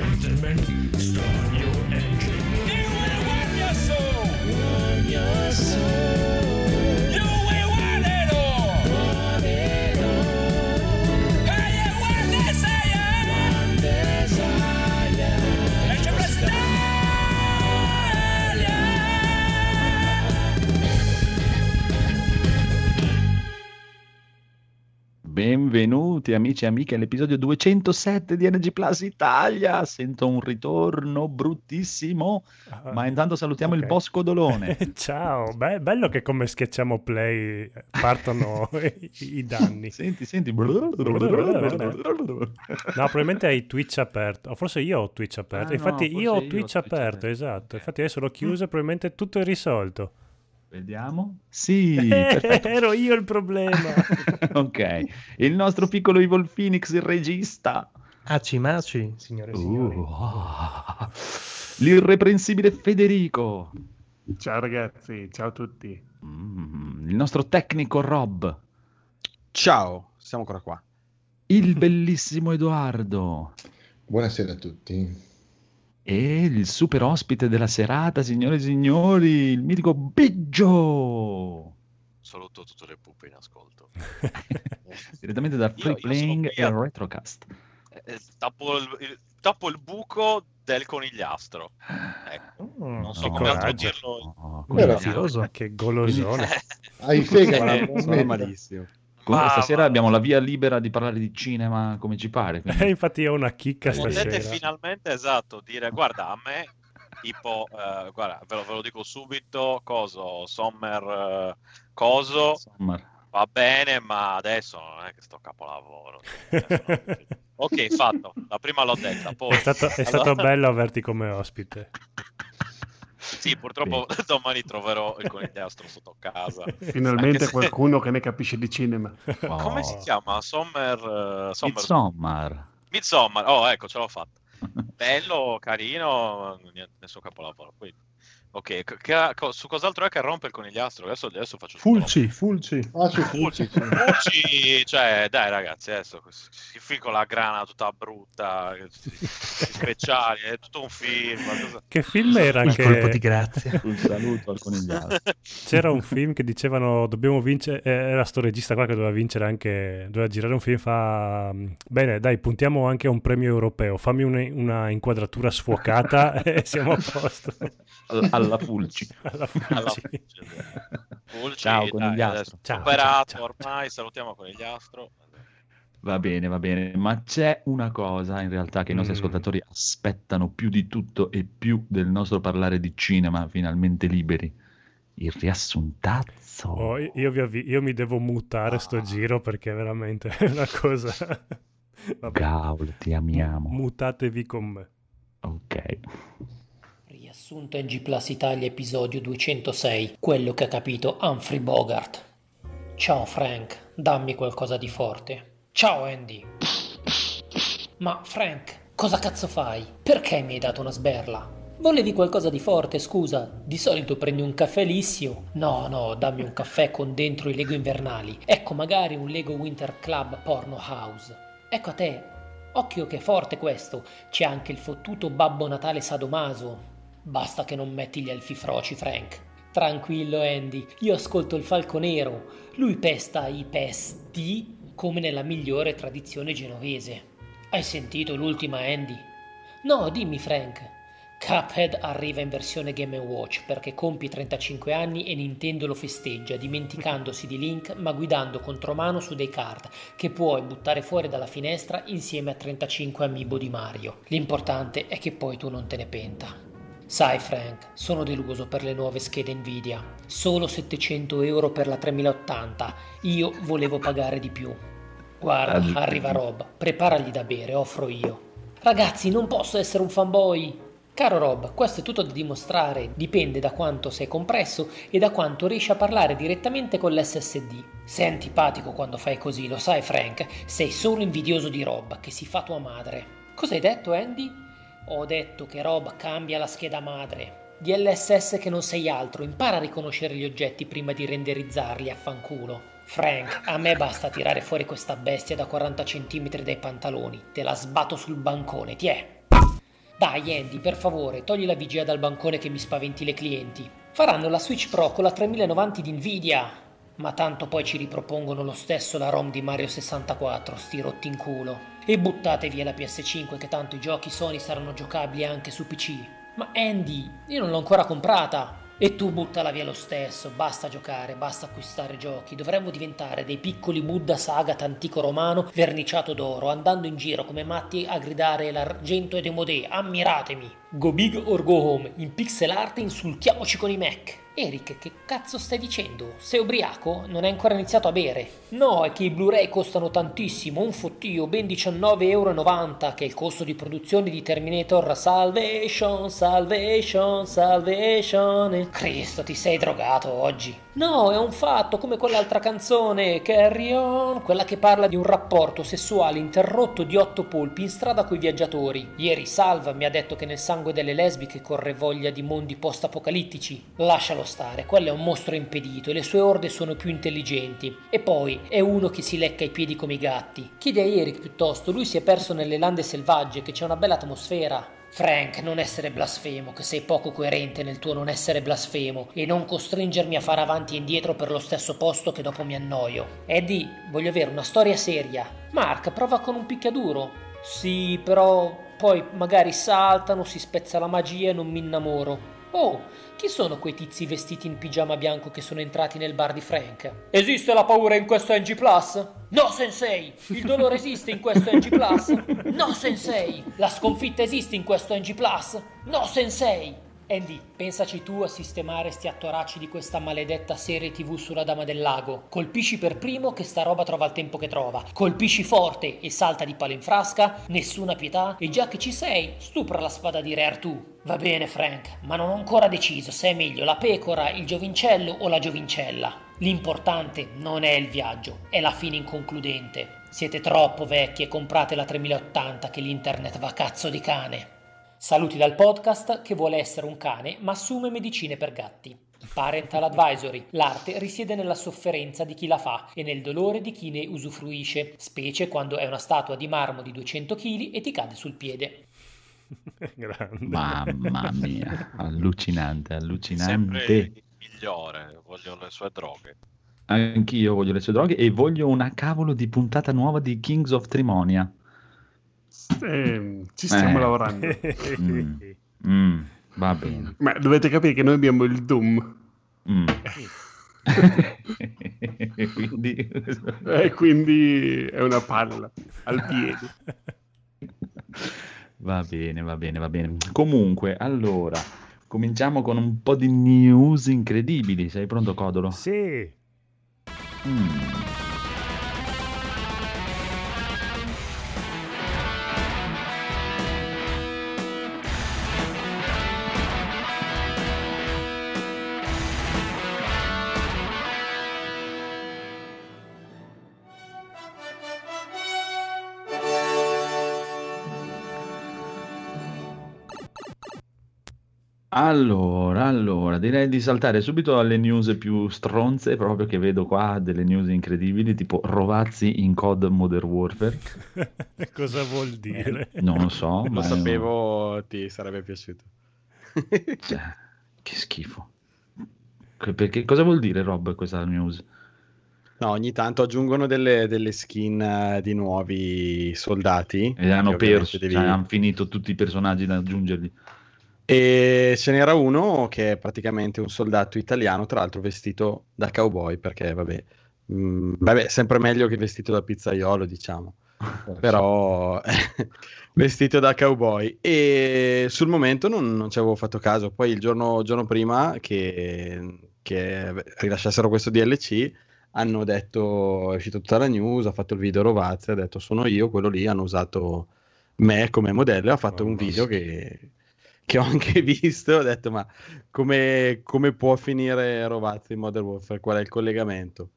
Gentlemen, start Benvenuti amici e amiche all'episodio 207 di NG Plus Italia. Sento un ritorno bruttissimo, Ah, ma intanto salutiamo il ok. Bosco Dolone. Ciao, beh, bello che come schiacciamo play eh, partono i, i danni. Senti, senti. No, probabilmente hai Twitch aperto, o forse io ho Twitch aperto. Ah, Infatti no, io ho forse io ho Twitch Twitch aperto, aperto. esatto. Infatti adesso l'ho chiuso e probabilmente tutto è risolto. Vediamo. Sì, Eh, ero io il problema. ok, il nostro piccolo Evil Phoenix, il regista. Aci maci, signore e signori. Uh, ah. L'irreprensibile Federico. Ciao ragazzi, ciao a tutti. Mm, il nostro tecnico Rob. Ciao, siamo ancora qua. Il bellissimo Edoardo. Buonasera a tutti. E il super ospite della serata, signore e signori, il mitico Biggio. Saluto tutte le pupe in ascolto. Direttamente da Free io Playing a- e Retrocast. Eh, tappo, il, il- tappo il buco del conigliastro. Ecco, Mm, non so come altro dirlo. Meraviglioso. che golosone. Hai fega, Guarda, ma- sono malissimo. Comunque Ma- stasera ma- abbiamo la via libera di parlare di cinema come ci pare. quindi- Eh, Infatti ho una chicca Potete stasera. finalmente, esatto, dire, guarda, a me, tipo, eh, guarda, ve lo, ve lo dico subito, coso, Sommer, eh, coso, Insomma, va bene, ma adesso non è che sto capolavoro. Ok, fatto, la prima l'ho detta, poi... È stato, è stato Allora- bello averti come ospite. Sì, purtroppo domani troverò il conigliastro sotto casa. Finalmente se- qualcuno che ne capisce di cinema. oh, Come si chiama? Sommer... eh, Sommer... Midsommar. Midsommar. Oh, ecco, ce l'ho fatta. Bello, carino, nessun capolavoro. Quindi, ok, c- che- co- su cos'altro è che rompe il conigliastro? Adesso, adesso faccio Fulci, Fulci. Ah, Fulci, Fulci, cioè, dai ragazzi, adesso si fico la grana tutta brutta, gli speciali, è tutto un film. cosa- Che film era Il colpo di anche... grazia. Un saluto al conigliastro. C'era un film che dicevano dobbiamo vincere, eh, era sto regista qua che doveva vincere anche, doveva girare un film, fa bene dai puntiamo anche a un premio europeo, fammi una, una inquadratura sfocata e siamo a posto. Alla- alla Fulci. Alla Alla Fulci. Fulci, Fulci, Ciao, dai, conigliastro. adesso Ciao, superato ciao, ciao, ormai, salutiamo conigliastro. Va bene, va bene, ma c'è una cosa in realtà che i nostri Mm. ascoltatori aspettano più di tutto e più del nostro parlare di cinema, finalmente liberi. Il riassuntazzo. Oh, io, io vi avvi- io mi devo mutare sto giro perché veramente è una cosa... Gaul, ti amiamo. Mutatevi con me. Ok. Riassunto NG Plus Italia episodio 206, quello che ha capito Humphrey Bogart. Ciao Frank, dammi qualcosa di forte. Ciao Andy. Ma Frank, cosa cazzo fai? Perché mi hai dato una sberla? Volevi qualcosa di forte, scusa? Di solito prendi un caffè lissio. No, no, dammi un caffè con dentro i Lego invernali. Ecco magari un Lego Winter Club Porno House. Ecco a te. Occhio che è forte questo. C'è anche il fottuto Babbo Natale Sadomaso. Basta che non metti gli elfi froci, Frank. Tranquillo, Andy. Io ascolto il falco nero. Lui pesta i pesti come nella migliore tradizione genovese. Hai sentito l'ultima, Andy? No, dimmi, Frank. Cuphead arriva in versione Game Watch perché compie 35 anni e Nintendo lo festeggia, dimenticandosi di Link ma guidando contromano su dei card che puoi buttare fuori dalla finestra insieme a 35 amiibo di Mario. L'importante è che poi tu non te ne penta. Sai Frank, sono deluso per le nuove schede Nvidia. Solo 700 euro per la 3080. Io volevo pagare di più. Guarda, arriva Rob, preparagli da bere, offro io. Ragazzi, non posso essere un fanboy. Caro Rob, questo è tutto da dimostrare, dipende da quanto sei compresso e da quanto riesci a parlare direttamente con l'SSD. Sei antipatico quando fai così, lo sai Frank, sei solo invidioso di Rob, che si fa tua madre. Cosa hai detto Andy? Ho detto che Rob cambia la scheda madre. DLSS che non sei altro, impara a riconoscere gli oggetti prima di renderizzarli, affanculo. Frank, a me basta tirare fuori questa bestia da 40 cm dai pantaloni, te la sbatto sul bancone, tiè. Dai Andy, per favore, togli la vigia dal bancone che mi spaventi le clienti. Faranno la Switch Pro con la 3090 di Nvidia. Ma tanto poi ci ripropongono lo stesso la ROM di Mario 64, sti rotti in culo. E buttate via la PS5 che tanto i giochi Sony saranno giocabili anche su PC. Ma Andy, io non l'ho ancora comprata. E tu buttala via lo stesso, basta giocare, basta acquistare giochi. Dovremmo diventare dei piccoli Buddha Sagat antico romano verniciato d'oro, andando in giro come matti a gridare l'argento e demodè, ammiratemi. Go big or go home, in pixel art insultiamoci con i Mac. Eric, che cazzo stai dicendo? Sei ubriaco? Non hai ancora iniziato a bere? No, è che i Blu-ray costano tantissimo, un fottio, ben 19,90€, che è il costo di produzione di Terminator Salvation, Salvation, Salvation. Cristo, ti sei drogato oggi. No, è un fatto, come quell'altra canzone, Carry On, quella che parla di un rapporto sessuale interrotto di otto polpi in strada coi viaggiatori. Ieri Salva mi ha detto che nel sangue delle lesbiche corre voglia di mondi post-apocalittici. Lascialo stare, quello è un mostro impedito e le sue orde sono più intelligenti. E poi è uno che si lecca i piedi come i gatti. Chiedi a Eric piuttosto, lui si è perso nelle lande selvagge, che c'è una bella atmosfera. Frank, non essere blasfemo, che sei poco coerente nel tuo non essere blasfemo e non costringermi a fare avanti e indietro per lo stesso posto che dopo mi annoio. Eddie, voglio avere una storia seria. Mark, prova con un picchiaduro. Sì, però poi magari saltano, si spezza la magia e non mi innamoro. Oh, chi sono quei tizi vestiti in pigiama bianco che sono entrati nel bar di Frank? Esiste la paura in questo NG Plus? No, sensei! Il dolore esiste in questo NG Plus? No, sensei! La sconfitta esiste in questo NG Plus? No, sensei! Andy, pensaci tu a sistemare sti attoracci di questa maledetta serie tv sulla Dama del Lago. Colpisci per primo che sta roba trova il tempo che trova. Colpisci forte e salta di palo in frasca, nessuna pietà e già che ci sei, stupra la spada di Re Artù. Va bene Frank, ma non ho ancora deciso se è meglio la pecora, il giovincello o la giovincella. L'importante non è il viaggio, è la fine inconcludente. Siete troppo vecchi e comprate la 3080 che l'internet va cazzo di cane. Saluti dal podcast che vuole essere un cane ma assume medicine per gatti. Parental Advisory. L'arte risiede nella sofferenza di chi la fa e nel dolore di chi ne usufruisce, specie quando è una statua di marmo di 200 kg e ti cade sul piede. Grande. Mamma mia, allucinante, Sempre allucinante. il migliore, voglio le sue droghe. Anch'io voglio le sue droghe e voglio una cavolo di puntata nuova di Kings of Trimonia. Eh, ci stiamo Eh. lavorando. Mm. Mm, va bene. Ma dovete capire che noi abbiamo il Doom. Mm. Quindi... E quindi è una palla al piede. Va bene, va bene, va bene. Comunque, allora, cominciamo con un po' di news incredibili. Sei pronto, Codolo? Sì. Mm. Allora, allora, direi di saltare subito alle news più stronze, proprio che vedo qua delle news incredibili, tipo Rovazzi in COD Modern Warfare. Cosa vuol dire? Non lo so, Lo ma è- sapevo, ti sarebbe piaciuto. cioè, che schifo. Perché, cosa vuol dire, Rob, questa news? No, ogni tanto aggiungono delle, delle skin eh, di nuovi soldati. E hanno perso, devi- cioè, hanno finito tutti i personaggi da aggiungerli. E ce n'era uno che è praticamente un soldato italiano, tra l'altro vestito da cowboy, perché vabbè, mm, vabbè, sempre meglio che vestito da pizzaiolo, diciamo. Però vestito da cowboy e sul momento non, non ci avevo fatto caso. Poi il giorno, giorno prima che, che rilasciassero questo DLC hanno detto, è uscita tutta la news, ha fatto il video Rovazzi, ha detto sono io, quello lì, hanno usato me come modello e ha fatto un Mamma video che, che ho anche visto, ho detto ma come, come può finire Rovazzi in Modern Warfare, qual è il collegamento?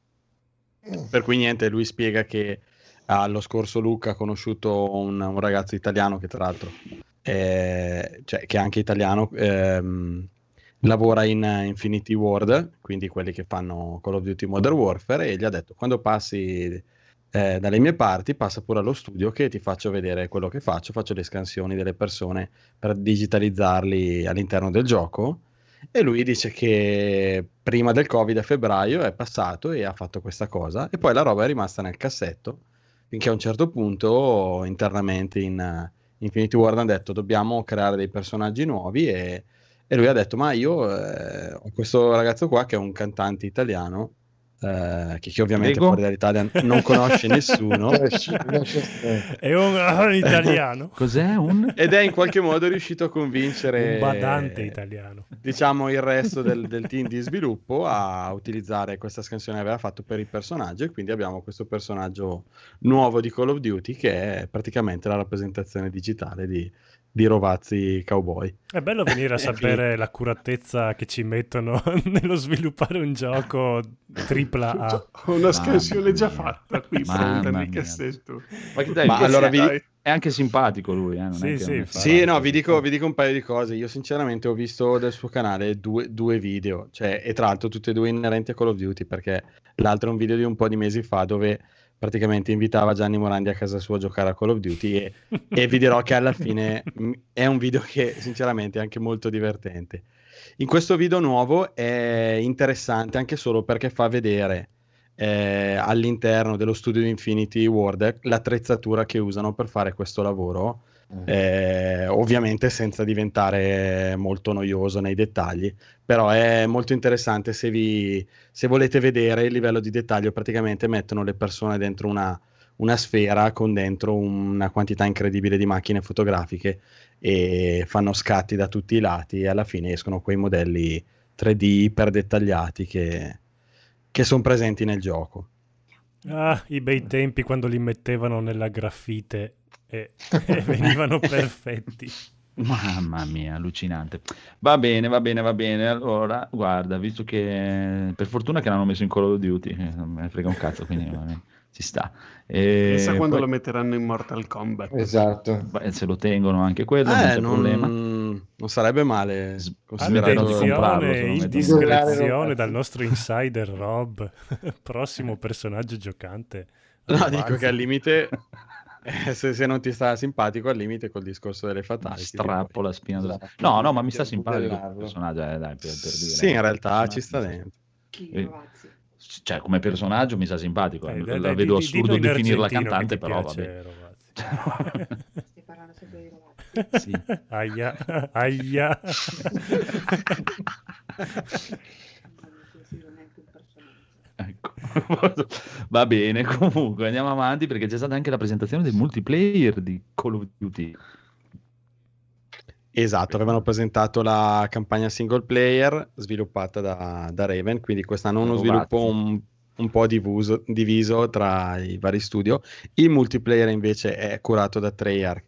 Per cui niente, lui spiega che ah, lo scorso Luca ha conosciuto un, un ragazzo italiano che tra l'altro, è- cioè, che è anche italiano, ehm, lavora in Infinity Ward, quindi quelli che fanno Call of Duty Modern Warfare, e gli ha detto quando passi eh, dalle mie parti, passa pure allo studio che ti faccio vedere quello che faccio, faccio le scansioni delle persone per digitalizzarli all'interno del gioco. E lui dice che prima del Covid a febbraio è passato e ha fatto questa cosa, e poi la roba è rimasta nel cassetto, finché a un certo punto internamente in eh, Infinity Ward hanno detto dobbiamo creare dei personaggi nuovi e, e lui ha detto ma io eh, ho questo ragazzo qua che è un cantante italiano eh, che, che ovviamente Prego? fuori dall'Italia non conosce nessuno È un ah, italiano. Cos'è un... ed è in qualche modo riuscito a convincere Un badante italiano. diciamo il resto del, del team di sviluppo a utilizzare questa scansione che aveva fatto per il personaggio e quindi abbiamo questo personaggio nuovo di Call of Duty che è praticamente la rappresentazione digitale di, di Rovazzi Cowboy. È bello venire a sapere l'accuratezza che ci mettono nello sviluppare un gioco tripla A. Ho una scansione già fatta qui Mamma pronta nel mia. cassetto. Ma, che dai, Ma allora vi- è anche simpatico lui, eh? non Sì, sì. Sì, no, vi dico, vi dico un paio di cose. Io sinceramente ho visto del suo canale due, due video, cioè, e tra l'altro tutti e due inerenti a Call of Duty, perché l'altro è un video di un po' di mesi fa dove praticamente invitava Gianni Morandi a casa sua a giocare a Call of Duty e, e vi dirò che alla fine è un video che sinceramente è anche molto divertente. In questo video nuovo è interessante anche solo perché fa vedere eh, all'interno dello studio di Infinity Ward l'attrezzatura che usano per fare questo lavoro eh, ovviamente senza diventare molto noioso nei dettagli, però è molto interessante se, vi, se volete vedere il livello di dettaglio, praticamente mettono le persone dentro una, una sfera con dentro una quantità incredibile di macchine fotografiche e fanno scatti da tutti i lati e alla fine escono quei modelli 3D iper dettagliati che, che sono presenti nel gioco. Ah, i bei tempi quando li mettevano nella graffite e, e venivano perfetti. Mamma mia, allucinante. Va bene, va bene, va bene. Allora, guarda, visto che per fortuna che l'hanno messo in Call of Duty, eh, non me ne frega un cazzo, quindi va bene, ci sta. E Pensa quando poi- lo metteranno in Mortal Kombat. Esatto. beh, se lo tengono anche quello, Eh, senza non, problema. non sarebbe male considerato di comprarlo, indiscrezione dal nostro insider Rob, prossimo personaggio giocante. No, dico che al limite, eh, se, se non ti sta simpatico, al limite col discorso delle fatali. strappo la spina della... Esatto. No, no, ma mi sta Devo simpatico il personaggio, eh, dai, per, per dire. Sì, in realtà ci sta dentro. Eh, Cioè, come personaggio mi sa simpatico, Dai, eh, dai, la dai, vedo di- assurdo dillo in definirla cantante, però piace, vabbè. Rovazzi. Stai parlando sempre di Rovazzi. Sì. Aia, aia. Non considero neanche un personaggio. Ecco. Va bene, comunque andiamo avanti perché c'è stata anche la presentazione del multiplayer di Call of Duty. Esatto, avevano presentato la campagna single player sviluppata da, da Raven, quindi quest'anno uno Rovazzi. sviluppo un, un po' divuso- diviso tra i vari studio. Il multiplayer invece è curato da Treyarch,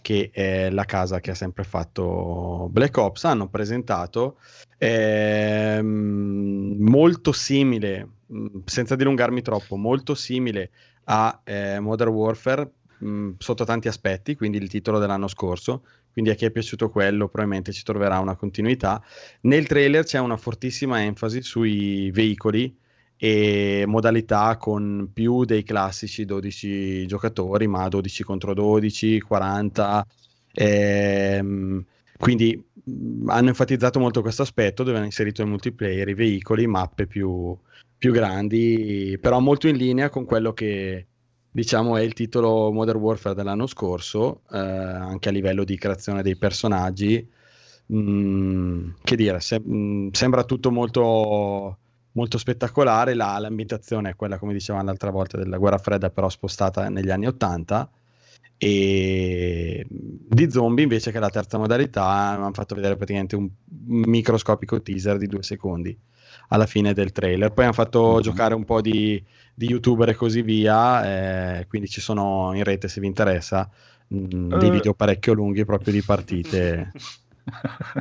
che è la casa che ha sempre fatto Black Ops. Hanno presentato ehm, molto simile, mh, senza dilungarmi troppo, molto simile a eh, Modern Warfare mh, sotto tanti aspetti, quindi il titolo dell'anno scorso. Quindi a chi è piaciuto quello probabilmente ci troverà una continuità. Nel trailer c'è una fortissima enfasi sui veicoli e modalità con più dei classici 12 giocatori, ma 12 contro 12, 40. ehm, quindi hanno enfatizzato molto questo aspetto dove hanno inserito il multiplayer, i veicoli, mappe più, più grandi, però molto in linea con quello che diciamo è il titolo Modern Warfare dell'anno scorso, eh, anche a livello di creazione dei personaggi. Mm, che dire, se- mm, sembra tutto molto, molto spettacolare. La- l'ambientazione è quella, come dicevamo l'altra volta, della guerra fredda, però spostata negli anni 80. E di zombie invece che la terza modalità hanno fatto vedere praticamente un microscopico teaser di due secondi alla fine del trailer. Poi hanno fatto Mhm. giocare un po' di, di youtuber e così via, eh, quindi ci sono in rete se vi interessa mh, dei Eh. video parecchio lunghi proprio di partite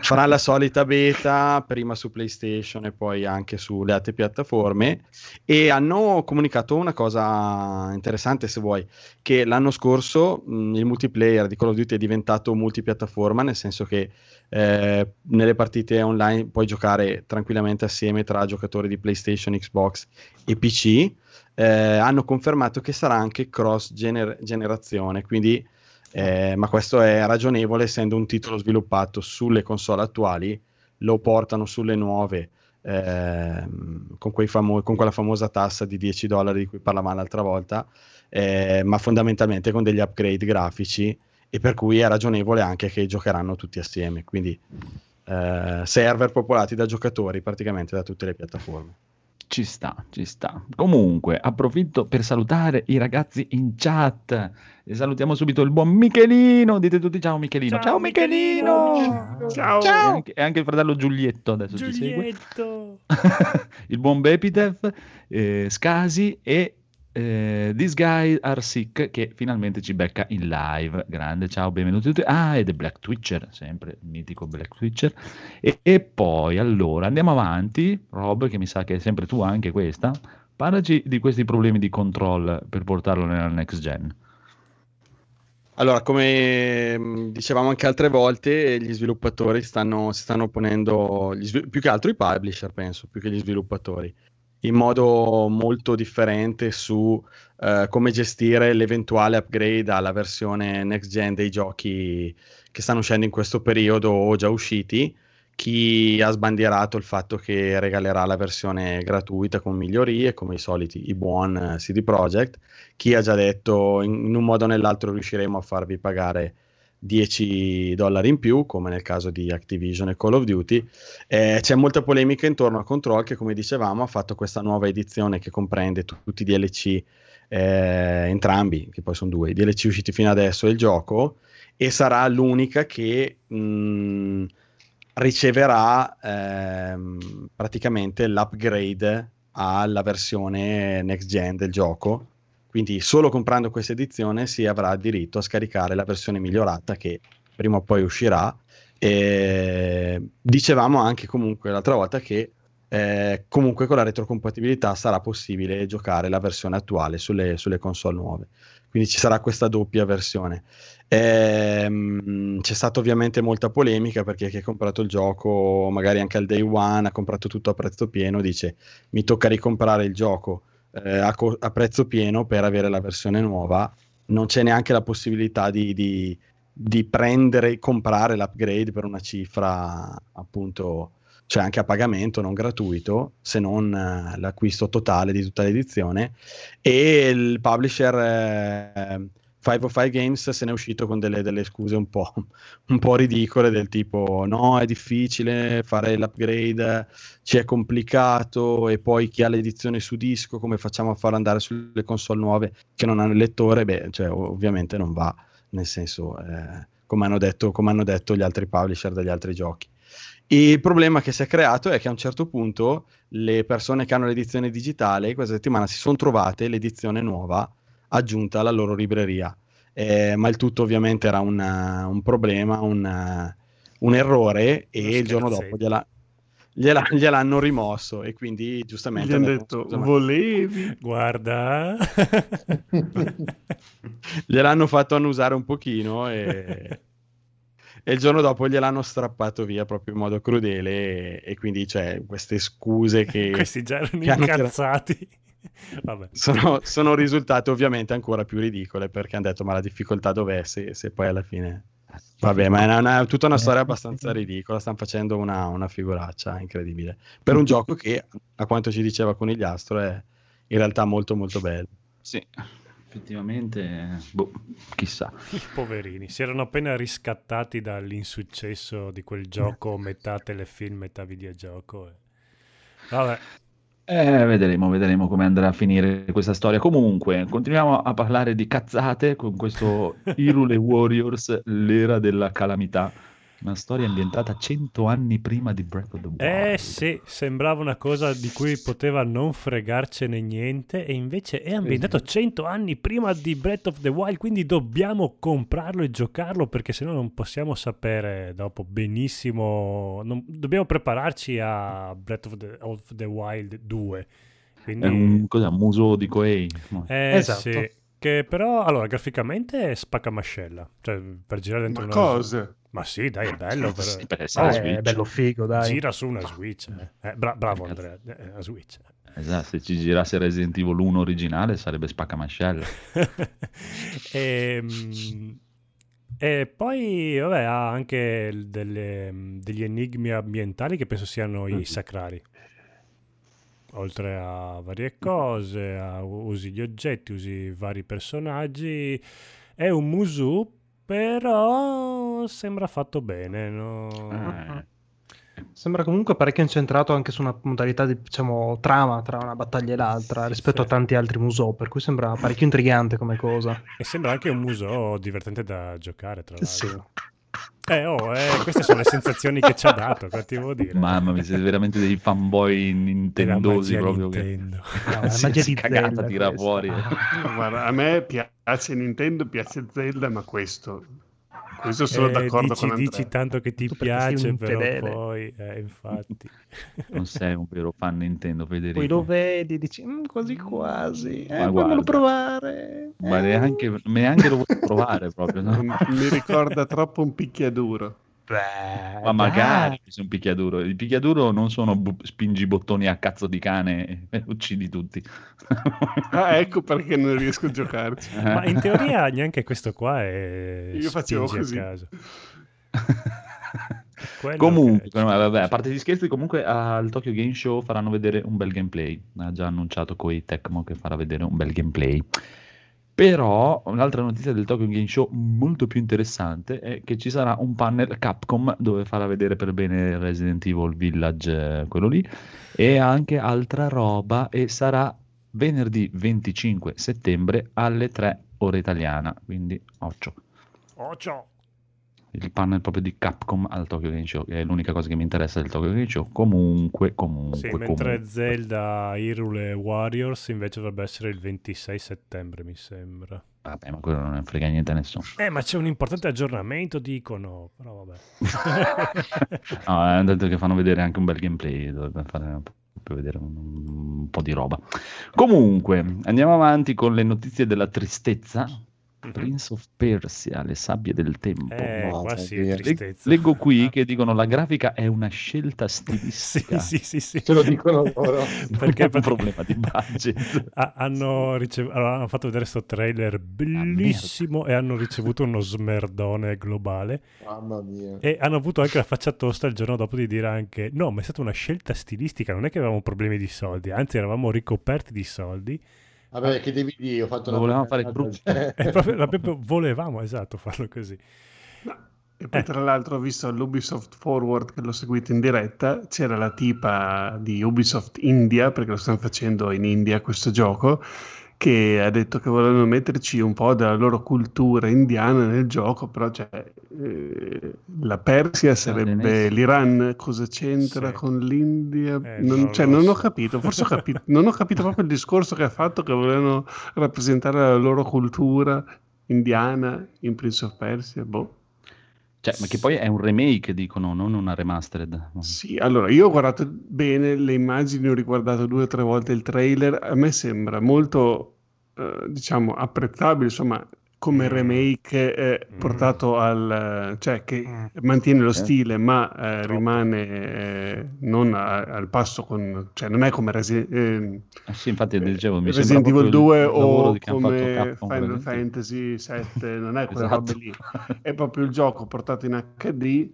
farà la solita beta prima su PlayStation e poi anche sulle altre piattaforme. E hanno comunicato una cosa interessante se vuoi che l'anno scorso mh, il multiplayer di Call of Duty è diventato multipiattaforma nel senso che eh, nelle partite online puoi giocare tranquillamente assieme tra giocatori di PlayStation, Xbox e PC eh, hanno confermato che sarà anche cross gener- generazione quindi eh, ma questo è ragionevole essendo un titolo sviluppato sulle console attuali, lo portano sulle nuove ehm, con, famo- con quella famosa tassa di 10 dollari di cui parlavamo l'altra volta, eh, ma fondamentalmente con degli upgrade grafici e per cui è ragionevole anche che giocheranno tutti assieme, quindi eh, server popolati da giocatori praticamente da tutte le piattaforme. Ci sta, ci sta. Comunque, approfitto per salutare i ragazzi in chat. E salutiamo subito il buon Michelino. Dite tutti ciao Michelino. Ciao, Michelino. Ciao. E anche, e anche il fratello Giulietto adesso ci segue. Giulietto. il buon Bepitev, eh, Scasi e eh, This Guy Are Sick che finalmente ci becca in live. Grande, ciao, benvenuti tutti. Ah, ed è Black Twitcher, sempre il mitico Black Twitcher. E, e poi, allora, andiamo avanti. Rob, che mi sa che è sempre tu anche questa. Parlaci di questi problemi di control per portarlo nella next gen. Allora, come mh, dicevamo anche altre volte, gli sviluppatori stanno, si stanno ponendo, svil- più che altro i publisher, penso, più che gli sviluppatori, in modo molto differente su eh, come gestire l'eventuale upgrade alla versione next gen dei giochi che stanno uscendo in questo periodo o già usciti. Chi ha sbandierato il fatto che regalerà la versione gratuita con migliorie, come i soliti, i buon eh, CD Projekt. Chi ha già detto in, in un modo o nell'altro riusciremo a farvi pagare 10 dollari in più, come nel caso di Activision e Call of Duty. Eh, c'è molta polemica intorno a Control che, come dicevamo, ha fatto questa nuova edizione che comprende tu- tutti i DLC, eh, entrambi, che poi sono due, i DLC usciti fino adesso e il gioco, e sarà l'unica che mh, riceverà ehm, praticamente l'upgrade alla versione next gen del gioco. Quindi solo comprando questa edizione si avrà diritto a scaricare la versione migliorata che prima o poi uscirà. E dicevamo anche comunque l'altra volta che eh, comunque con la retrocompatibilità sarà possibile giocare la versione attuale sulle, sulle console nuove. Quindi ci sarà questa doppia versione. Ehm, c'è stata ovviamente molta polemica perché chi ha comprato il gioco, magari anche al day one, ha comprato tutto a prezzo pieno, dice mi tocca ricomprare il gioco eh, a, co- a prezzo pieno per avere la versione nuova. Non c'è neanche la possibilità di, di, di prendere, comprare l'upgrade per una cifra appunto, cioè anche a pagamento, non gratuito, se non eh, l'acquisto totale di tutta l'edizione. E il publisher eh, 505 Games se n'è uscito con delle, delle scuse un po', un po' ridicole del tipo no è difficile fare l'upgrade ci è complicato e poi chi ha l'edizione su disco come facciamo a farlo andare sulle console nuove che non hanno il lettore? Beh cioè, ovviamente non va nel senso eh, come, hanno detto, come hanno detto gli altri publisher degli altri giochi. Il problema che si è creato è che a un certo punto le persone che hanno l'edizione digitale questa settimana si sono trovate l'edizione nuova aggiunta alla loro libreria. Eh, ma il tutto ovviamente era una- un problema, un, un errore e il giorno dopo gliela- gliela- gliel'hanno rimosso e quindi giustamente Gli hanno detto, ma- volevi? Guarda. gliel'hanno fatto annusare un pochino e, e il giorno dopo gliel'hanno strappato via proprio in modo crudele e, e quindi c'è queste scuse che, Questi già erano incazzati. Vabbè. sono, sono risultate ovviamente ancora più ridicole perché hanno detto ma la difficoltà dov'è se, se poi alla fine vabbè ma è, una- una- tutta una storia abbastanza ridicola stanno facendo una, una figuraccia incredibile. Per un gioco che a quanto ci diceva Conigliastro è in realtà molto molto bello. Sì, effettivamente, boh, chissà. I poverini si erano appena riscattati dall'insuccesso di quel gioco metà telefilm, metà videogioco. Vabbè, Eh, vedremo, vedremo come andrà a finire questa storia. Comunque, continuiamo a parlare di cazzate con questo Hyrule Warriors, l'era della calamità, Una storia ambientata 100 anni prima di Breath of the Wild. Eh sì, sembrava una cosa di cui poteva non fregarcene niente e invece è ambientato 100 anni prima di Breath of the Wild, quindi dobbiamo comprarlo e giocarlo perché sennò non possiamo sapere dopo benissimo, non- dobbiamo prepararci a Breath of the, of the Wild 2. Quindi... È un, cos'è, un museo di Koei. Eh Esatto. sì, che però allora graficamente è spaccamascella, cioè per girare dentro Ma una cosa? Ma sì, dai, è bello per... Sì, per essere Ah, Switch. è bello figo, dai. Gira su una Switch. eh. Eh, bra- bravo Andrea, eh, una Switch. Esatto, se ci girasse Resident Evil 1 originale sarebbe spaccamascella. e, e poi, vabbè, ha anche delle- degli enigmi ambientali che penso siano i sacrali. Oltre a varie cose, a- usi gli oggetti, usi vari personaggi. È un Musu, però sembra fatto bene. no? Eh, Sembra comunque parecchio incentrato anche su una modalità di diciamo, trama tra una battaglia e l'altra Sì, rispetto sì. a tanti altri musou, per cui sembra parecchio intrigante come cosa. E sembra anche un museo divertente da giocare, tra Sì. l'altro. Eh, oh, eh, queste sono le sensazioni che ci ha dato, cosa ti devo dire? Mamma mia, siete veramente dei fanboy nintendosi È la magia proprio che Nintendo. No, la magia di cagata Zelda tira questa. fuori. Guarda, a me piace Nintendo, piace Zelda, ma questo, questo sono Eh, d'accordo dici, con Andrea. dici tanto che ti Tu piace, un però infedele. poi, eh, infatti. Non sei un vero fan Nintendo, Federico. Poi lo vedi e dici "Mm, quasi quasi, eh, fammelo provare. Ma eh." neanche, neanche lo vuoi provare proprio, no? Mi ricorda troppo un picchiaduro. Beh, Ma magari dai. un picchiaduro. Il picchiaduro non sono bu- spingi i bottoni a cazzo di cane e uccidi tutti. Ah, ecco perché non riesco a giocarci. Ma in teoria neanche questo qua è Io facevo così. a caso. Comunque, che- vabbè, a parte gli scherzi, comunque al Tokyo Game Show faranno vedere un bel gameplay. Ha già annunciato Koei Tecmo che farà vedere un bel gameplay. Però un'altra notizia del Tokyo Game Show molto più interessante è che ci sarà un panel Capcom dove farà vedere per bene Resident Evil Village, eh, quello lì, e anche altra roba e sarà venerdì 25 settembre alle 3 ore italiana, quindi occhio. Ciao. Il panel proprio di Capcom al Tokyo Game Show, che è l'unica cosa che mi interessa del Tokyo Game Show. Comunque, comunque, Sì, comunque. mentre Zelda Hyrule Warriors invece dovrebbe essere il 26 settembre, mi sembra. Vabbè, ma quello non frega niente a nessuno. Eh, ma c'è un importante aggiornamento, dicono. Però vabbè. No, hanno detto che fanno vedere anche un bel gameplay, dovrebbe fare proprio vedere un, un po' di roba. Comunque, andiamo avanti con le notizie della tristezza. Prince of Persia, le sabbie del tempo. Eh, No, sì, Le- leggo qui che dicono la grafica è una scelta Sì, stilistica. sì, sì, sì. Ce lo dicono loro. Perché è un problema di budget. Ha- hanno, ricev- allora, hanno fatto vedere questo trailer bellissimo e hanno ricevuto uno smerdone globale Mamma mia. e hanno avuto anche la faccia tosta il giorno dopo di dire anche no ma è stata una scelta stilistica non è che avevamo problemi di soldi anzi eravamo ricoperti di soldi Vabbè, che devi dire? Ho fatto Lo una volevamo fare brutto. proprio, proprio volevamo esatto farlo così E poi, Eh. tra l'altro, ho visto l'Ubisoft Forward che l'ho seguito in diretta. C'era la tipa di Ubisoft India, perché lo stanno facendo in India questo gioco, che ha detto che volevano metterci un po' della loro cultura indiana nel gioco. Però, cioè, eh, la Persia sarebbe Adesso. l'Iran. Cosa c'entra Sì. con l'India? Eh, non, non cioè, non ho capito. Forse ho capito, non ho capito proprio il discorso che ha fatto, che volevano rappresentare la loro cultura indiana in Prince of Persia. Boh. Cioè, ma che poi è un remake, dicono, non una remastered. Sì, allora io ho guardato bene le immagini, ho riguardato due o tre volte il trailer, a me sembra molto, eh, diciamo, apprezzabile, insomma, come Mm. remake eh, Mm. portato al... cioè che Mm. mantiene lo Eh. stile, ma eh, rimane eh, non a- al passo con... cioè non è come Resi- eh, Ah, sì, infatti dicevo, mi Resident Evil proprio 2 il lavoro o come Capcom Final. Fantasy 7, non è quelle Esatto. robe lì, è proprio il gioco portato in HD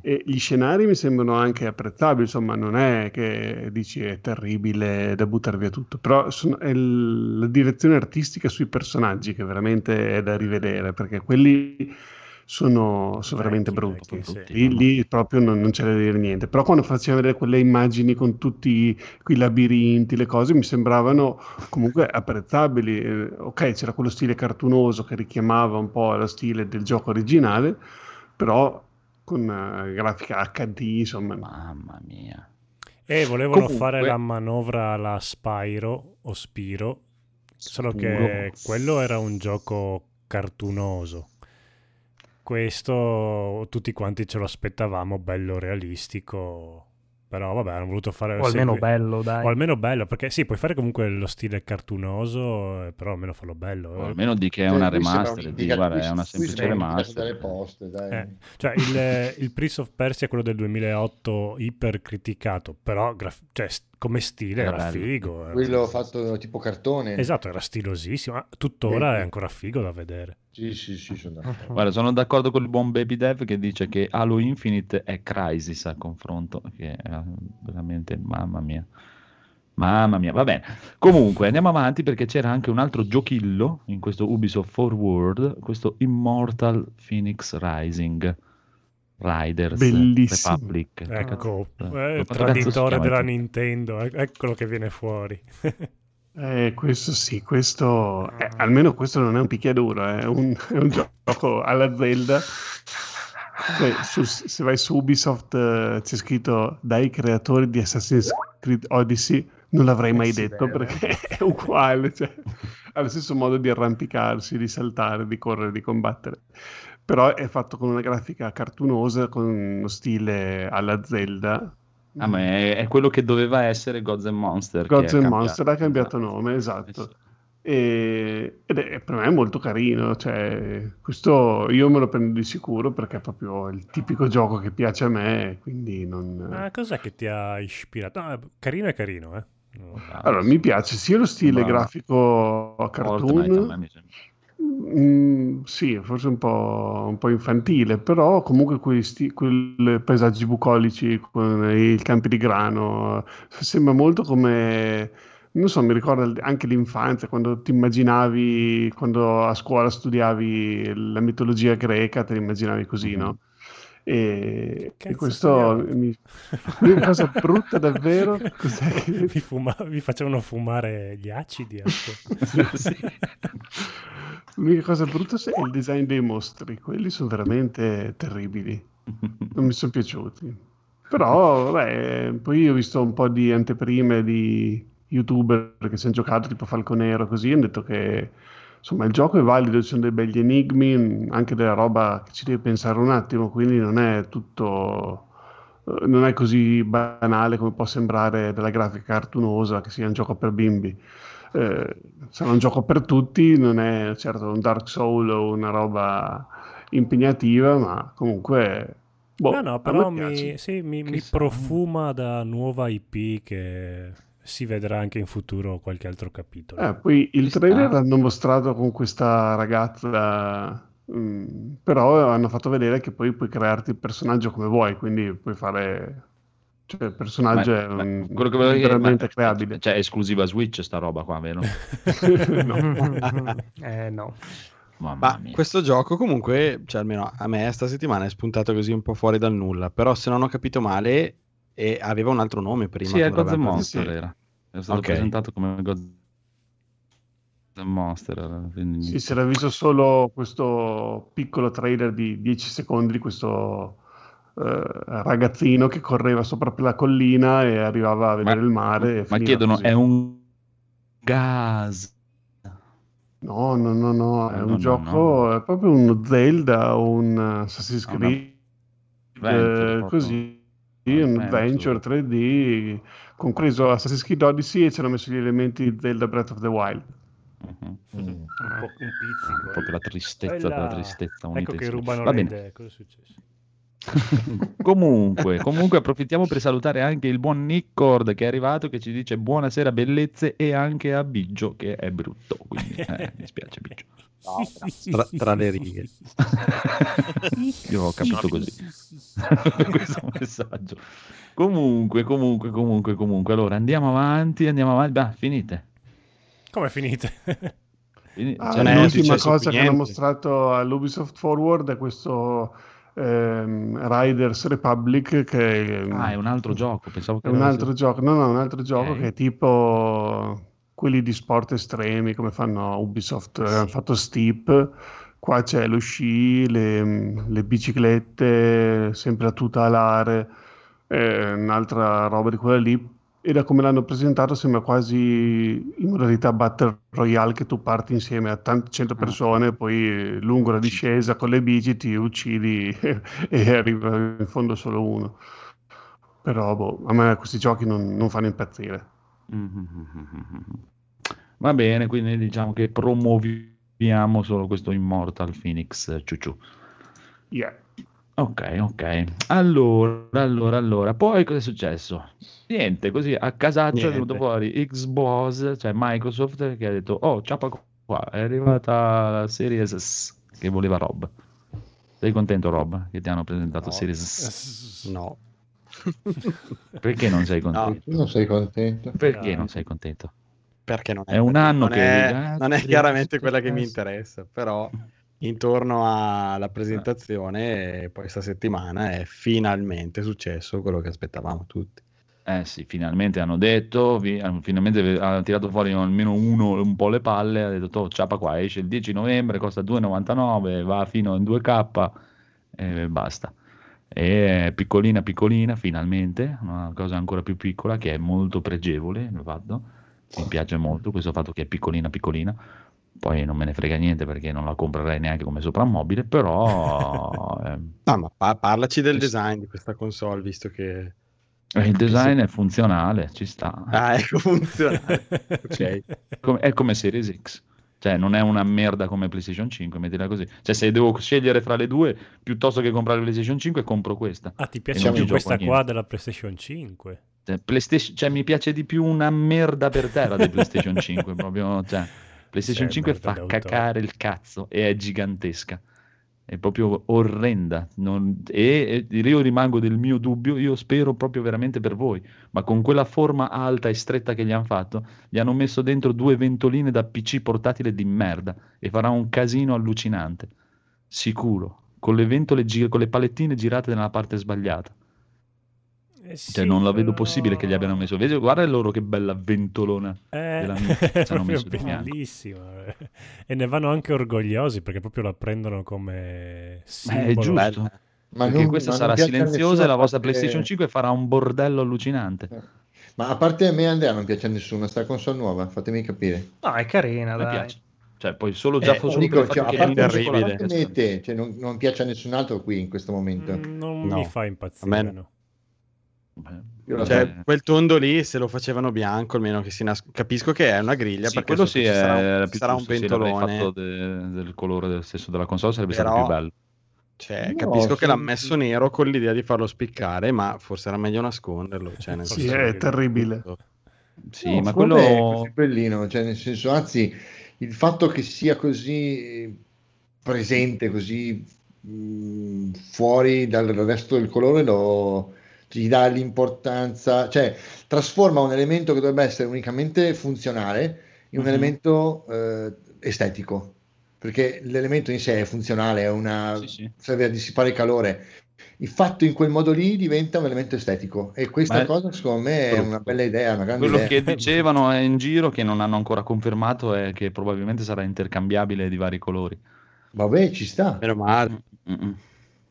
e gli scenari mi sembrano anche apprezzabili, insomma non è che dici è terribile da buttare via tutto, però sono- è la direzione artistica sui personaggi che veramente è da rivedere, perché quelli sono, sono veramente brutti. Lì, lì proprio non, non c'è da dire niente, però quando faceva vedere quelle immagini con tutti quei labirinti, le cose mi sembravano comunque apprezzabili. Eh, ok, c'era quello stile cartunoso che richiamava un po' lo stile del gioco originale, però con eh, grafica HD, insomma. Mamma mia. E volevano Comunque- fare la manovra alla Spyro o Spiro, solo Spuro. che quello era un gioco cartunoso. Questo tutti quanti ce lo aspettavamo, bello realistico. Però vabbè, hanno voluto fare... O almeno segui- bello, dai. O almeno bello, perché sì, puoi fare comunque lo stile cartunoso, eh, però almeno farlo bello. O almeno di che è una remaster, di, guarda, è una semplice remaster. delle poste, dai. Eh, cioè il, il Prince of Persia, quello del 2008, iper criticato, però graf- cioè, come stile Era era, figo. era- Quello fatto tipo cartone. Esatto, era stilosissimo. Tuttora Sì. è ancora figo da vedere. Sì, sì, sì, sono d'accordo. Guarda, sono d'accordo con il buon Baby Dev che dice che Halo Infinite è Crisis a confronto, che è veramente, mamma mia. Mamma mia, va bene. Comunque, andiamo avanti perché c'era anche un altro giochillo in questo Ubisoft Forward, questo Immortal Phoenix Rising Riders Bellissimo. Republic. Ecco, eh, traditore della Nintendo, ec- eccolo che viene fuori. Eh, questo sì, questo eh, almeno questo non è un picchiaduro, è un, è un gioco alla Zelda. Su- se vai su Ubisoft eh, c'è scritto dai creatori di Assassin's Creed Odyssey, non l'avrei mai Eh detto perché è uguale, cioè, ha lo stesso modo di arrampicarsi, di saltare, di correre, di combattere. Però è fatto con una grafica cartunosa, con uno stile alla Zelda. Ah, ma è, è quello che doveva essere Gods and Monster. Gods and cambiato. Monster ha cambiato Esatto. nome, esatto. E- ed è per me è molto carino. Cioè, questo io me lo prendo di sicuro perché è proprio il tipico gioco che piace a me. Quindi non. Ma cos'è che ti ha ispirato? No, carino è carino, eh. No. Allora, mi piace sia lo stile Ma- grafico a Fortnite a me cartoon, sembra. Mm, sì, forse un po', un po' infantile, però comunque quei, sti- quei paesaggi bucolici con i campi di grano sembra molto come, non so, mi ricorda anche l'infanzia, quando ti immaginavi, quando a scuola studiavi la mitologia greca, te la immaginavi così, no? E, Cazzo e questo mi... L'unica cosa brutta davvero, che... vi, fuma- vi facevano fumare gli acidi. ecco. Sì. L'unica cosa brutta è il design dei mostri, quelli sono veramente terribili, non mi sono piaciuti. Però, vabbè, poi ho visto un po' di anteprime di youtuber che si hanno giocato tipo Falconero così, hanno detto che insomma il gioco è valido, ci sono dei begli enigmi, anche della roba che ci devi pensare un attimo, quindi non è tutto eh, non è così banale come può sembrare della grafica cartunosa che sia un gioco per bimbi. Eh, sarà un gioco per tutti, non è certo un Dark Soul o una roba impegnativa, ma comunque boh, no, no, però mi, sì, mi, mi profuma da nuova IP che si vedrà anche in futuro qualche altro capitolo. Eh, poi il Ci sta. trailer l'hanno mostrato con questa ragazza, mm, però hanno fatto vedere che poi puoi crearti il personaggio come vuoi, quindi puoi fare... Cioè, il personaggio Beh, è mm, quello che volevo ma- creabile. Cioè, è esclusiva Switch sta roba qua, vero? No. eh no. Mamma Ma mia. questo gioco comunque, cioè almeno a me sta settimana è spuntato così un po' fuori dal nulla, però se non ho capito male e aveva un altro nome prima. Sì, è Gods Monster Sì. era. È stato Ok. presentato come Gods Monster. era, quindi- Sì, si era visto solo questo piccolo trailer di 10 secondi di questo eh, ragazzino che correva sopra per la collina e arrivava a vedere il mare. e Ma chiedono, così. è un gas? No, no, no, no, è No, un no, gioco, no. è proprio uno Zelda o un Assassin's Ah, una Creed, eh, proprio. così, Un un adventure. adventure 3D, compreso Assassin's Creed Odyssey e ci hanno messo gli elementi di Zelda Breath of the Wild. Mhm. Mm. un, po', un pizzico. eh. Proprio la tristezza Quella- della tristezza Ecco che rubano Va le bene. idee. Cosa è successo? comunque, comunque approfittiamo per salutare anche il buon Nickord che è arrivato che ci dice buonasera bellezze e anche a Biggio che è brutto, quindi eh, mi spiace Biggio. Tra, tra le righe. Io ho capito così questo messaggio. Comunque, comunque, comunque, comunque. Allora andiamo avanti, andiamo avanti. Bah, finite. Come finite? Fini- Ah, cioè, l'ultima cosa che hanno mostrato all'Ubisoft Forward è questo ehm, Riders Republic che Ah, è un altro gioco. Pensavo che è un altro gioco, no, no, un altro gioco Ok. che è tipo quelli di sport estremi come fanno Ubisoft, eh, hanno fatto Steep, Qua c'è lo sci, le, le biciclette, sempre la tuta alare, eh, un'altra roba di quella lì. E da come l'hanno presentato sembra quasi in modalità Battle Royale che tu parti insieme a tante cento persone, poi lungo la discesa con le bici ti uccidi e arriva in fondo solo uno. Però boh, a me questi giochi non, non fanno impazzire. Va bene, quindi diciamo che promuoviamo solo questo Immortal Phoenix Ciuciu. Yeah. Ok, ok. Allora, allora, allora. Poi cosa è successo? Niente, così a casaccio è Niente. venuto fuori Xbox, cioè Microsoft, che ha detto, oh, ciapa qua, è arrivata la Series S, che voleva Rob. Sei contento, Rob, che ti hanno presentato No. Series S? No. Perché non sei contento? Tu non sei contento? Perché non sei contento? Perché non è, È un anno non che è, dica, "Ah, non è chiaramente quella che mi sì". interessa, però intorno alla presentazione e poi sta settimana è finalmente successo quello che aspettavamo tutti. Eh sì, finalmente hanno detto, finalmente hanno tirato fuori almeno uno un po' le palle, ha detto, "Oh, ciapa qua, esce il 10 novembre, costa 2,99, va fino in 2K e basta. E è piccolina piccolina, finalmente, una cosa ancora più piccola che è molto pregevole, il fatto. Mi piace molto questo fatto che è piccolina piccolina. Poi non me ne frega niente perché non la comprerei neanche come soprammobile, però eh, No, ma pa- parlaci del design di questa console, visto che... eh, il design è funzionale, ci sta. Ah, ecco, funziona. ok. Com- è come Series X. Cioè, non è una merda come PlayStation 5, mettila così. Cioè, se devo scegliere fra le due, piuttosto che comprare PlayStation 5, compro questa. Ah, ti piace più questa qua niente. della PlayStation 5? Cioè, PlayStation- cioè, mi piace di più una merda per terra di PlayStation 5. Proprio, cioè, PlayStation Sì, 5 merda fa d'autore. cacare il cazzo e è gigantesca. È proprio orrenda. Non- e, e io rimango del mio dubbio. Io spero proprio veramente per voi. Ma con quella forma alta e stretta che gli hanno fatto, gli hanno messo dentro due ventoline da PC portatile di merda e farà un casino allucinante. Sicuro. Con le ventole, gi- con le palettine girate nella parte sbagliata. Eh Cioè, sì, non la vedo però- possibile che gli abbiano messo. Vedi, guarda loro che bella ventolona Eh, hanno messo bellissima. eh. E ne vanno anche orgogliosi perché proprio la prendono come Ma simbolo. è giusto. Ma perché non- questa ma non sarà a silenziosa e la vostra perché- PlayStation 5 farà un bordello allucinante. Ma a parte a me e Andrea non piace a nessuno, sta console nuova, fatmi capire. No, è carina, A dai. piace. Cioè, poi solo già Eh, solo dico, cioè, a che a terribile. cioè, non, non piace a nessun altro qui in questo momento. Mm, Non No. mi fa A impazzire. me- no. Cioè, quel tondo lì, se lo facevano bianco, almeno che si nas- Capisco che è una griglia, Sì, perché quello sì, ci sarà un, più sarà un pentolone. fatto de- del colore del stesso della console sarebbe Però- stato più bello. Cioè, No, capisco che sì. l'ha messo nero con l'idea di farlo spiccare, ma forse era meglio nasconderlo. Cioè, nel Sì, è che- terribile. Sì, No, ma è quello così bellino, cioè nel senso, anzi, il fatto che sia così presente, così mh, fuori dal resto del colore, lo, gli dà l'importanza, cioè trasforma un elemento che dovrebbe essere unicamente funzionale in un Mhm. elemento eh, estetico, perché l'elemento in sé è funzionale, è una, Sì, sì. serve a dissipare il calore. Il fatto in quel modo lì diventa un elemento estetico e questa è- cosa secondo me è una bella idea, una grande Quello idea. che dicevano è in giro, che non hanno ancora confermato, è che probabilmente sarà intercambiabile di vari colori. Vabbè, ci sta, Meno male. Mm-mm.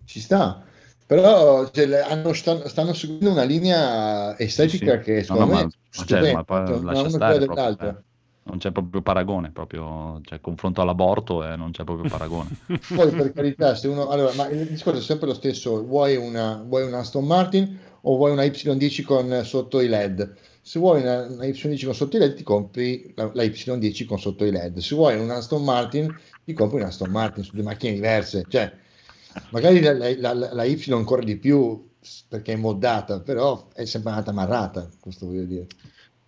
ci sta. Però cioè, hanno- stanno, stanno seguendo una linea estetica Sì, sì. che No, secondo no, me ma- cioè, ma lascia stare proprio, dell'altra. eh. Non c'è proprio paragone, proprio, cioè, confronto all'aborto e non c'è proprio paragone. Poi per carità, se uno... Allora, ma il discorso è sempre lo stesso, vuoi una, vuoi una Aston Martin o vuoi una Y10 con sotto i LED? Se vuoi una, una Y10 con sotto i LED ti compri la, la Y10 con sotto i LED. Se vuoi una Aston Martin ti compri una Aston Martin su due macchine diverse. Cioè, magari la, la- la- la Y ancora di più perché è moddata, però è sempre andata amarrata, questo voglio dire.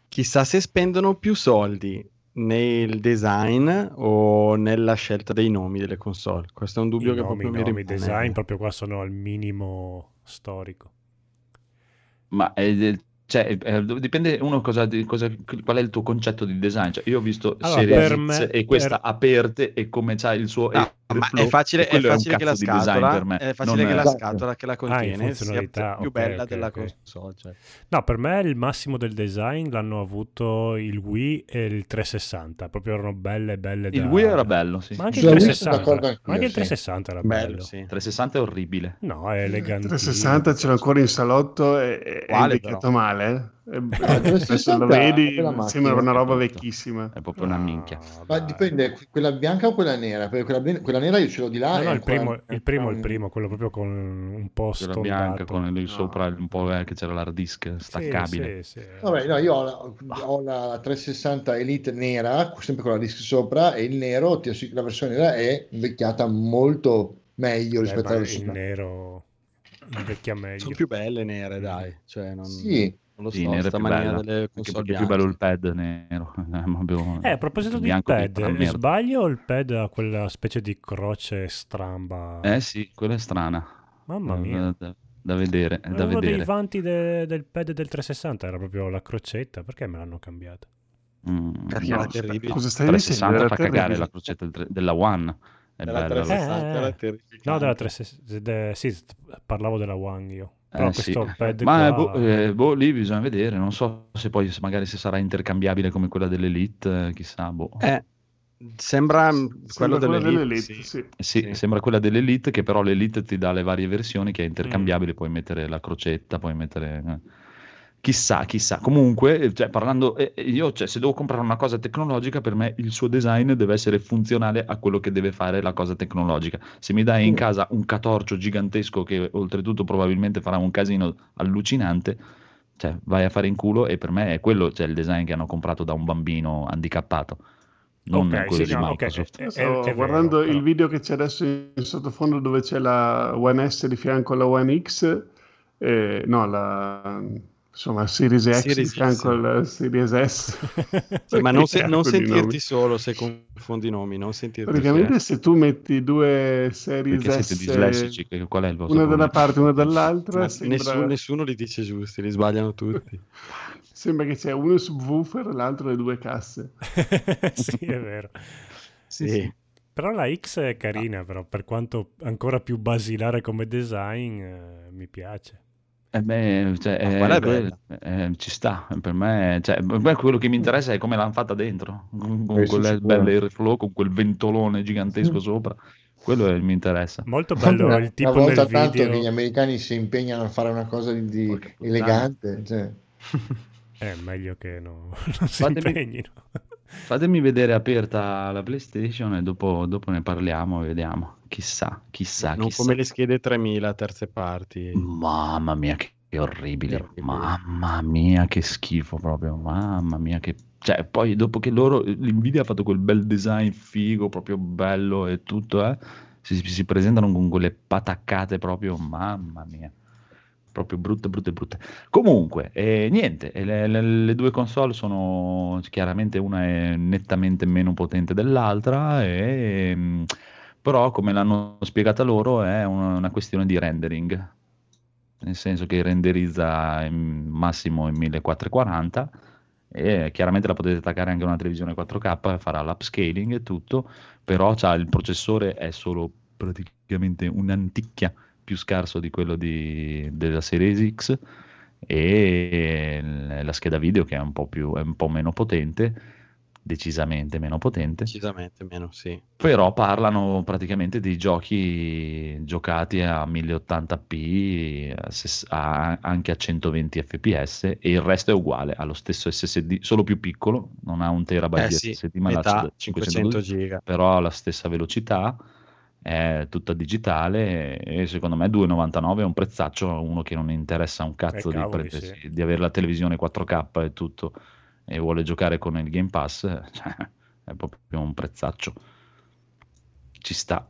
Chissà se spendono più soldi nel design o nella scelta dei nomi delle console. Questo è un dubbio I che nomi, proprio mi nomi, rimane. design proprio qua sono al minimo storico. Ma è- cioè, eh, dipende uno cosa, di- cosa- qual è il tuo concetto di design. Cioè, io ho visto Allora, X me- e questa per- aperte e come c'ha il suo Ah, Ma è facile, è facile che la scatola, per me. è facile Non che la scatola che la Ah, contiene sia funzionalità, più ok, bella ok, della ok. console. Cioè. No, per me il massimo del design l'hanno avuto il Wii e il 360, proprio erano belle belle Il da- Wii era bello, sì. Ma anche il Sulla Wii sono 360, d'accordo anch'io, ma anche il sì. 360 era Bello, bello. sì. 360 è orribile. No, è elegante. 360 ce l'ho ancora in salotto e e è Quale, invecchiato male. Eh. E- il Adesso 360 lo vedi, sembra una è roba vecchissima. È proprio una minchia. Ma dipende, quella bianca o quella nera? Perché quella, quella nera io ce l'ho di là. No, no, il primo, il primo, il un- primo, quello proprio con un po' Quella bianca con lì No. sopra un po' eh, che c'era l'hard disk Sì, staccabile. sì, sì. Vabbè, no, io ho la, ho la 360 Elite nera, sempre con la disc sopra, e il nero, la versione nera è invecchiata molto meglio rispetto alla il versione. nero invecchia meglio. Sono più belle nere, dai. Cioè, non, Sì, non lo Sì, so, nero è sta più mania bella. delle console è più bello il pad nero. Eh, a proposito di bianco pad, merda. sbaglio o il pad ha quella specie di croce stramba? Eh sì, quella è strana. Mamma mia. Da, da vedere, è da Uno dei vedere. vanti de- del pad del 360 era proprio la crocetta, perché me l'hanno cambiata? Mm, Perché no, era terribile. Cosa stai 360 dicendo? fa Era cagare terribile. la crocetta del della One. È Della bella. 360 Eh, era eh. No, della 360, de- sì, parlavo della One io. Però Eh, questo sì. pad Ma eh, qua... boh, eh, boh, lì bisogna vedere. Non so se poi se magari se sarà intercambiabile come quella dell'Elite, eh, chissà. Boh. Eh, sembra mm, quello Sembra quella dell'Elite. dell'Elite, sì. sì. Eh Sì, Sì. sembra quella dell'Elite, che però l'Elite ti dà le varie versioni, che è Mm. intercambiabile, puoi mettere la crocetta, puoi mettere... Chissà, chissà. Comunque, eh, cioè, parlando, eh, eh, io, cioè, se devo comprare una cosa tecnologica, per me il suo design deve essere funzionale a quello che deve fare la cosa tecnologica. Se mi dai in Mm. casa un catorcio gigantesco che oltretutto probabilmente farà un casino allucinante, cioè, vai a fare in culo e per me è quello, cioè, il design che hanno comprato da un bambino handicappato, non Ok, quello sì, di no, ok, Microsoft. eh, Sto è vero, guardando però. il video che c'è adesso in sottofondo dove c'è la One S di fianco alla One X, eh, no, la insomma Series X Series di fianco Series S. Sì, ma non, se- non sentirti nomi? solo se confondi i nomi, non sentirti Praticamente solo. se tu metti due Series Perché siete S, dislessici? Qual è il vostro una da una parte e una dall'altra, sembra, nessuno, nessuno li dice giusti, li sbagliano tutti. sembra che c'è uno subwoofer e l'altro le due casse. sì, è vero. Sì. Però la X è carina, però per quanto ancora più basilare come design, eh, mi piace. Eh beh, cioè, eh, quel- eh, ci sta, per me, cioè, per me quello che mi interessa è come l'hanno fatta dentro, con, con sicuro. belle airflow, con quel ventolone gigantesco sopra, quello è- mi interessa. Molto bello una, il tipo una volta nel tanto video. che gli americani si impegnano a fare una cosa di, di elegante. Cioè. È meglio che no- non si Fatemi- impegnino. Fatemi vedere aperta la PlayStation e dopo, dopo ne parliamo e vediamo. Chissà, chissà, non chissà. come le schede 3000 terze parti. Mamma mia, che, orribile. Terribile. Mamma mia, che schifo proprio. Mamma mia, che... Cioè, poi dopo che loro... L'Nvidia ha fatto quel bel design figo, proprio bello e tutto, eh, si, si presentano con quelle pataccate proprio, mamma mia. Proprio brutte, brutte, brutte. Comunque, eh, niente, eh, le, le- le due console sono chiaramente una è nettamente meno potente dell'altra, e, mm, però come l'hanno spiegata loro è una, una questione di rendering, nel senso che renderizza in massimo in 1440 e chiaramente la potete attaccare anche a una televisione 4K, farà l'upscaling e tutto, però il processore è solo praticamente un'anticchia più scarso di quello di- della Series X e la scheda video che è un po' più è un po' meno potente, decisamente meno potente. Decisamente meno, sì. Però parlano praticamente di giochi giocati a 1080p, a anche a 120 fps e il resto è uguale, ha lo stesso SSD, solo più piccolo, non ha un terabyte Eh di sì, SSD, ma 512, 500 giga. però ha la stessa velocità, è tutta digitale e secondo me 2,99 è un prezzaccio a uno che non interessa un cazzo Eh, di, prendersi- sì. di avere la televisione 4K e tutto e vuole giocare con il Game Pass, cioè, è proprio un prezzaccio. Ci sta.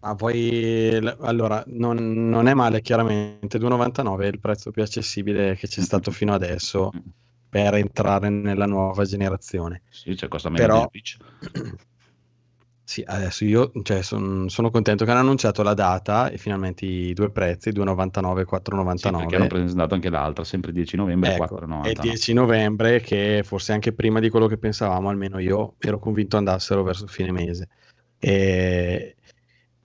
Ma poi, allora, non, non è male chiaramente, 2,99 è il prezzo più accessibile che c'è stato fino adesso per entrare nella nuova generazione. Sì, cioè costa meno Però- del Switch. Sì, adesso io cioè, son- sono contento che hanno annunciato la data e finalmente i due prezzi, 2,99 e Sì, perché 4,99. hanno presentato anche l'altra, sempre 10 novembre, Ecco, 4,99. è il 10 novembre che forse anche prima di quello che pensavamo, almeno io ero convinto andassero verso fine mese. E,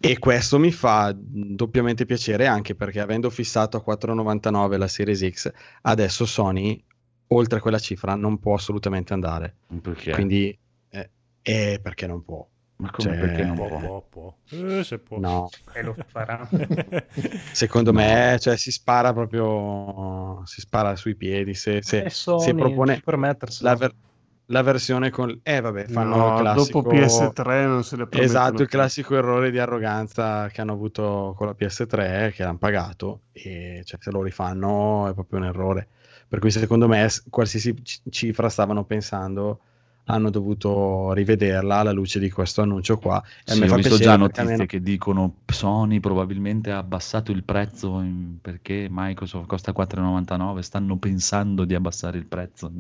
E questo mi fa doppiamente piacere anche perché avendo fissato a 4,99 la Series X, adesso Sony oltre quella cifra non può assolutamente andare. Perché? Quindi, eh, eh, perché non può. Ma come Cioè, perché non Può, può? può, può. Eh, se può. No, E lo farà. secondo me cioè, si spara proprio, si spara sui piedi. Se, se, E Sony se propone la, ver- la versione con... Eh vabbè, fanno No, il classico... dopo PS3 non se le permettono Esatto, il classico errore di arroganza che hanno avuto con la PS3 che hanno pagato e cioè, se lo rifanno è proprio un errore. Per cui secondo me qualsiasi c- cifra stavano pensando hanno dovuto rivederla alla luce di questo annuncio qua. E Sì, ho visto già notizie almeno- che dicono Sony probabilmente ha abbassato il prezzo in- perché Microsoft costa 4,99, stanno pensando di abbassare il prezzo.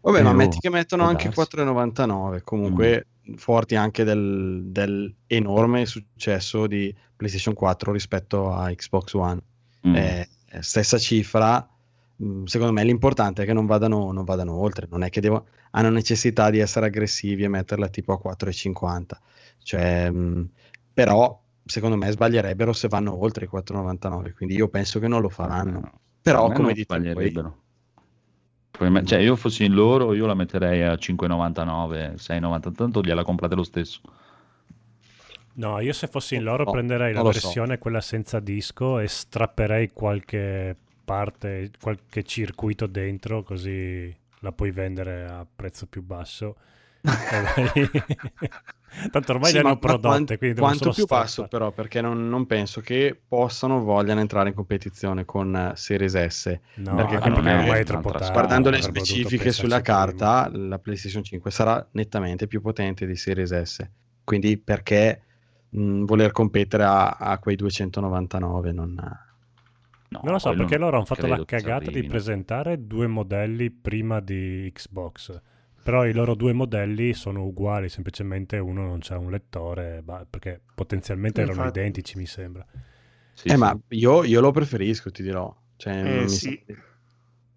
Vabbè, ma Eh, metti che mettono anche darsi. 4,99, comunque forti anche del, del enorme successo di PlayStation 4 rispetto a Xbox One. Mm. Eh, stessa cifra, mh, secondo me l'importante è che non vadano, non vadano oltre, non è che devo, hanno necessità di essere aggressivi e metterla tipo a 4,50. Cioè, mh, però secondo me sbaglierebbero se vanno oltre i 4,99, quindi io penso che non lo faranno. No, Però, per me come dite sbaglierebbero. Me- cioè, io fossi in loro, io la metterei a 5,99, 6,90, tanto gliela comprate lo stesso. No, io se fossi in loro No, prenderei la lo so. versione quella senza disco e strapperei qualche parte, qualche circuito dentro, così la puoi vendere a prezzo più basso. Tanto ormai Sì, le hanno prodotte, quant- quindi quanto più basso strappare. però perché non, non penso che possano vogliano entrare in competizione con eh, Series S No, perché ormai è è troppo tardi. guardando le specifiche sulla pensarci prima. carta la PlayStation 5 sarà nettamente più potente di Series S quindi perché mh, voler competere a, a quei 299 non No, Non lo so, perché loro hanno fatto la cagata di presentare due modelli prima di Xbox. Però i loro due modelli sono uguali, semplicemente uno non c'ha un lettore, perché potenzialmente Sì, erano infatti. identici, mi sembra. Sì, eh, sì. ma io, io lo preferisco ti dirò cioè, Eh, mi sì. sa-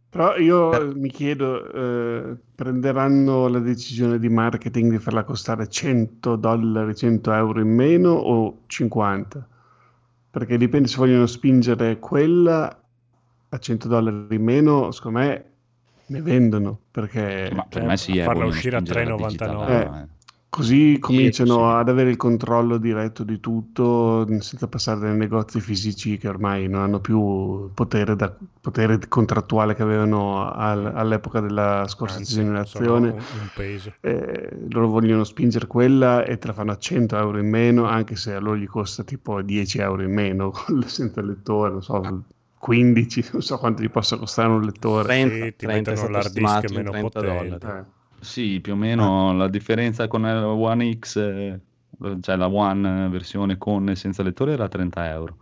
Però io mi chiedo, eh, prenderanno la decisione di marketing di farla costare 100 dollari, 100 euro in meno o 50? Perché dipende se vogliono spingere quella a 100 dollari in meno, secondo me ne vendono, perché Ma per Cioè, me sì, eh, farla uscire a spingere la 3,99. digitale, eh. Così cominciano sì. ad avere il controllo diretto di tutto senza passare dai negozi fisici che ormai non hanno più il potere, da- potere contrattuale che avevano al- all'epoca della scorsa Anzi, generazione. un, un peso. Eh, loro vogliono spingere quella e te la fanno a 100 euro in meno, anche se a loro gli costa tipo 10 euro in meno con- senza lettore, non so, 15, non so quanto gli possa costare un lettore. 30, Sì, ti 30 è mettono l'hard disk meno 30 potente. dollari. Eh, Sì, più o meno la differenza con la One X, eh, cioè la One versione con e senza lettore era 30 euro.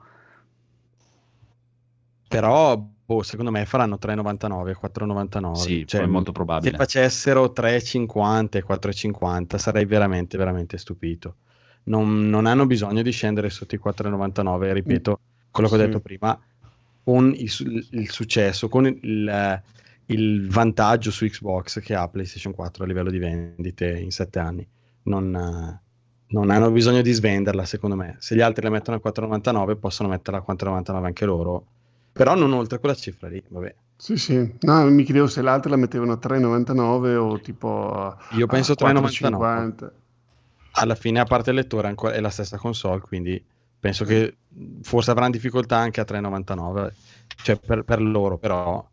Però, boh, secondo me faranno 3,99, 4,99. Sì, Cioè, è molto Se probabile. facessero 3,50 e 4,50 sarei veramente, veramente stupito. Non, non hanno bisogno di scendere sotto i 4,99, ripeto quello che ho Sì. detto prima, con il, il successo, con il, il vantaggio su Xbox che ha PlayStation 4 a livello di vendite in 7 anni. Non, eh, non hanno bisogno di svenderla, secondo me. Se gli altri la mettono a 4,99 possono metterla a 4,99 anche loro, però non oltre quella cifra lì, vabbè. Sì, sì. No, mi chiedevo se l'altra la mettevano a 3,99 o tipo a Io penso a 3,99. 4,50. alla fine a parte il lettore è la stessa console quindi penso che forse avranno difficoltà anche a 3,99 cioè per, per loro però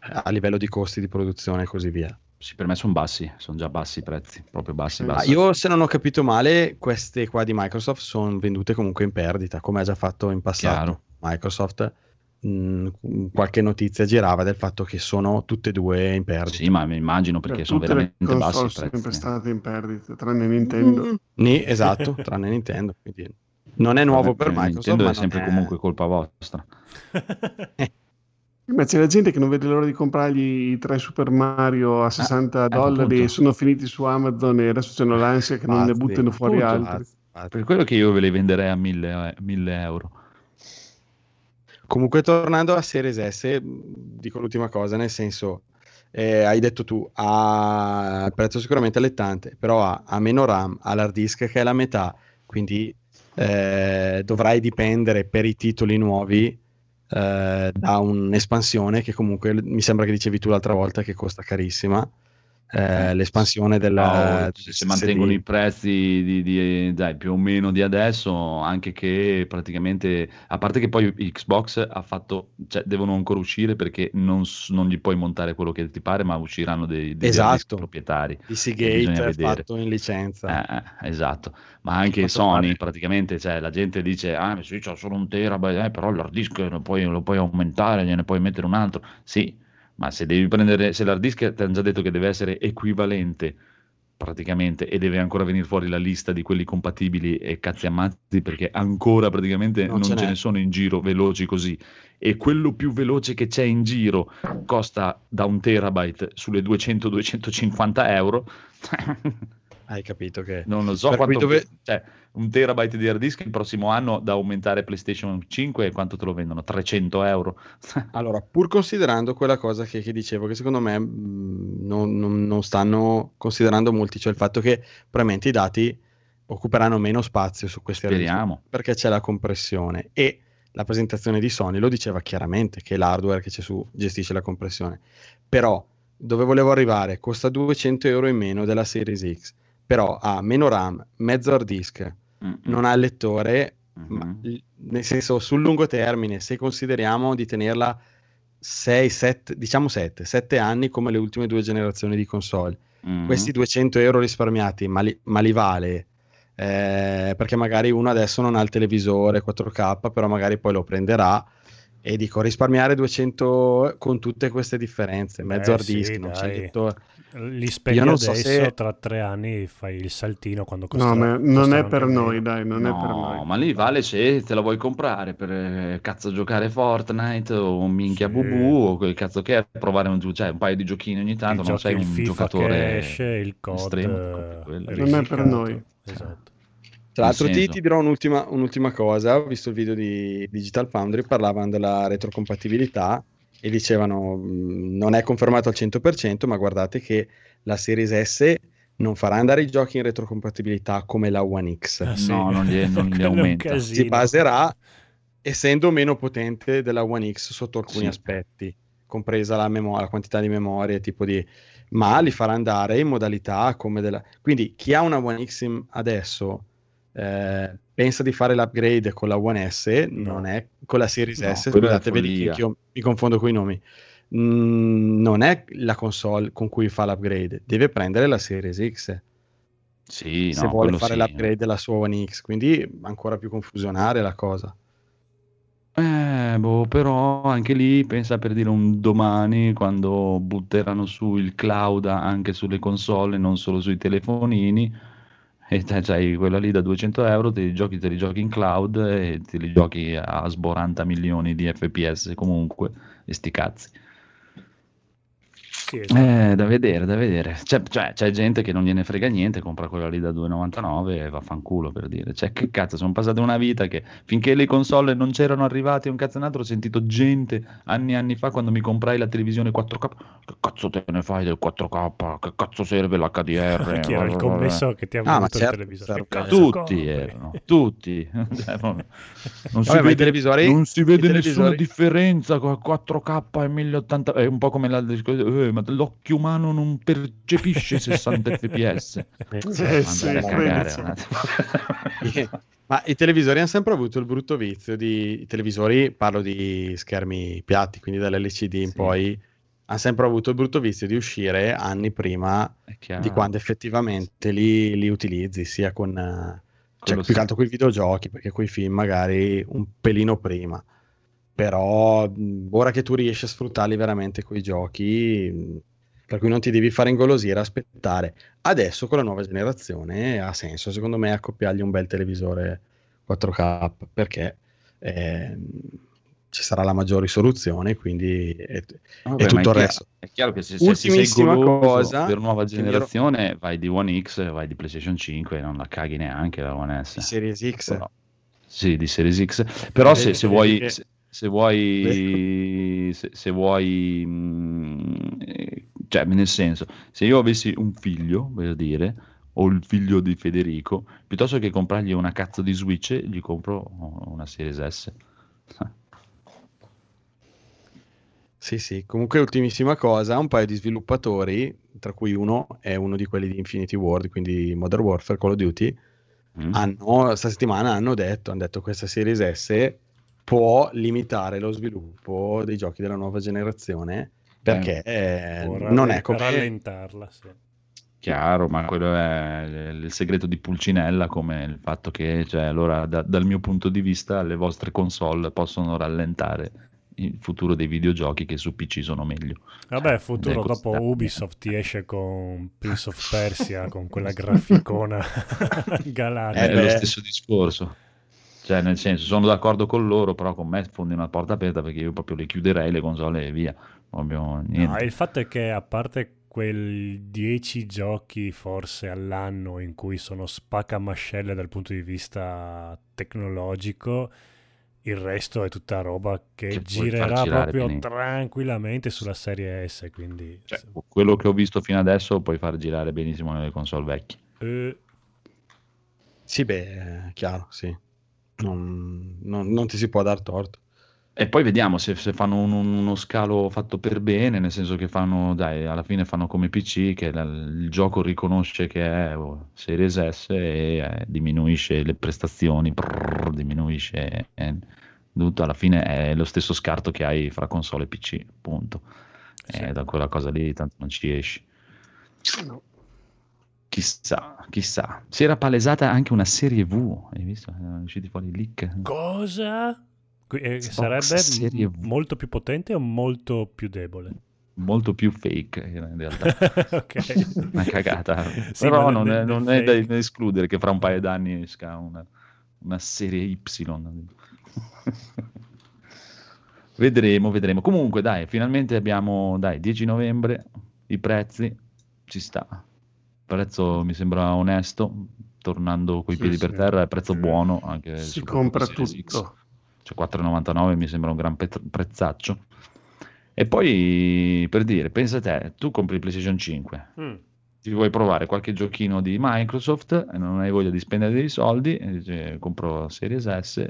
a livello di costi di produzione e così via Sì, per me sono bassi, sono già bassi i prezzi, proprio bassi, bassi. io se non ho capito male queste qua di Microsoft sono vendute comunque in perdita come ha già fatto in passato Chiaro. Microsoft mh, qualche notizia girava del fatto che sono tutte e due in perdita Sì, ma mi immagino perché Per sono tutte le veramente bassi sono prezzi. sempre state in perdita, tranne Nintendo. Ni- esatto tranne Nintendo quindi non è nuovo per Microsoft Nintendo ma è sempre è- comunque colpa vostra. Ma c'è la gente che non vede l'ora di comprargli i tre Super Mario a 60 eh, dollari e sono finiti su Amazon e adesso c'hanno l'ansia che non ne Pazzi. buttino fuori Appunto. altri. Pazzi. Per quello che io ve le venderei a 1000, 1000 euro. Comunque, tornando a Series S, dico l'ultima cosa, nel senso, eh, hai detto tu, ha il prezzo sicuramente allettante, però ha, ha meno RAM, ha l'hard disk che è la metà, quindi eh, dovrai dipendere per i titoli nuovi eh, da un'espansione che comunque mi sembra che dicevi tu l'altra volta che costa carissima. Eh, l'espansione della No, se, se mantengono i prezzi di, di- dai, più o meno di adesso, anche che praticamente, a parte che poi Xbox ha fatto, cioè devono ancora uscire perché non, non gli puoi montare quello che ti pare, ma usciranno dei, dei Esatto. proprietari. di che Seagate vedere. fatto in licenza. Eh, eh, esatto, ma anche Sony vale? praticamente, cioè, la gente dice, ah sì, c'ho solo un terabyte, eh, però l'hard disk lo puoi, lo puoi aumentare, gliene puoi mettere un altro. Sì, ma se devi prendere, se l'hard disk ti hanno già detto che deve essere equivalente praticamente e deve ancora venire fuori la lista di quelli compatibili e cazzi ammazzi perché ancora praticamente Non non, ce ce ne sono in giro veloci così. E quello più veloce che c'è in giro costa da un terabyte sulle 200-250 euro Hai capito che... non lo so Per quanto dove- cioè, un terabyte di hard disk il prossimo anno da aumentare PlayStation 5 e quanto te lo vendono? 300 euro Allora, pur considerando quella cosa che, che dicevo, che secondo me mh, non, non- non stanno considerando molti, cioè il fatto che probabilmente i dati occuperanno meno spazio su questi hard disk, speriamo perché c'è la compressione e la presentazione di Sony lo diceva chiaramente che l'hardware che c'è su gestisce la compressione. Però dove volevo arrivare costa 200 euro in meno della Series X, però ha meno RAM, mezzo hard disk, Mm, non ha il lettore, mhm. ma nel senso sul lungo termine, se consideriamo di tenerla 6, 7, diciamo 7, 7 anni come le ultime due generazioni di console, Mhm. questi 200 euro risparmiati, ma li, ma li vale? Eh, perché magari uno adesso non ha il televisore 4K, però magari poi lo prenderà. E dico, risparmiare 200 con tutte queste differenze, mezzo Eh, hard disk, sì, non c'è dai. detto- Li spendi Io non adesso, so se- tra tre anni fai il saltino quando No, costerà, ma non è per meno. noi, dai, non è per No, noi. ma lì vale se te la vuoi comprare per eh, cazzo giocare Fortnite o un minchia Sì. bubu o quel cazzo che è, provare un, cioè, un paio di giochini ogni tanto, Il non giochi- sei un FIFA giocatore che esce, il COD estremo. Non è per noi. Esatto. Tra l'altro ti, ti dirò un'ultima, un'ultima cosa, ho visto il video di Digital Foundry, parlavano della retrocompatibilità e dicevano mh, non è confermato al 100%, ma guardate che la Series S non farà andare i giochi in retrocompatibilità come la One X, Ah, sì. No, non li- non li aumenta. Si baserà essendo meno potente della One X sotto alcuni Sì. aspetti, compresa la, memo- la quantità di memoria, e tipo di... ma li farà andare in modalità come della... Quindi chi ha una One X adesso eh, pensa di fare l'upgrade con la One S, No. non è con la Series No, S, scusate, vedi che io mi confondo con i nomi. Mm, non è la console con cui fa l'upgrade, deve prendere la Series X Sì, se no, vuole fare sì. l'upgrade della sua One X, quindi ancora più confusionaria la cosa. Eh, boh, però anche lì pensa per dire un domani quando butteranno su il cloud anche sulle console, non solo sui telefonini, e te c'hai quella lì da 200 euro, te li giochi, te li giochi in cloud e te li giochi a sboranta milioni di FPS comunque, e sti cazzi. Sì, esatto. Eh, da vedere, da vedere. C'è, cioè, c'è gente che non gliene frega niente, compra quella lì da 2,99 e vaffanculo per dire. Cioè, che cazzo, sono passate una vita che finché le console non c'erano arrivate un cazzo e un altro, ho sentito gente anni e anni fa quando mi comprai la televisione 4K. Che cazzo te ne fai del 4K? Che cazzo serve l'HDR? Chi era il commesso che ti ha Ah, ma voluto il certo, televisore? cazzo Tutti compri? erano, tutti. Cioè, non, non si Vabbè, vede, televisori- non si vede televisori- nessuna differenza con 4K e 1080. È un po' come la eh, ma l'occhio umano non percepisce 60 fps. Eh, sì, cagare. Ma i televisori hanno sempre avuto il brutto vizio di... I televisori, parlo di schermi piatti, quindi dall'LCD in Sì. poi, hanno sempre avuto il brutto vizio di uscire anni prima di quando effettivamente li, li utilizzi, sia con... Cioè, più che altro con i videogiochi, perché con i film magari un pelino prima. Però ora che tu riesci a sfruttarli veramente con i giochi, per cui non ti devi fare ingolosire, aspettare. Adesso con la nuova generazione ha senso, secondo me, accoppiargli un bel televisore 4K, perché ehm, ci sarà la maggior risoluzione, quindi è, Vabbè, ma tutto è il chiaro- resto. È chiaro che se, se- se sei cosa, per nuova mi ero- generazione vai di One X, vai di PlayStation 5 non la caghi neanche la One S. Di Series X. Però- sì, di Series X. Però se, se vuoi, se, se vuoi, se, se vuoi, mh, eh, cioè nel senso, se io avessi un figlio, voglio dire, o il figlio di Federico, piuttosto che comprargli una cazzo di Switch, gli compro una Series S. Sì, sì, comunque ultimissima cosa, un paio di sviluppatori, tra cui uno è uno di quelli di Infinity Ward, quindi Modern Warfare, Call of Duty, Mm. hanno, questa settimana hanno detto, hanno detto questa Series S può limitare lo sviluppo dei giochi della nuova generazione perché eh, Può non è come... rallentarla, sì. Chiaro, ma quello è il segreto di Pulcinella, come il fatto che, cioè, allora, da- dal mio punto di vista, le vostre console possono rallentare il futuro dei videogiochi che su PC sono meglio. Vabbè, futuro Ecco, dopo Ubisoft ti esce con Prince of Persia, con quella graficona galattica. È lo stesso discorso. Cioè, nel senso, sono d'accordo con loro, però con me fondi una porta aperta perché io proprio le chiuderei le console e via. Proprio niente. No, il fatto è che a parte quei 10 giochi forse all'anno in cui sono spaccamascelle dal punto di vista tecnologico, il resto è tutta roba che, Che girerà proprio benissimo. tranquillamente sulla serie S, quindi Cioè, quello che ho visto fino adesso puoi far girare benissimo nelle console vecchie. eh, Sì, beh, chiaro, sì. Non, non- non ti si può dar torto. E poi vediamo se, se fanno un- un- uno scalo fatto per bene, nel senso che fanno, dai, alla fine fanno come PC, che la- il gioco riconosce che è oh, Series S e eh, diminuisce le prestazioni, brrr, diminuisce eh, tutto, alla fine è lo stesso scarto che hai fra console e PC, punto. E da quella cosa lì tanto non ci esci. Chissà, chissà. Si era palesata anche una serie V, hai visto? Erano usciti fuori i leak. cosa? Eh, sarebbe molto più potente o molto più debole? molto più fake in realtà. ok. Una cagata. Sì, Però non, è, non è da escludere che fra un paio d'anni esca una, una serie Y. vedremo, vedremo. Comunque, dai, finalmente abbiamo, dai, 10 novembre, i prezzi, ci sta. Prezzo mi sembra onesto, tornando coi Sì, piedi sì. per terra, è prezzo buono. Anche Si compra tutto. Cioè 4,99 mi sembra un gran pet- prezzaccio. E poi, per dire, pensa te, tu compri il PlayStation 5, Mm. ti vuoi provare qualche giochino di Microsoft e non hai voglia di spendere dei soldi, e dici, compro Series S e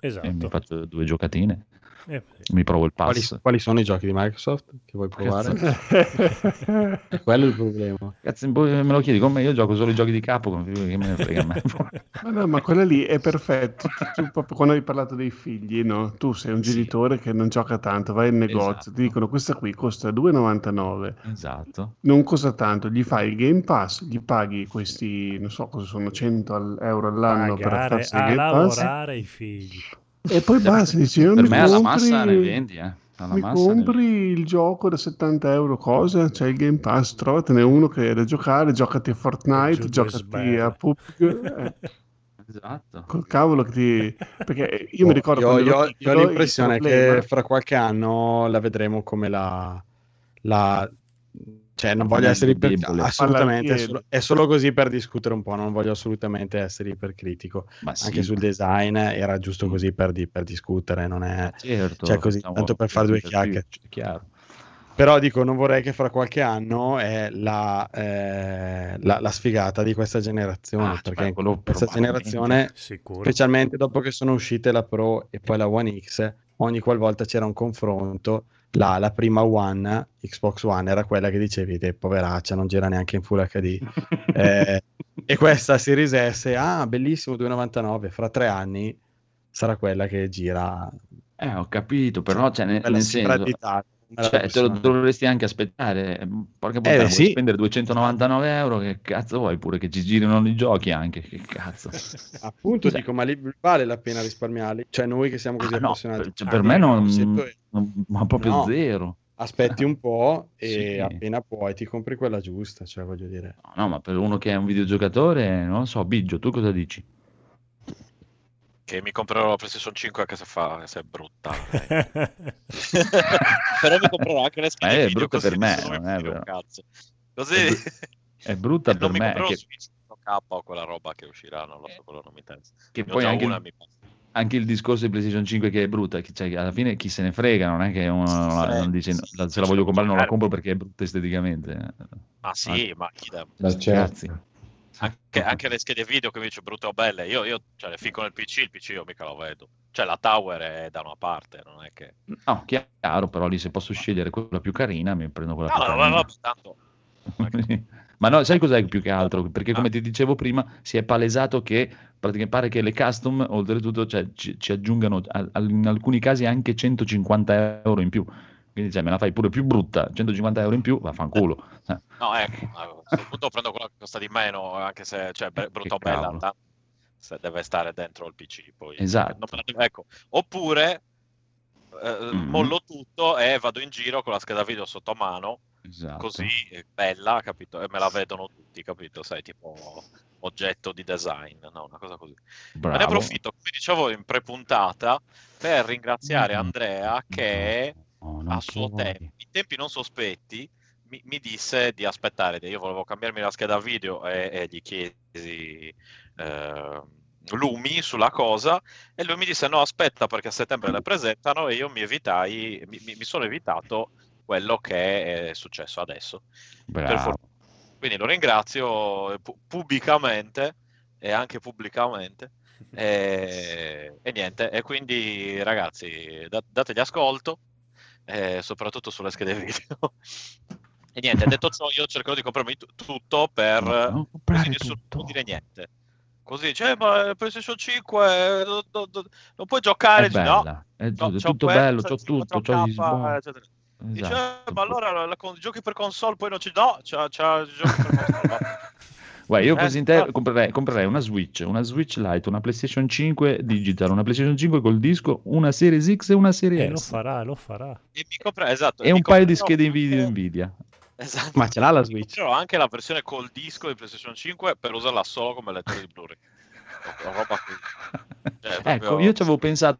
mi Esatto. faccio due giocatine, Eh, sì. mi provo il Quali, pass. quali sono i giochi di Microsoft che vuoi provare? È quello il problema. Cazzo, poi me lo chiedi come io gioco solo i giochi di capo, che me ne frega me. Ma no, ma quella lì è perfetta. Tu, tu proprio quando hai parlato dei figli, no? Tu sei un Sì. genitore che non gioca tanto, vai in negozio, Esatto. ti dicono questa qui costa 2,99, esatto. non costa tanto, gli fai il Game Pass, gli paghi questi, non so cosa sono, 100 al- euro all'anno per Pagare farsi il a Game Pass lavorare i figli. E poi basta, dici, non Per mi me alla compri, massa ne vendi, eh. Alla mi massa ne compri il gioco da 70 euro, cosa? C'è il Game Pass, trovatene uno che è da giocare, giocati a Fortnite, giocati a PUBG, eh. Esatto. Col cavolo che ti... Perché io mi ricordo Io, io- io ho l'impressione problema- che fra qualche anno la vedremo come la... la- cioè, non voglio essere iper... debole. assolutamente, è solo, è solo così per discutere un po', non voglio assolutamente essere ipercritico. Ma sì, Anche sul design era giusto così per, di- per discutere, non è... certo. cioè, così, facciamo- tanto per fare due chiacchiere. È chiaro. Però dico, non vorrei che fra qualche anno è la, eh, la, la sfigata di questa generazione, Ah, perché questa generazione Sicuro. specialmente dopo che sono uscite la Pro e poi la One X, ogni qualvolta c'era un confronto, la, la prima One, Xbox One, era quella che dicevi, te poveraccia, non gira neanche in Full HD. Eh, e questa Series S, ah, bellissimo, 2,99, fra tre anni sarà quella che gira. Eh, ho capito, però cioè, nel, nel senso, cioè, te lo dovresti anche aspettare. Porca puttana, Eh, vuoi sì. spendere 299 euro? Che cazzo vuoi? Pure che ci girino i giochi anche. Che cazzo. Appunto, Cioè- dico, ma lì vale la pena risparmiarli? Cioè, noi che siamo così Ah, no, appassionati. per, cioè, Ah, per me non, 100 euro. non- ma proprio No. zero. aspetti un po' e Sì. appena puoi ti compri quella giusta, cioè voglio dire. No, no, ma per uno che è un videogiocatore, non lo so, Biggio, tu cosa dici? Che mi comprerò la PlayStation 5 anche se fa se è brutta. Però mi comprerò anche le schede Eh, è video, brutta così per me, non è vero. cazzo. Così È bru- È brutta non per mi me, comprerò che, 4K o quella roba che uscirà, non lo so, quello non mi interessa. che Ne poi anche una, il, mi anche il discorso di PlayStation 5 che è brutta, che- cioè, alla fine chi se ne frega, non è che uno non, la- non dice la- se la voglio comprare non la compro perché è brutta esteticamente. Ma sì, ma. Ma certo. Cazzi. Anche, anche le schede video che mi dice brutte o belle, io, io cioè, le fico nel PC, il PC io mica lo vedo. Cioè la tower è da una parte, non è che... No, chiaro, però lì se posso scegliere quella più carina, mi prendo quella No, più no, carina. no, no, tanto... Ma no, sai cos'è più che altro? Perché come ti dicevo prima, si è palesato che praticamente pare che le custom, oltretutto, cioè, ci, ci aggiungano a- a- in alcuni casi anche 150 euro in più. Quindi cioè, me la fai pure più brutta, 150 euro in più, vaffanculo. Eh, No, ecco, a questo punto prendo quella che costa di meno, anche se cioè, be- brutta o bella, tanto se deve stare dentro il PC. Poi. Esatto. Non me la- ecco. Oppure eh, Mhm. mollo tutto e vado in giro con la scheda video sotto mano, Esatto. così bella, capito? E me la vedono tutti, capito? Sai, tipo oggetto di design, no? Una cosa così. Me ne Bravo. approfitto, come dicevo in prepuntata, per ringraziare Mm. Andrea che Oh, a suo tempo, in tempi non sospetti, mi, mi disse di aspettare. Io volevo cambiarmi la scheda video e, e gli chiesi eh, lumi sulla cosa e lui mi disse no aspetta perché a settembre le presentano e io mi evitai, mi, mi- sono evitato quello che è successo adesso. Quindi lo ringrazio pu- pubblicamente e anche pubblicamente. E, e niente, e quindi ragazzi, da- dategli ascolto, eh, soprattutto sulle schede video. E niente, detto ciò, io cercherò di comprarmi tu- tutto per No, così nessuno tutto. può dire niente. Così dice, "Eh, ma il PlayStation 5 do- do- do- non puoi giocare. È Dici, no, è, c'ho- tutto, è c'ho tutto questo, bello, c'ho il tutto, c'ho 4K, gli. Dice, Esatto. "Eh, ma allora la- la- giochi per console poi non ci... No, c'ha, c'ha giochi per console. va." Guarda, io Eh, così in te no. comprerei, comprerei una Switch, una Switch Lite, una PlayStation 5 digital, una PlayStation 5 col disco, una Series X e una Series E lo S. farà, lo farà. E mi compre- esatto, E mi un paio di schede video anche- Nvidia. Esatto. Ma ce l'ha la Switch? comprerò anche la versione col disco di PlayStation 5 per usarla solo come lettore di Blu-ray. Cioè, Ecco, io ci avevo pensato,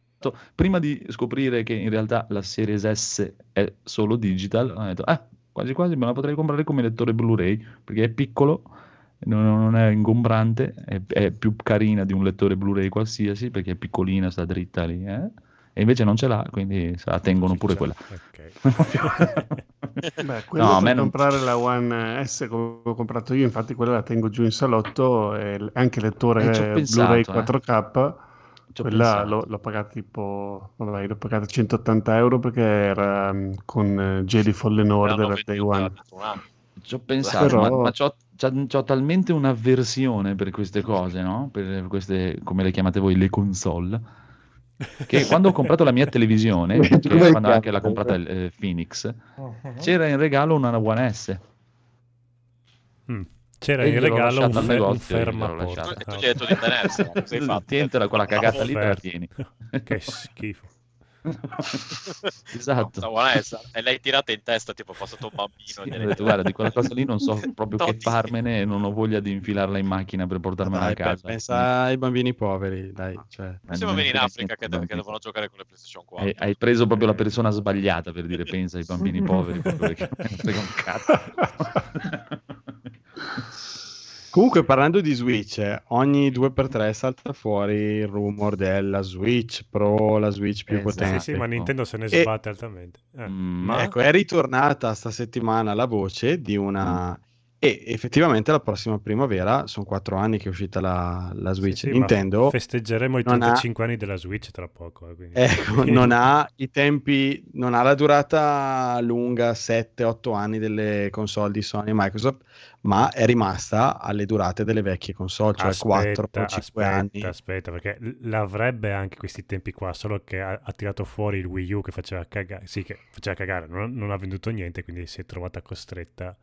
prima di scoprire che in realtà la Series S è solo digital, ho detto, ah, quasi quasi me la potrei comprare come lettore Blu-ray, perché è piccolo, non, non è ingombrante, è, è più carina di un lettore Blu-ray qualsiasi, perché è piccolina, sta dritta lì, eh? E invece non ce l'ha, quindi se la tengono pure quella. Beh, quello No, a per me non- comprare la One S come ho comprato io, infatti quella la tengo giù in salotto, e anche lettore Eh, ho Blu-ray pensato, eh. 4K, Ci ho quella l'ho, l'ho pagata tipo, vabbè, l'ho pagata 180 euro perché era mm, con eh, Jedi Fallen Order a Day One. Ci ho pensato, Però- ma, ma c'ho, c'ho- c'ho talmente un'avversione per queste cose, no? Per queste, come le chiamate voi, le console, che quando ho comprato la mia televisione, che Come quando anche l'ha comprata il eh, Phoenix, c'era in regalo una One S. Mm. C'era E in regalo un, lasciata al fe- un fermaporta. E tu gli hai detto di tenersela, cosa hai fatto? Tientela quella cagata lì, te la tieni. che schifo. esatto. One S, e l'hai tirata in testa, tipo è passato un bambino. Ho gliel'hai detto, guarda, di quella cosa lì non so proprio che farmene e non ho voglia di infilarla in macchina per portarmela Dai, a casa. pensa ai bambini poveri, dai. Cioè. Siamo Non bene in frega Africa che, che devono giocare con le PlayStation 4. Hai, hai preso proprio la persona sbagliata per dire pensa ai bambini poveri perché non frega un cazzo. Comunque, parlando di Switch, eh, ogni 2x3 salta fuori il rumor della Switch Pro, la Switch più Esatto. Sì, potente. sì, ma Nintendo se ne E- sbatte altamente. Eh, Mm, ma Ecco, è ritornata sta settimana la voce di una... E effettivamente la prossima primavera, sono quattro anni che è uscita la, la sì, Switch. sì, ma Nintendo festeggeremo i non ha- 35 anni della Switch tra poco. eh, quindi- ecco, non ha i tempi, non ha la durata lunga 7-8 anni delle console di Sony e Microsoft, ma è rimasta alle durate delle vecchie console, cioè 4-5 aspetta, anni. aspetta, perché l'avrebbe anche questi tempi qua, solo che ha, ha tirato fuori il Wii U che faceva cagare, sì, che faceva cagare, non, non ha venduto niente, quindi si è trovata costretta.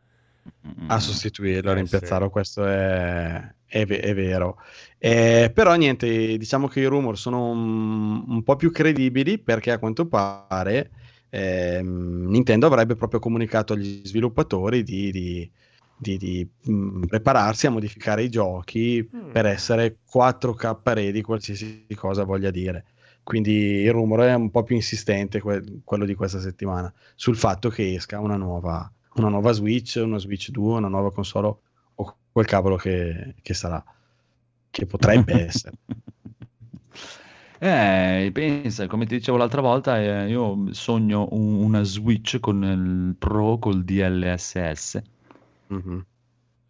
A sostituirlo, a Eh, rimpiazzarlo, sì. questo è, è è vero. Eh, però niente, diciamo che i rumor sono un, un po' più credibili perché a quanto pare ehm, Nintendo avrebbe proprio comunicato agli sviluppatori di, di- di- di, mh, prepararsi a modificare i giochi Mm. per essere 4K ready, qualsiasi cosa voglia dire. Quindi il rumore è un po' più insistente, que- quello di questa settimana, sul fatto che esca una nuova, una nuova Switch, una Switch 2, una nuova console o quel cavolo che, che sarà, che potrebbe essere. Eh, pensa, come ti dicevo l'altra volta, eh, io sogno un- una Switch con il Pro col DLSS. Mhm.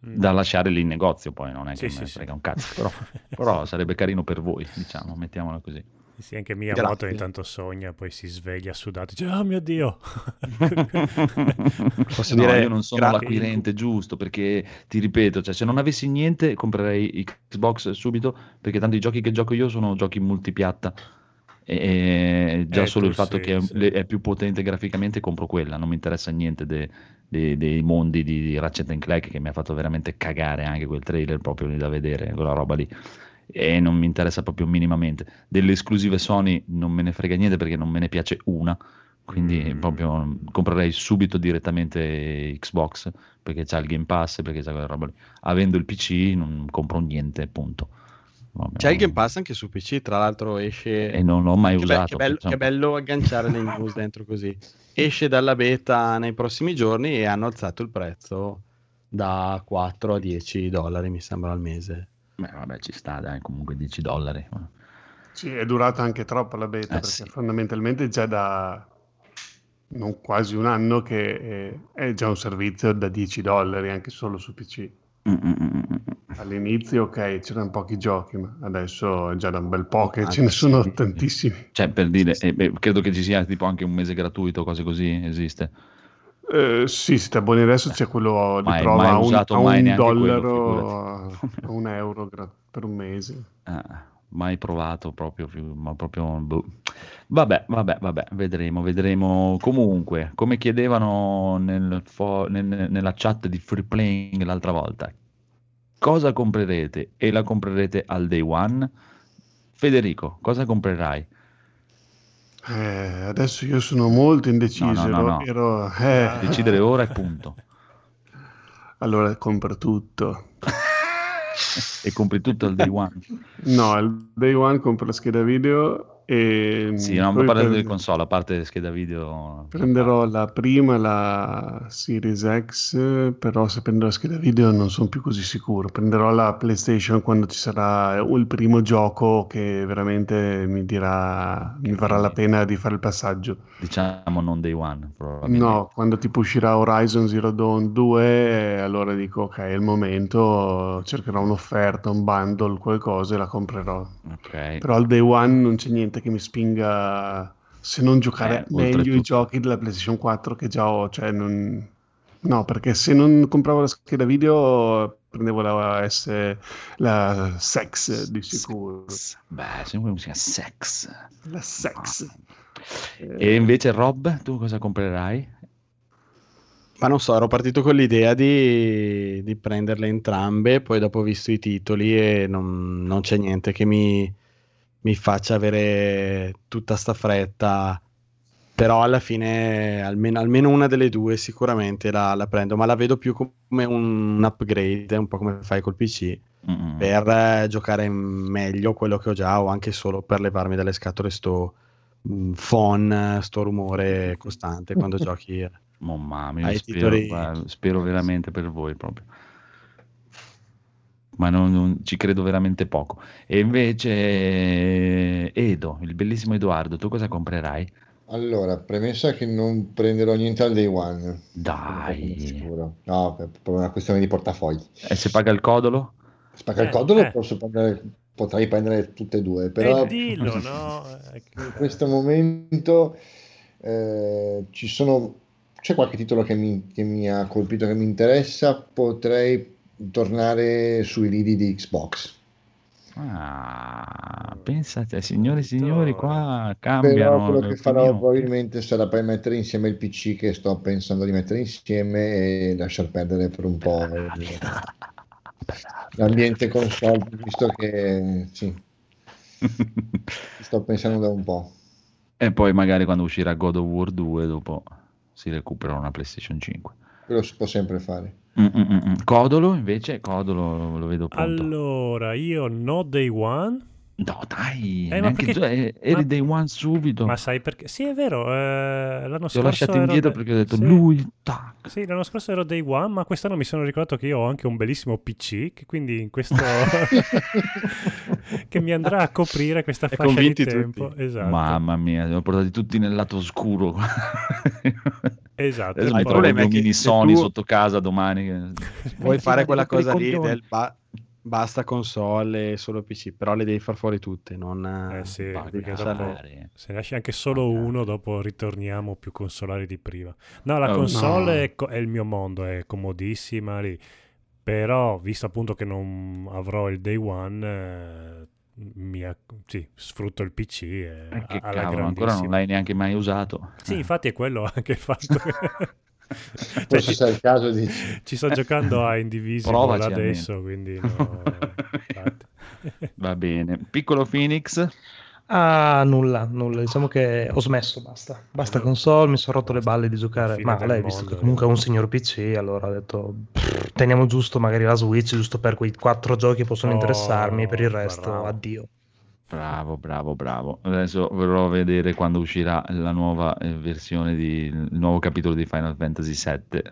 da lasciare lì in negozio poi non è che Sì, me sì, frega sì. un cazzo però, però sarebbe carino per voi diciamo mettiamola così Sì, anche Miyamoto Grazie. ogni tanto sogna, poi si sveglia sudato, dice, oh mio Dio! Posso No, dire io non sono gra- l'acquirente giusto perché ti ripeto, cioè, se non avessi niente comprerei Xbox subito perché tanto i giochi che gioco io sono giochi multipiatta e già Eh, solo il fatto sì, che è, sì. le- è più potente graficamente compro quella, non mi interessa niente de- de- dei mondi di, di Ratchet Clank che mi ha fatto veramente cagare anche quel trailer proprio lì da vedere, quella roba lì e non mi interessa proprio minimamente. Delle esclusive Sony non me ne frega niente perché non me ne piace una, quindi Mm. proprio comprerei subito direttamente Xbox perché c'ha il Game Pass, perché c'ha quella roba lì. Avendo il PC non compro niente, punto. Vabbè, C'è il Game Pass anche su PC, tra l'altro esce... E non l'ho mai che, be- usato. che bello, insomma. che bello agganciare le news dentro così. Esce dalla beta nei prossimi giorni e hanno alzato il prezzo da 4 a 10 dollari, mi sembra, al mese. Beh, vabbè, ci sta, dai, comunque 10 dollari. Sì, è durata anche troppo la beta Eh, perché sì. fondamentalmente già da non quasi un anno che è, è già un servizio da 10 dollari anche solo su PC. Mm, mm, mm. All'inizio, ok, c'erano pochi giochi, ma adesso è già da un bel po' che Ah, ce ne sono sì. tantissimi. Cioè, per dire, eh, beh, credo che ci sia tipo anche un mese gratuito, cose così, esiste. Eh, sì, se ti abboni adesso c'è quello di Mai- prova mai a un, usato, a mai un quello, dollaro, a un euro gra- per un mese. Ah, mai provato proprio, ma proprio boh. Vabbè, vabbè, vabbè, vedremo, vedremo. Comunque, come chiedevano nel fo- nel- nella chat di Free Playing l'altra volta, cosa comprerete e la comprerete al day one? Federico, cosa comprerai? Eh, adesso io sono molto indeciso. No, no, no, ero- eh, Decidere ora e punto. allora compro tutto. E compri tutto al day one. No, al day one compro la scheda video e Sì, no, poi ma prende- di console, a parte scheda video. prenderò la prima, la Series X, però se prendo la scheda video non sono più così sicuro. Prenderò la PlayStation quando ci sarà il primo gioco che veramente mi dirà, mi varrà la pena di fare il passaggio. Diciamo non day one, probabilmente. No, quando tipo uscirà Horizon Zero Dawn 2, eh, allora dico ok, è il momento, cercherò un'offerta, un bundle, qualcosa e la comprerò. Ok. Però al day one non c'è niente che mi spinga se non giocare Eh, meglio i giochi della PlayStation 4 che già ho, cioè non... No, perché se non compravo la scheda video prendevo la S, la Sex di sicuro. Sex. Beh, sembra musica sex. La Sex. E invece Rob, tu cosa comprerai? Ma non so, ero partito con l'idea di, di prenderle entrambe, poi dopo ho visto i titoli e non, non c'è niente che mi, mi faccia avere tutta sta fretta. Però alla fine almeno, almeno una delle due sicuramente la, la prendo, ma la vedo più come un, upgrade, un po' come fai col PC, Mm. per eh, giocare meglio quello che ho già o anche solo per levarmi dalle scatole sto mm, phon, sto rumore costante quando giochi. Mamma mia, spero, titoli- spero veramente per voi proprio. Ma non, non- ci credo veramente poco. E invece, Edo, il bellissimo Edoardo, tu cosa comprerai? Allora, premessa che non prenderò niente al day one. Dai, sicuro. No, per, per una questione di portafogli. e se paga il codolo? Spacca il Eh, codolo eh. posso prendere, potrei prendere tutte e due, però E dillo, no? Eh, in questo momento eh, ci sono c'è qualche titolo che mi, che mi ha colpito, che mi interessa, potrei tornare sui lidi di Xbox. Ah, pensate, signori e signori, qua cambiano. Però quello che farò opinioni. probabilmente sarà poi mettere insieme il PC che sto pensando di mettere insieme e lasciar perdere per un po' l'ambiente console, visto che sì, sto pensando da un po'. E poi magari quando uscirà God of War 2, dopo si recupera una PlayStation 5. Quello si può sempre fare. Mm, mm, mm, mm. Codolo invece, Codolo lo vedo pronto. Allora, io no day one, No, dai, Eh, ma perché- tu, eh, eri ma- day one subito. ma sai perché? Sì, è vero, eh, l'anno Ti ho scorso lasciato ero indietro perché ho detto sì. lui, tac. Sì, l'anno scorso ero day one, ma quest'anno mi sono ricordato che io ho anche un bellissimo PC, che quindi in questo... che mi andrà a coprire questa E fascia di tempo. Esatto. Mamma mia, li ho portati tutti nel lato oscuro. Esatto. Trovo il problema è che mini Sony tu- sotto casa domani. Vuoi fare ma quella cosa lì coglioni. del ba- basta console e solo PC, però le devi far fuori tutte, non... Eh sì, dopo se ne lasci anche solo uno, dopo ritorniamo più consolari di prima. No, la Oh, console no. È, co- è il mio mondo, è comodissima lì. Però, visto appunto che non avrò il day one, eh, mi acc- sì, sfrutto il PC e Eh, che alla cavolo, ancora non l'hai neanche mai usato. Sì, Eh. infatti è quello anche il fatto che... Cioè, Forse ci, il caso di... ci sto giocando a Indivisible adesso, quindi no. Va bene. Piccolo Phoenix. Ah, nulla, nulla. Diciamo che ho smesso, basta. Basta console, mi sono rotto le balle di giocare. Ma lei, visto mondo, che comunque è eh. un signor PC, allora ho detto teniamo giusto magari la Switch, giusto per quei quattro giochi che possono Oh, interessarmi, per il resto bravo. addio. Bravo, bravo, bravo. Adesso vorrò vedere quando uscirà la nuova eh, versione di il nuovo capitolo di Final Fantasy VII.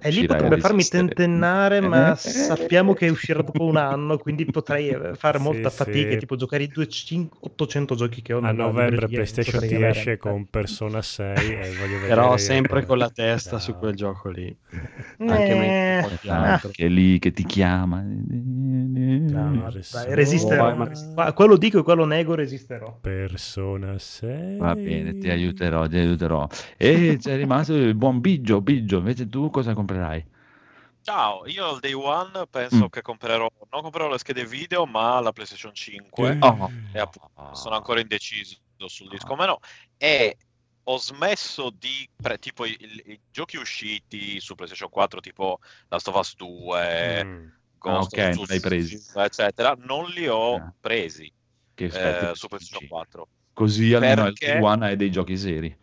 E lì potrebbe farmi tentennare, ma Eh, sappiamo che uscirà dopo un anno, quindi potrei eh, fare Sì, molta sì. fatica, tipo giocare i 200 800 giochi che ho A novembre PlayStation ti esce con Persona 6 e voglio vedere Però sempre con la testa No. su quel gioco lì. Eh, Anche ah, altro. che è lì che ti chiama. Dai, resisterò. Poi, Ma quello dico e quello nego, resisterò. Persona 6 Va bene, ti aiuterò, ti aiuterò. E c'è rimasto il buon Biggio. Biggio, invece tu cosa comprerai? Ciao, io al day one penso Mm. che comprerò, non comprerò le schede video, ma la PlayStation 5. Oh. E appunto, sono ancora indeciso sul disco o meno. E ho smesso di, pre- tipo i, i- i giochi usciti su PlayStation 4, tipo Last of Us 2, Mm. Ghost Ah, ok, of non li hai presi. Tsushima, eccetera, non li ho Ah. presi Che eh, su PlayStation 4. Così almeno Perché? il One hai dei giochi seri.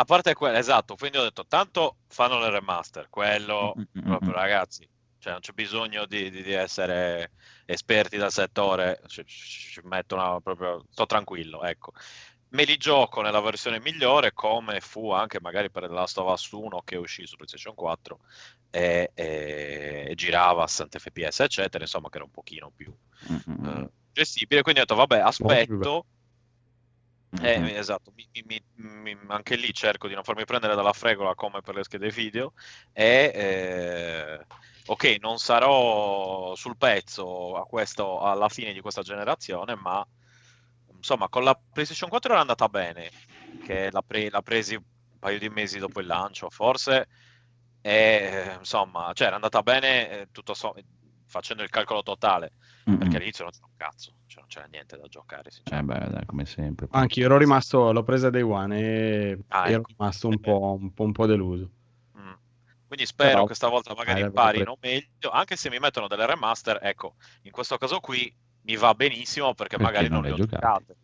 A parte quello, esatto, quindi ho detto, tanto fanno le remaster, quello Mm, mm, proprio mm. ragazzi, cioè non c'è bisogno di, di- di essere esperti del settore, ci, ci- mettono proprio, sto tranquillo, ecco. Me li gioco nella versione migliore, come fu anche magari per The Last of Us 1 che uscì su PlayStation 4 e, e- e girava a 60 fps, eccetera, insomma che era un pochino più Mm, mm, mm. eh, gestibile, quindi ho detto, vabbè, aspetto. Eh, Mhm. esatto, mi- mi- mi- anche lì cerco di non farmi prendere dalla fregola come per le schede video e eh, ok, non sarò sul pezzo a questo, alla fine di questa generazione, ma insomma con la PlayStation 4 era andata bene, che l'ha, pre- l'ha presi un paio di mesi dopo il lancio, forse e, insomma, cioè era andata bene eh, tutto so- facendo il calcolo totale, Mm, perché all'inizio non c'era un cazzo, cioè non c'era niente da giocare, Eh beh, dai, come sempre. Anche io ero rimasto, l'ho presa day one e Ah, ero ecco. rimasto un po', un po', un po' deluso. Mm. Quindi spero Però- che stavolta magari Eh, imparino meglio, anche se mi mettono delle remaster, ecco, in questo caso qui mi va benissimo perché, Perché magari non non le ho giocate. giocate.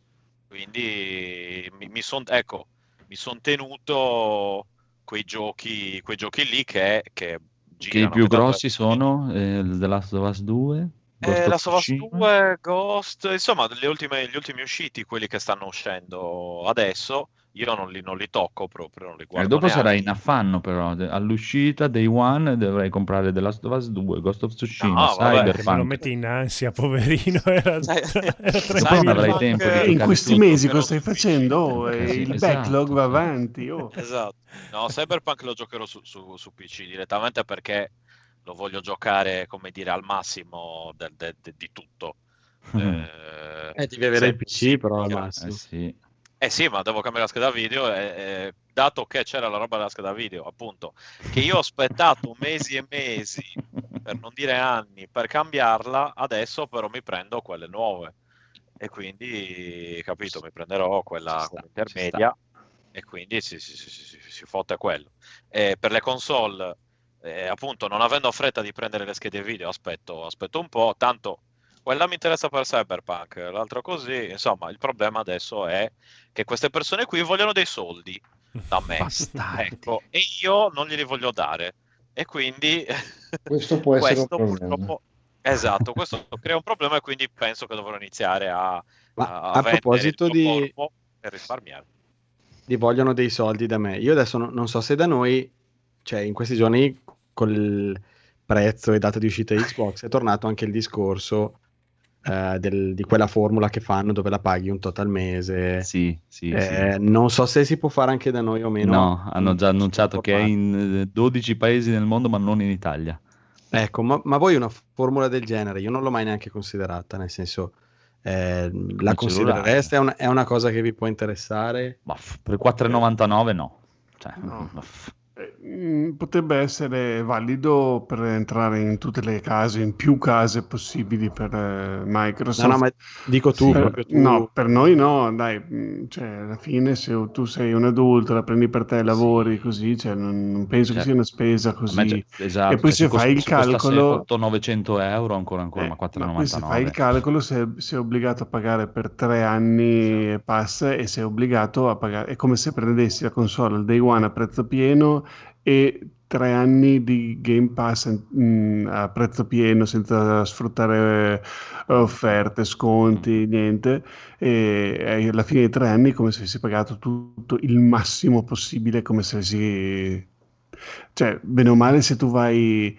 Quindi mi, mi son, ecco, mi sono tenuto quei giochi, quei giochi lì che, che Che i più grossi sono eh, The Last of Us 2, Ghost Eh, of la Sovas Tsushima? 2, Ghost, insomma, ultime- gli ultimi usciti, quelli che stanno uscendo adesso, io non li, non li tocco proprio, non li E guardo dopo neanche. sarai in affanno però, all'uscita Day One dovrai comprare The Last of Us 2, Ghost of Tsushima, No, Che me lo Cyberpunk. metti in ansia, poverino. Era, era non avrai Cyberpunk, tempo di eh, in questi tutto. mesi cosa stai facendo? Oh, Eh, e sì, il esatto. backlog va avanti. oh. Esatto. No, Cyberpunk lo giocherò su, su- su PC direttamente perché lo voglio giocare, come dire, al massimo del- de- de- di tutto. Eh, Eh, devi avere il sì, PC però al massimo. Eh sì. Eh sì, ma devo cambiare la scheda video, e, e dato che c'era la roba della scheda video, appunto, che io ho aspettato mesi e mesi, per non dire anni, per cambiarla, adesso però mi prendo quelle nuove. E quindi, capito, mi prenderò quella, sta, intermedia e quindi si, si, si, si, si fotte quello. E per le console, eh, appunto, non avendo fretta di prendere le schede video, aspetto, aspetto un po', tanto quella mi interessa per Cyberpunk, l'altro così, insomma, il problema adesso è che queste persone qui vogliono dei soldi da me, Bastardi. ecco, e io non glieli voglio dare. E quindi Questo può essere un questo problema. purtroppo esatto, questo crea un problema e quindi penso che dovrò iniziare a, Ma a, a vendere proposito di- per risparmiare. Ti vogliono dei soldi da me. Io adesso no- non so se da noi, cioè in questi giorni col prezzo e data di uscita di Xbox è tornato anche il discorso eh, del- di quella formula che fanno dove la paghi un tot al mese. Sì, sì, Eh, sì. Non so se si può fare anche da noi o meno. No, hanno già annunciato che è in eh, 12 paesi nel mondo, ma non in Italia. Ecco, ma, ma voi una formula del genere, io non l'ho mai neanche considerata, nel senso, eh, la considerereste? È una, è una cosa che vi può interessare? Ma f- per 4,99 no. Cioè, No. f- Eh, Potrebbe essere valido per entrare in tutte le case, in più case possibili per eh, Microsoft. No, no, ma dico tu, Sì. proprio tu. No, per noi no, dai, mm, cioè, alla fine se tu sei un adulto, la prendi per te, lavori così, cioè, non, non penso che Certo. sia una spesa così. esatto, e poi cioè, se fai il se calcolo- 800-900 euro ancora ancora, Eh, ma ma poi se 4,99. fai il calcolo sei, sei obbligato a pagare per tre anni e passa e sei obbligato a pagare, è come se prendessi la console al day one a prezzo pieno e tre anni di Game Pass mm, a prezzo pieno senza sfruttare eh, offerte, sconti, niente. E, alla fine dei tre anni come se avessi pagato tutto il massimo possibile, come se avessi cioè, bene o male, se tu vai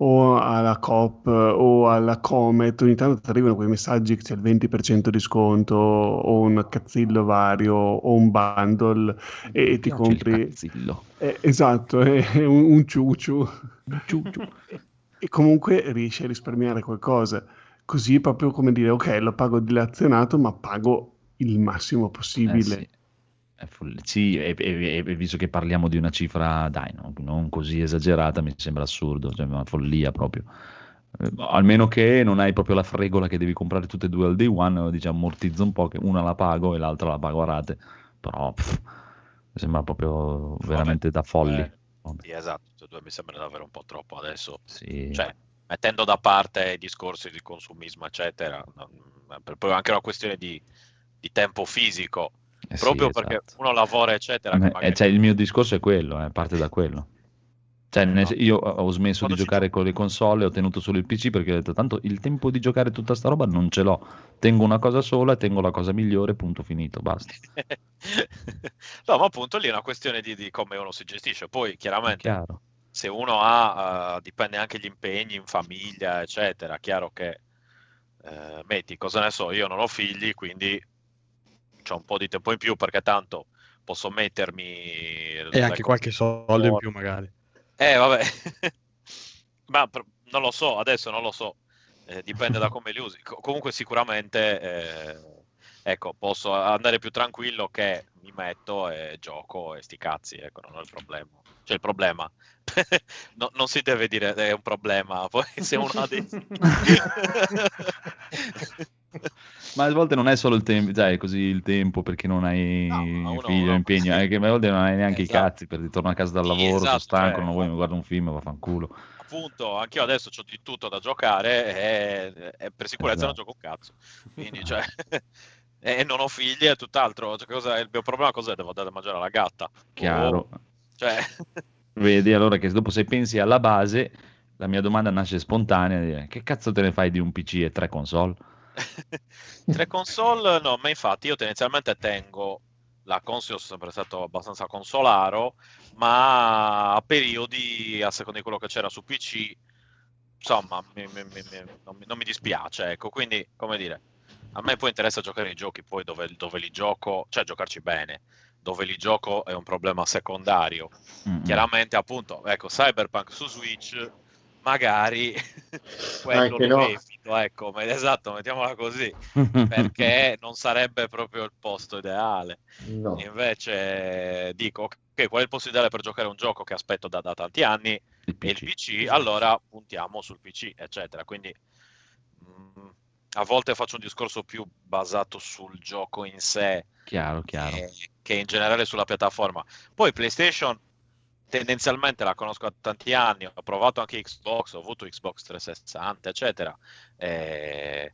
o alla Coop o alla Comet, ogni tanto ti arrivano quei messaggi che c'è il 20% di sconto o un cazzillo vario o un bundle e ti Piace il compri... cazzillo. Eh, esatto, è un, un ciuciu. Ciu, ciu. E comunque riesci a risparmiare qualcosa. Così proprio come dire, ok, lo pago dilazionato, ma pago il massimo Eh, possibile. sì. Sì, e, e- e visto che parliamo di una cifra, dai, no, non così esagerata, mi sembra assurdo, cioè una follia proprio. Eh, almeno che non hai proprio la fregola che devi comprare tutte e due al day one, diciamo, ammortizzo un po', che una la pago e l'altra la pago a rate, però pff, mi sembra proprio veramente da folli. Eh, Vabbè, Sì, esatto, e due mi sembra davvero un po' troppo adesso. sì. Cioè, mettendo da parte i discorsi di consumismo, eccetera, non- per poi anche una questione di, di tempo fisico, Eh sì, proprio perché esatto. uno lavora, eccetera. che Eh, magari- cioè, il mio discorso è quello, eh, parte da quello. Cioè, nel No. io ho smesso Quando di giocare gioco. con le console, ho tenuto solo il PC perché ho detto tanto il tempo di giocare tutta sta roba non ce l'ho. Tengo una cosa sola e tengo la cosa migliore, punto finito, basta. no, ma appunto lì è una questione di, di come uno si gestisce. Poi, chiaramente, se uno ha, eh, dipende anche gli impegni in famiglia, eccetera. Chiaro che, eh, metti, cosa ne so, io non ho figli, quindi ho un po' di tempo in più perché tanto posso mettermi... E anche qualche cose- soldo in più magari. Eh, vabbè. Ma non lo so, adesso non lo so. Eh, dipende da come li usi. Co- comunque sicuramente, eh, ecco, posso andare più tranquillo che mi metto e gioco e sti cazzi, ecco, non ho il problema. Cioè il problema. No- non si deve dire è un problema, poi se uno ha dei... Ma a volte non è solo il tempo, dai, così il tempo perché non hai No, figlio, uno- impegno, è che a volte non hai neanche i Esatto. cazzi per ritornare a casa dal Sì, lavoro, sono esatto, stanco, cioè, non vuoi, mi guardo un film, vaffanculo. appunto, anch'io adesso ho di tutto da giocare e, e per sicurezza non Esatto. gioco un cazzo. Quindi, cioè, e non ho figli e tutt'altro. Cioè, cosa- il mio problema cos'è? Devo dare da mangiare alla gatta. Chiaro. Oh, cioè, Vedi, allora che dopo se pensi alla base, la mia domanda nasce spontanea, dire, che cazzo te ne fai di un PC e tre console? tre console, no, ma infatti io tendenzialmente tengo la console, sono sempre stato abbastanza consolaro, ma a periodi, a seconda di quello che c'era su PC, insomma, mi- mi- mi- non, mi, non mi dispiace, ecco, quindi, come dire, a me poi interessa giocare i giochi poi dove, dove li gioco, cioè giocarci bene, dove li gioco è un problema secondario. Mm-mm. Chiaramente, appunto, ecco, Cyberpunk su Switch, magari quello Anche lo no. evito, ecco, ma- esatto, mettiamola così, perché non sarebbe proprio il posto ideale. No. Invece dico, ok, qual è il posto ideale per giocare un gioco che aspetto da, da tanti anni? il E il PC. PC, allora puntiamo sul PC, eccetera. Quindi mh, a volte faccio un discorso più basato sul gioco in sé Chiaro, chiaro. che, che in generale sulla piattaforma. Poi PlayStation tendenzialmente la conosco da tanti anni, ho provato anche Xbox, ho avuto Xbox 360, eccetera. E,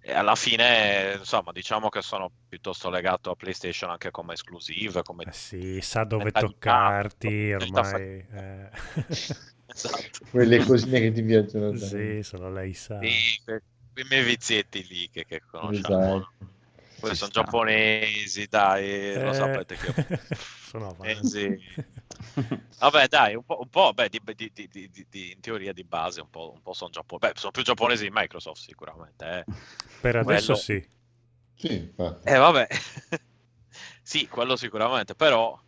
e alla fine, insomma, diciamo che sono piuttosto legato a PlayStation anche come esclusive, come Eh sì, sa dove toccarti ormai. eh. esatto. Quelle cosine che ti piacciono. sì, solo lei sa. Sì, quei miei vizietti lì che, che conosciamo. Esatto. Poi sono sta. giapponesi, dai, lo Eh, sapete che io Sono avanti. Eh. Vabbè, dai, un po', un po' beh, di, di- di- di- di- di- in teoria di base un po', un po' sono giapponesi. Beh, sono più giapponesi di Microsoft sicuramente. Eh, Per adesso Quello- sì. Sì. Eh, vabbè. sì, quello sicuramente, però...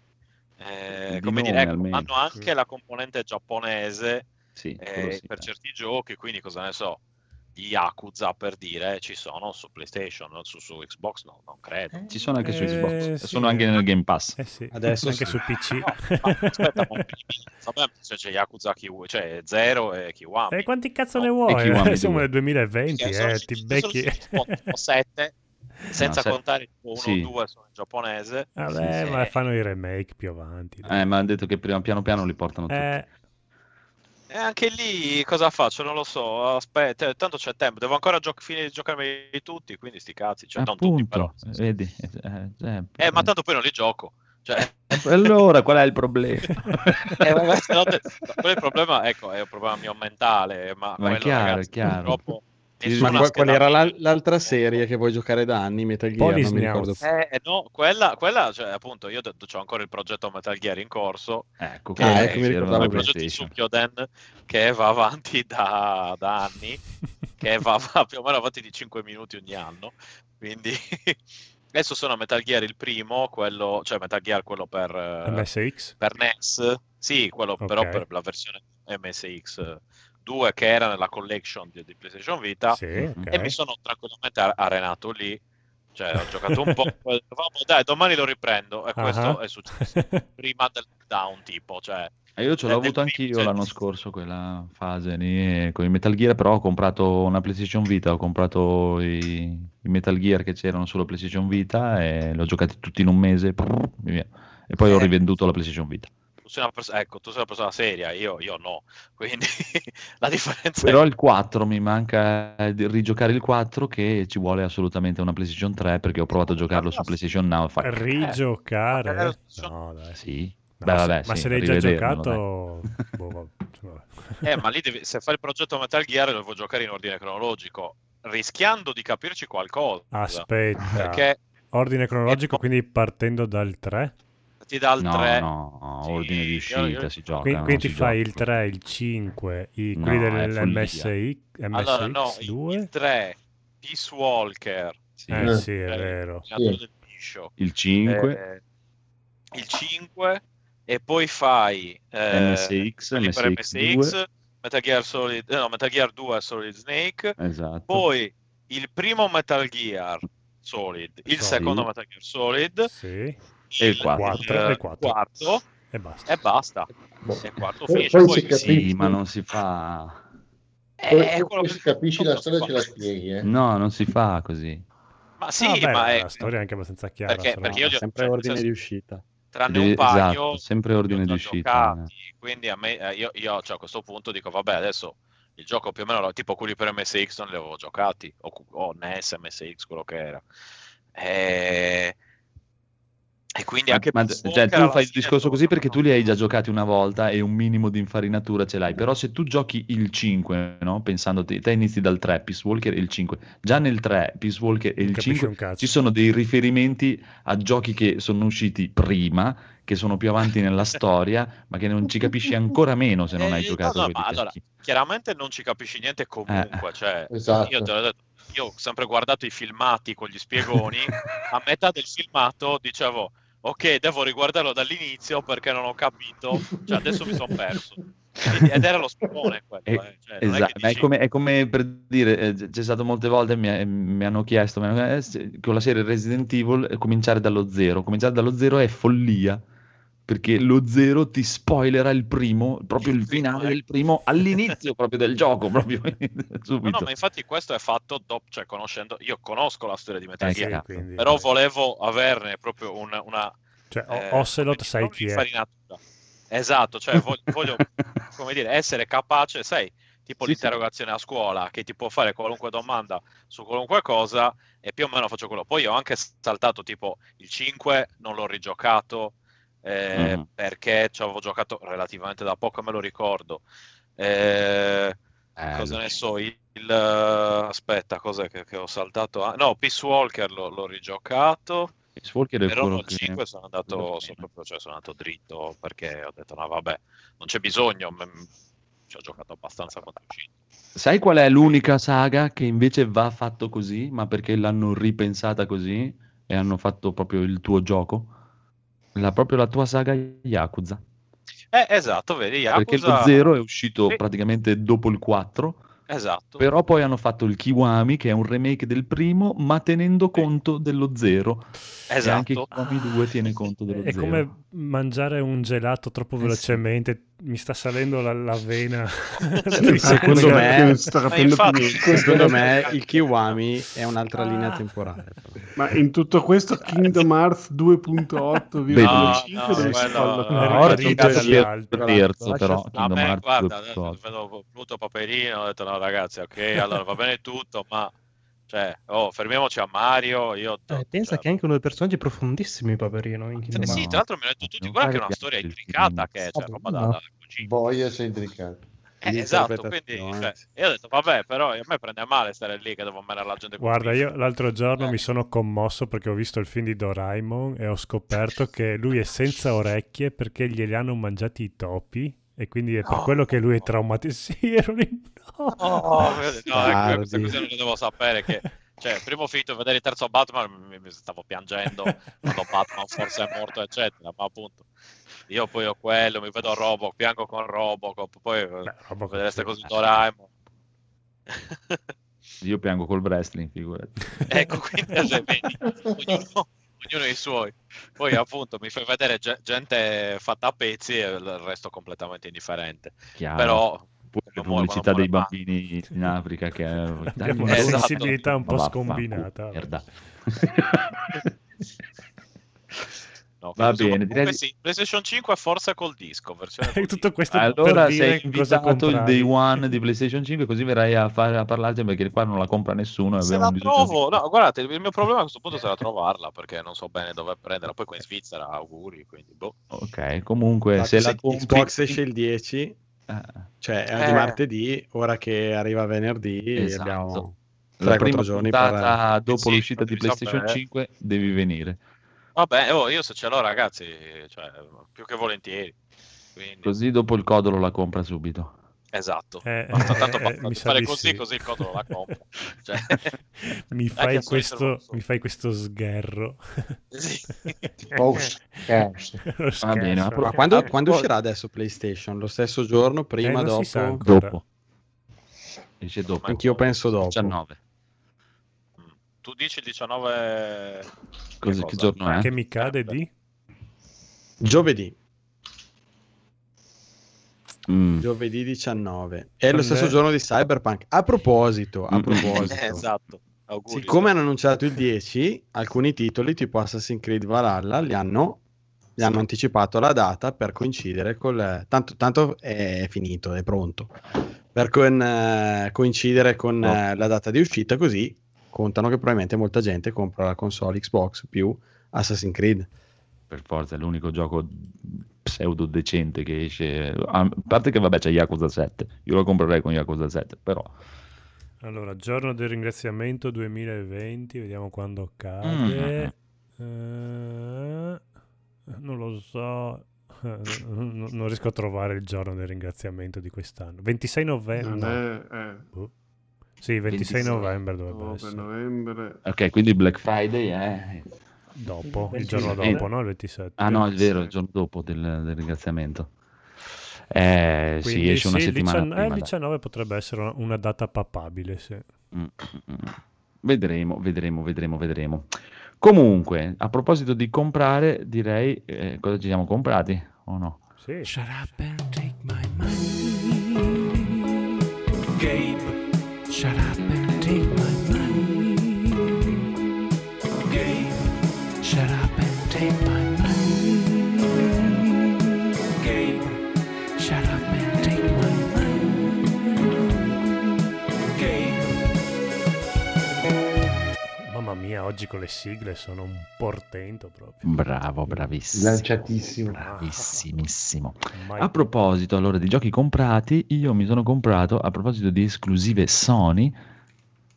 eh, Di come dire, ecco, hanno anche la componente giapponese Sì, eh, sì, per certi giochi, quindi cosa ne so, gli Yakuza per dire ci sono su PlayStation, su, su Xbox no, non credo. Ci sono anche su Eh, Xbox, sì. sono anche nel Game Pass. Eh sì, Adesso anche sì. su PC. No, ma aspetta, se c'è Yakuza Kiwi, cioè Zero e Kiwami. E quanti cazzo ne No, vuoi? e Kiwami Siamo nel 2020, Perché sono eh, ti sono becchi... Xbox 7, senza No, se- contare uno sì. o due sono in giapponese. Vabbè, Sì, ma sì. fanno i remake più avanti. dai. Eh, ma hanno detto che prima piano piano li portano tutti. Eh, E anche lì cosa faccio? Non lo so. Aspetta, tanto c'è tempo. Devo ancora gio- finire di giocarmi tutti, quindi sti cazzi. Cioè, non tutti. Appunto, vedi? Eh, eh, Eh, ma tanto poi non li gioco. Cioè, Allora, qual è il problema? eh, vabbè, no è il problema, ecco, è un problema mio mentale, ma, Ma è quello, chiaro, ragazzi, è chiaro. purtroppo Ma qual, qual era la- l'altra serie che vuoi giocare da anni? Metal Gear, non mi ricordo. Eh, eh, no, quella, quella, cioè, appunto, io ho ancora il progetto Metal Gear in corso, Ecco, che Ah, ecco, mi ricordavo il progetto di. Sukyoden che va avanti da, da anni, che va, va più o meno avanti di 5 minuti ogni anno, quindi adesso sono a Metal Gear il primo, quello, cioè Metal Gear quello per, eh, MSX? per NES, sì, quello però Ok. per la versione MSX 2 che era nella collection di, di PlayStation Vita Sì, Mm. ok. e mi sono tranquillamente arenato lì. Cioè, ho giocato un po', poi ho detto, "Vabbè, dai, domani lo riprendo. E questo Ah. è successo prima del lockdown, tipo, cioè, E io ce Eh, l'ho avuto anch'io cioè- l'anno scorso, quella fase lì, con i Metal Gear, però ho comprato una PlayStation Vita, ho comprato i, i Metal Gear che c'erano sulla PlayStation Vita e li ho giocati tutti in un mese, prrr, via. e poi ho Eh. rivenduto la PlayStation Vita. Tu sei una persona, ecco, tu sei una persona seria, io, io no. Quindi la differenza Però è il 4 mi manca eh, di rigiocare il 4 che ci vuole assolutamente una PlayStation 3 perché ho provato a giocarlo su PlayStation Now. Fa... Rigiocare? Eh, No, dai. Sì. No, Beh, se- vabbè, ma sì, se l'hai già giocato... boh, vabbè. Eh, ma lì devi, se fai il progetto Metal Gear lo devo giocare in ordine cronologico, rischiando di capirci qualcosa. Aspetta. Perché Ordine cronologico, quindi partendo dal 3? Ti dà il No, 3. no, Sì, ordine di io- uscita io- si gioca. Quindi, quindi ti si fai gioca. il 3, il 5, i, No, quelli dell'MSX Allora, no, il, 2? il 3, Peace Walker, Sì. Eh Eh, sì, è eh, vero. il Sì. Il 5, eh, il 5 e poi fai eh, MSX, MSX MSX, 2. Metal Gear Solid, no, Metal Gear 2 Solid Snake, Esatto. poi il primo Metal Gear Solid, il Solid. secondo Metal Gear Solid, Sì, E il quattro. Quattro, e eh, quattro. quarto e basta. e basta. Boh. E il quarto finisce poi poi, si capisce- Sì, ma non si fa. Eh, Poi, che- capisci la storia ce la spieghi, eh. No, non si fa così. Ma sì, Ah, beh, ma è la storia è anche abbastanza chiara. Perché- perché io gli ho- sempre cioè, ordine nel di senso- uscita. tranne un paio esatto, sempre ordine di uscita. giocati, quindi a me eh, io, io, cioè, a questo punto dico vabbè adesso il gioco più o meno tipo quelli per MSX non li avevo giocati o, o NES, MSX quello che era e, e quindi anche ma- cioè, tu fai il discorso così perché tu li hai già giocati una volta e un minimo di infarinatura ce l'hai. Però se tu giochi il 5, no? Pensando te, te inizi dal 3, Peace Walker e il 5. Già nel 3, Peace Walker e il capisci 5 un cazzo. ci sono dei riferimenti a giochi che sono usciti prima, che sono più avanti nella storia, ma che non ci capisci ancora meno se non hai Eh, giocato no, no, ma allora, chiaramente non ci capisci niente comunque Eh. cioè, Esatto. io te l'ho detto io ho sempre guardato i filmati con gli spiegoni a metà del filmato dicevo ok devo riguardarlo dall'inizio perché non ho capito. Cioè adesso mi sono perso. Ed era lo spiegone quello Eh, eh. Cioè, è Esatto, è dici- come, è come per dire, eh, c'è stato molte volte, mi, eh, mi hanno chiesto mi hanno- eh, con la serie Resident Evil cominciare dallo zero, cominciare dallo zero è follia, perché lo zero ti spoilerà il primo, proprio il finale del primo, all'inizio proprio del gioco, proprio No, subito. no, ma infatti questo è fatto dopo, cioè conoscendo, io conosco la storia di Metal Eh, Gear, sì, quindi- però volevo averne proprio una, una Cioè, eh, Ocelot sai chi è. Esatto, cioè voglio, voglio, come dire, essere capace, sai, tipo Sì, sì. l'interrogazione a scuola che ti può fare qualunque domanda su qualunque cosa e più o meno faccio quello. Poi ho anche saltato tipo il 5, non l'ho rigiocato eh, Mhm. perché ci avevo giocato relativamente da poco, me lo ricordo. Eh, Eh, cosa ne so, il, il- aspetta, cos'è che, che ho saltato? Ah, no, Peace Walker l'ho, l'ho rigiocato. Walker è Per quello Halo che... 5 sono andato, sono proprio- cioè, sono andato dritto perché ho detto no vabbè, non c'è bisogno, ci ho giocato abbastanza quando è uscito. Sai qual è l'unica saga che invece va fatto così, ma perché l'hanno ripensata così e hanno fatto proprio il tuo gioco? La, proprio la tua saga Yakuza. Eh, esatto, vedi, Perché Yakuza... lo 0 è uscito Sì, praticamente dopo il 4, Esatto. però poi hanno fatto il Kiwami, che è un remake del primo, ma tenendo conto dello 0. E anche Esatto. Kiwami 2 tiene conto dello È 0. come mangiare un gelato troppo Eh sì. velocemente, mi sta salendo la, la vena. Secondo me, infatti- secondo me il Kiwami è un'altra linea temporale. Ma in tutto questo Kingdom Hearts 2.8,5 Beh, no, dove no, si fa quello- la- no, altri. il terzo, però Kingdom Hearts guarda, 2.8. adesso vedo Pluto Paperino, ho detto no ragazzi, ok, allora va bene tutto, ma cioè, oh, fermiamoci a Mario, io... Eh, pensa cioè, che anche uno dei personaggi profondissimi, Paperino. In Kingdom sì, tra l'altro mi hanno detto tutti, guarda che è una storia intricata che è, cioè, roba da, da. Boia sei intricato. Eh, esatto, quindi cioè, io ho detto vabbè, però a me prende male stare lì che devo mandare la gente con Guarda, io l'altro giorno Eh. mi sono commosso perché ho visto il film di Doraemon e ho scoperto che lui è senza orecchie perché glieli hanno mangiati i topi e quindi è per No. quello che lui è traumatizzato. Sì, ero lì. No. Oh, no, ecco, questa cosa non le devo sapere che cioè, prima ho finito vedere il terzo Batman mi, mi stavo piangendo quando Batman forse è morto eccetera ma appunto io poi ho quello mi vedo Robocop piango con Robocop poi eh, Beh, Robocop, vedere queste cose Doraemon Io piango col wrestling, figurati. ecco quindi cioè, vedi, ognuno, ognuno i suoi poi appunto mi fai vedere ge- gente fatta a pezzi e il resto completamente indifferente Chiaro. però Pure le come muore, pubblicità dei bambini in Africa che Abbiamo una Esatto. sensibilità un po' Ma scombinata. merda. No, Va bene, comunque direi di- sì, PlayStation 5 forza col disco, Tutto questo Allora sei invitato il day one di PlayStation 5 così verrai a, fare, a parlarci perché qua non la compra nessuno. Se la trovo, di- no, guardate, il mio problema a questo punto sarà trovarla perché non so bene dove prenderla. Poi qua in Svizzera, auguri, quindi boh. Ok, comunque Infatti, se la compri... Xbox esce il 10, Eh, cioè è Eh. di martedì, ora che arriva venerdì Esatto. abbiamo la 3-4 prima giorni per... dopo Sì, l'uscita di PlayStation sapere. 5 devi venire. Vabbè, oh, io se ce l'ho, ragazzi, cioè, più che volentieri. Quindi, Così dopo il codolo la compra subito. Esatto. Eh, Basta tanto eh, basta fare così, sì. così il codolo la compra. Cioè, mi, fai questo, mi fai questo sgherro. sì. Oh, scherzo. Va bene, ma quando, quando uscirà adesso PlayStation? Lo stesso giorno, prima, Eh, si sa dopo? Dopo. Esce dopo. Anch'io penso dopo. 19. Mm. Tu dici il 19... Così, che che giorno è? Che mi cade di? Giovedì, Mm. giovedì 19. È lo stesso giorno di Cyberpunk. A proposito, a Mm. proposito. Eh, esatto. Auguri. Siccome hanno annunciato il 10, alcuni titoli tipo Assassin's Creed Valhalla li hanno, gli hanno anticipato la data per coincidere col... Tanto, tanto è finito, è pronto. Per con- eh, coincidere con Oh. eh, la data di uscita, così contano che probabilmente molta gente compra la console Xbox più Assassin's Creed. Per forza, è l'unico gioco pseudo decente che esce. A parte che vabbè c'è Yakuza 7. Io lo comprerei con Yakuza 7, però Allora, giorno del ringraziamento 2020, vediamo quando cade. Mm. Eh, non lo so. Eh, non non riesco a trovare il giorno del ringraziamento di quest'anno. 26 novembre. È, eh, Boh. Sì, 26 26 novembre dovrebbe ottobre, essere. novembre. Ok, quindi Black Friday è... Dopo, il 27. giorno dopo, no? Il 27. Ah no, è vero, il giorno dopo del, del ringraziamento. Eh, sì, Quindi esce una sì, il settimana 19 eh, prima. il dai. 19 potrebbe essere una, una data papabile, sì. Mm, mm, mm. Vedremo, vedremo, vedremo, vedremo. Comunque, a proposito di comprare, direi eh, cosa ci siamo comprati o no? Sì. Shut up and take my money. Gabe, shut up and take my mia, oggi con le sigle sono un portento proprio. Bravo, bravissimo. Lanciatissimo. Bravissimissimo. Mai- A proposito allora di giochi comprati, io mi sono comprato, a proposito di esclusive Sony,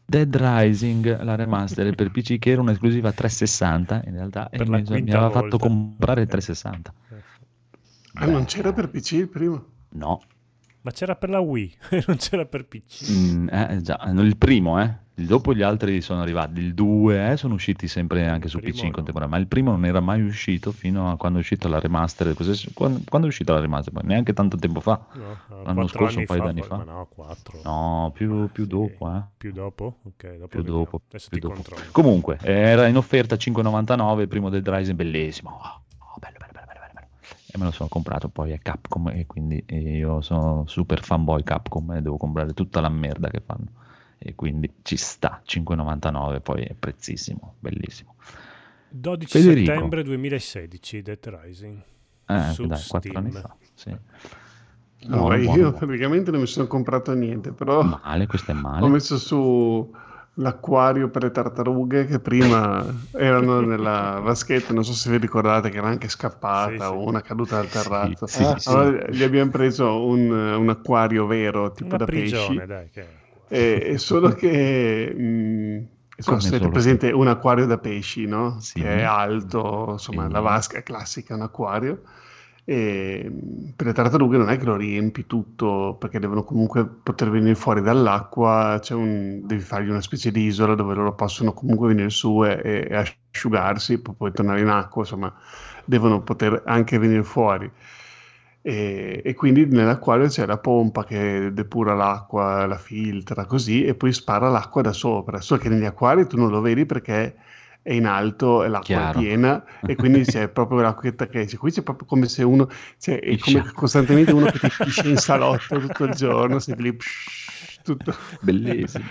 Dead Rising, la remaster per PC che era un'esclusiva 360 in realtà e Per la mi, mi aveva fatto volta. comprare il 360. Ah, non c'era per PC il primo? No, Ma c'era per la Wii, non c'era per PC. Mm, eh, già, il primo, eh. Dopo gli altri sono arrivati, il 2 eh, sono usciti sempre anche su PC in no. contemporanea, ma il primo non era mai uscito fino a quando è uscita la remaster. Quando, quando è uscita la remaster? Neanche tanto tempo fa. No, no, L'anno scorso, un anni paio d'anni poi- fa. No, quattro. No, più, più Sì. dopo, eh. Più dopo? Ok, dopo Più dopo, più dopo. Comunque, era in offerta 5,99 il primo del Ryzen, bellissimo. Oh, oh, bello, bello, bello, bello, bello, bello. E me lo sono comprato poi è Capcom e quindi io sono super fanboy Capcom e devo comprare tutta la merda che fanno. E quindi ci sta, 5,99 poi è prezzissimo, bellissimo. 12 Federico. settembre 2016, Dead Rising. Eh, Su dai, 4 anni Steam. fa. Sì. No, Buono, io buono, praticamente non mi sono comprato niente, però Male, questo è ho male. messo su l'acquario per le tartarughe che prima erano nella vaschetta, non so se vi ricordate che era anche scappata Sì, sì. o una caduta dal terrazzo. Sì, Ah, sì. Allora gli abbiamo preso un, un acquario vero, tipo Una da prigione, pesci, dai. Che... e, e solo che... mh, so se avete presente un acquario da pesci, no? Sì. Che è alto, insomma, Sì. la vasca è classica, è un acquario. E per le tartarughe non è che lo riempi tutto perché devono comunque poter venire fuori dall'acqua, un- devi fargli una specie di isola dove loro possono comunque venire su e, e asciugarsi, poi tornare in acqua, insomma, devono poter anche venire fuori. E, e quindi nell'acquario c'è la pompa che depura l'acqua, la filtra così e poi spara l'acqua da sopra. Solo che negli acquari tu non lo vedi perché è in alto e l'acqua Chiaro. è piena e quindi c'è proprio l'acquetta che esce. Qui c'è proprio come se uno, cioè, è come costantemente uno che ti piscia in salotto tutto il giorno, sei lì, psh, tutto. Bellissimo.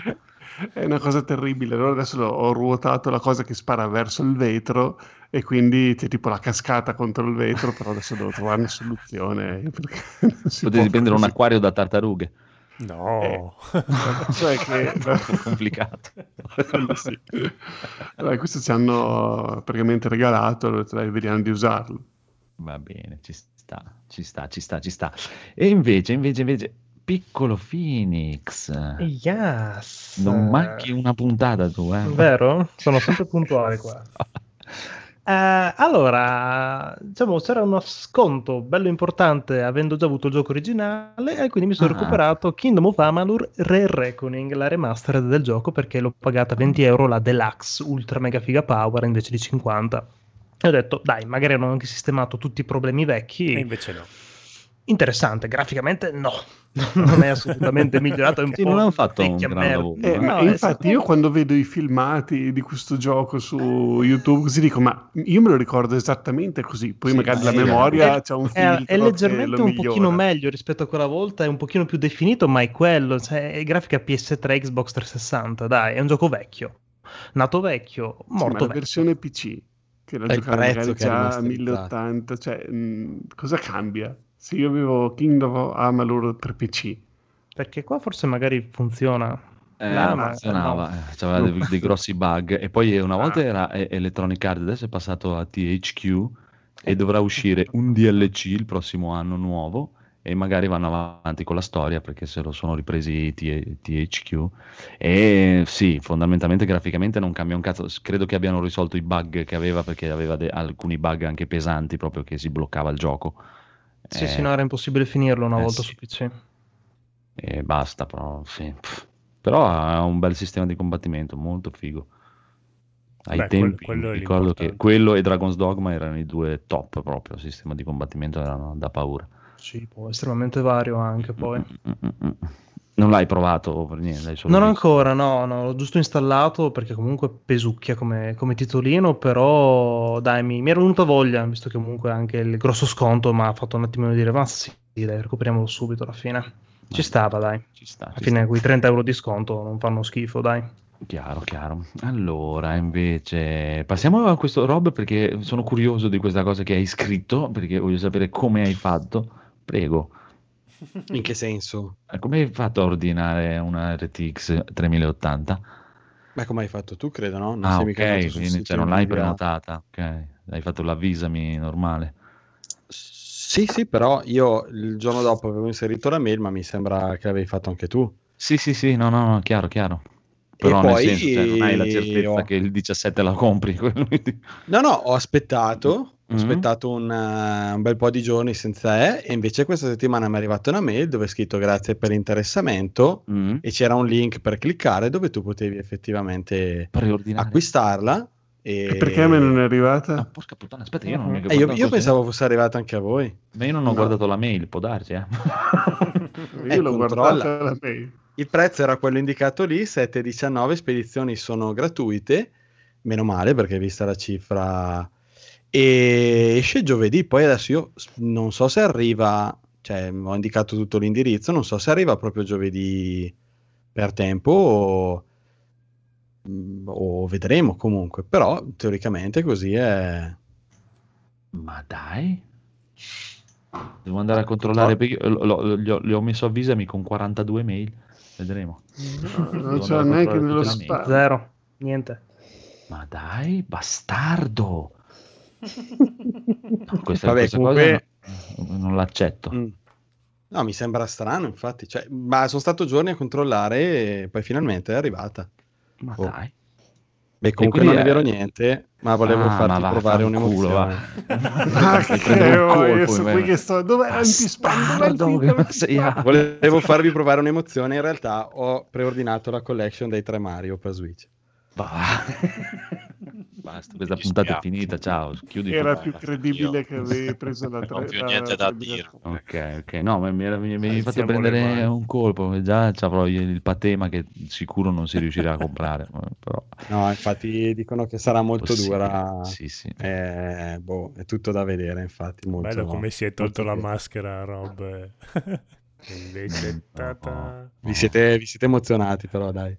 È una cosa terribile. Allora adesso ho ruotato la cosa che spara verso il vetro e quindi c'è tipo la cascata contro il vetro, però adesso devo trovare una soluzione. Potevi può prendere un così. acquario da tartarughe. No. Cioè che... Troppo complicato. Sì. Allora, questo ci hanno praticamente regalato, allora vediamo di usarlo. Va bene, ci sta, ci sta, ci sta, ci sta. E invece, invece, invece, piccolo Phoenix. Yes. Non manchi una puntata tu, eh? Vero? Sono sempre puntuale qua. Eh, allora, diciamo, c'era uno sconto bello importante avendo già avuto il gioco originale e quindi mi sono Ah. recuperato Kingdom of Amalur Re Reckoning, la remastered del gioco perché l'ho pagata 20 euro la deluxe ultra mega figa power invece di 50. E ho detto, dai, magari hanno anche sistemato tutti i problemi vecchi. E invece no. Interessante, graficamente no, non è assolutamente migliorato. È un Sì, po' non hanno fatto un gran lavoro. Eh, ma No, è infatti stato- io quando vedo i filmati di questo gioco su YouTube così dico ma io me lo ricordo esattamente così poi Sì, magari ma la sì, memoria è, c'ha un è- filtro è leggermente un pochino migliora. meglio rispetto a quella volta, è un pochino più definito, ma è quello, cioè, è grafica PS3, Xbox 360, dai, è un gioco vecchio, nato vecchio, Sì, ma morto la vecchio. versione PC che la È prezzo magari è già a rimasterizzato. 1080 cioè mh, cosa cambia? Se io avevo Kingdom of Amalur per PC Perché qua forse magari funziona. Eh, non ma- funzionava, no. eh, c'aveva No. dei, dei grossi bug. E poi una volta Ah. era eh, Electronic Arts, adesso è passato a THQ e dovrà uscire un DLC il prossimo anno nuovo e magari vanno avanti con la storia perché se lo sono ripresi T- THQ. E sì, fondamentalmente graficamente non cambia un cazzo. Credo che abbiano risolto i bug che aveva perché aveva de- alcuni bug anche pesanti proprio che si bloccava il gioco. Sì, Eh, sì, no, era impossibile finirlo una eh, volta sì. su PC. e basta, però, sì. Però ha un bel sistema di combattimento, molto figo. Ai Beh, tempi quello ricordo che quello e Dragon's Dogma erano i due top proprio, il sistema di combattimento erano da paura. Sì, poi estremamente vario anche poi. Mm, mm, mm. Non l'hai provato per niente? Non visto? ancora, no, no, l'ho giusto installato perché comunque pesucchia come, come titolino, però dai, mi, mi era venuta voglia, visto che comunque anche il grosso sconto mi ha fatto un attimino dire, ma sì, dai, recuperiamolo subito alla fine. Ci Ma- stava, dai. Ci sta, Alla ci fine sta. quei 30 euro di sconto non fanno schifo, dai. Chiaro, chiaro. Allora, invece, passiamo a questo Rob perché sono curioso di questa cosa che hai scritto, perché voglio sapere come hai fatto. Prego. In che senso? Come hai fatto a ordinare una RTX 3080? Ma come hai fatto tu, credo, no? Non Ah, sei mica andato ok, sul quindi cioè, non l'hai prenotata, ok. Hai fatto l'avvisami normale. Sì, sì, però io il giorno dopo avevo inserito la mail, ma mi sembra che l'avevi fatto anche tu. Sì, sì, sì, no, no, no, chiaro, chiaro. Però E nel poi- senso, cioè, non hai la certezza ho- che il 17 la compri. No, no, ho aspettato, ho Mhm. aspettato un, eh, un bel po' di giorni senza E e invece questa settimana mi è arrivata una mail dove è scritto grazie per l'interessamento Mm. e c'era un link per cliccare dove tu potevi effettivamente Preordinare. acquistarla. E, E perché a me non è Ah, arrivata? porca puttana, aspetta, io non mi ho Eh, io, io pensavo fosse arrivata anche a voi. Ma io non ho No. guardato la mail, può darsi, eh. Io Eh, l'ho controlla. guardata la mail. Il prezzo era quello indicato lì, 7,19, spedizioni sono gratuite, meno male perché vista la cifra, e esce giovedì, poi adesso io non so se arriva, cioè ho indicato tutto l'indirizzo, non so se arriva proprio giovedì per tempo o, mm, o vedremo comunque, però teoricamente così è... Ma dai. Devo andare a controllare perché io lo- lo- gli ho, gli ho messo avvisami con 42 mail. Vedremo. No, non Devo c'è andare a neanche nello spam. Zero. Niente. Ma dai, bastardo. No, questa, Vabbè, questa comunque- cosa non, non l'accetto. Mm. No, mi sembra strano infatti, cioè, ma sono stato giorni a controllare e poi finalmente è arrivata. Ma Oh. dai. Beh, comunque non è è- vero niente, ma volevo Ah, farti ma provare vaffanculo, va. un'emozione. Ma che un oh, colpo, io sono qui che sto... Dov'è l'antispam? Dov'è il Bastardo, finto? che sei a- Volevo farvi provare un'emozione, in realtà ho preordinato la collection dei tre Mario per Switch. Va. Basta, questa puntata è finita. Ciao, chiudi. Era più credibile che avevi preso la Non ho tre- più niente da dire. Ok, ok, no, ma mi, era- mi, mi hai fatto Alziamo le prendere un colpo. Già avrò il patema che sicuro non si riuscirà a comprare. Però, No, infatti dicono che sarà molto possibile. dura. Sì, sì. Eh, boh, è tutto da vedere, infatti. Molto, Bello come si è tolto la maschera, Rob. Invece, ta-ta. Vi siete, vi siete emozionati, però, dai.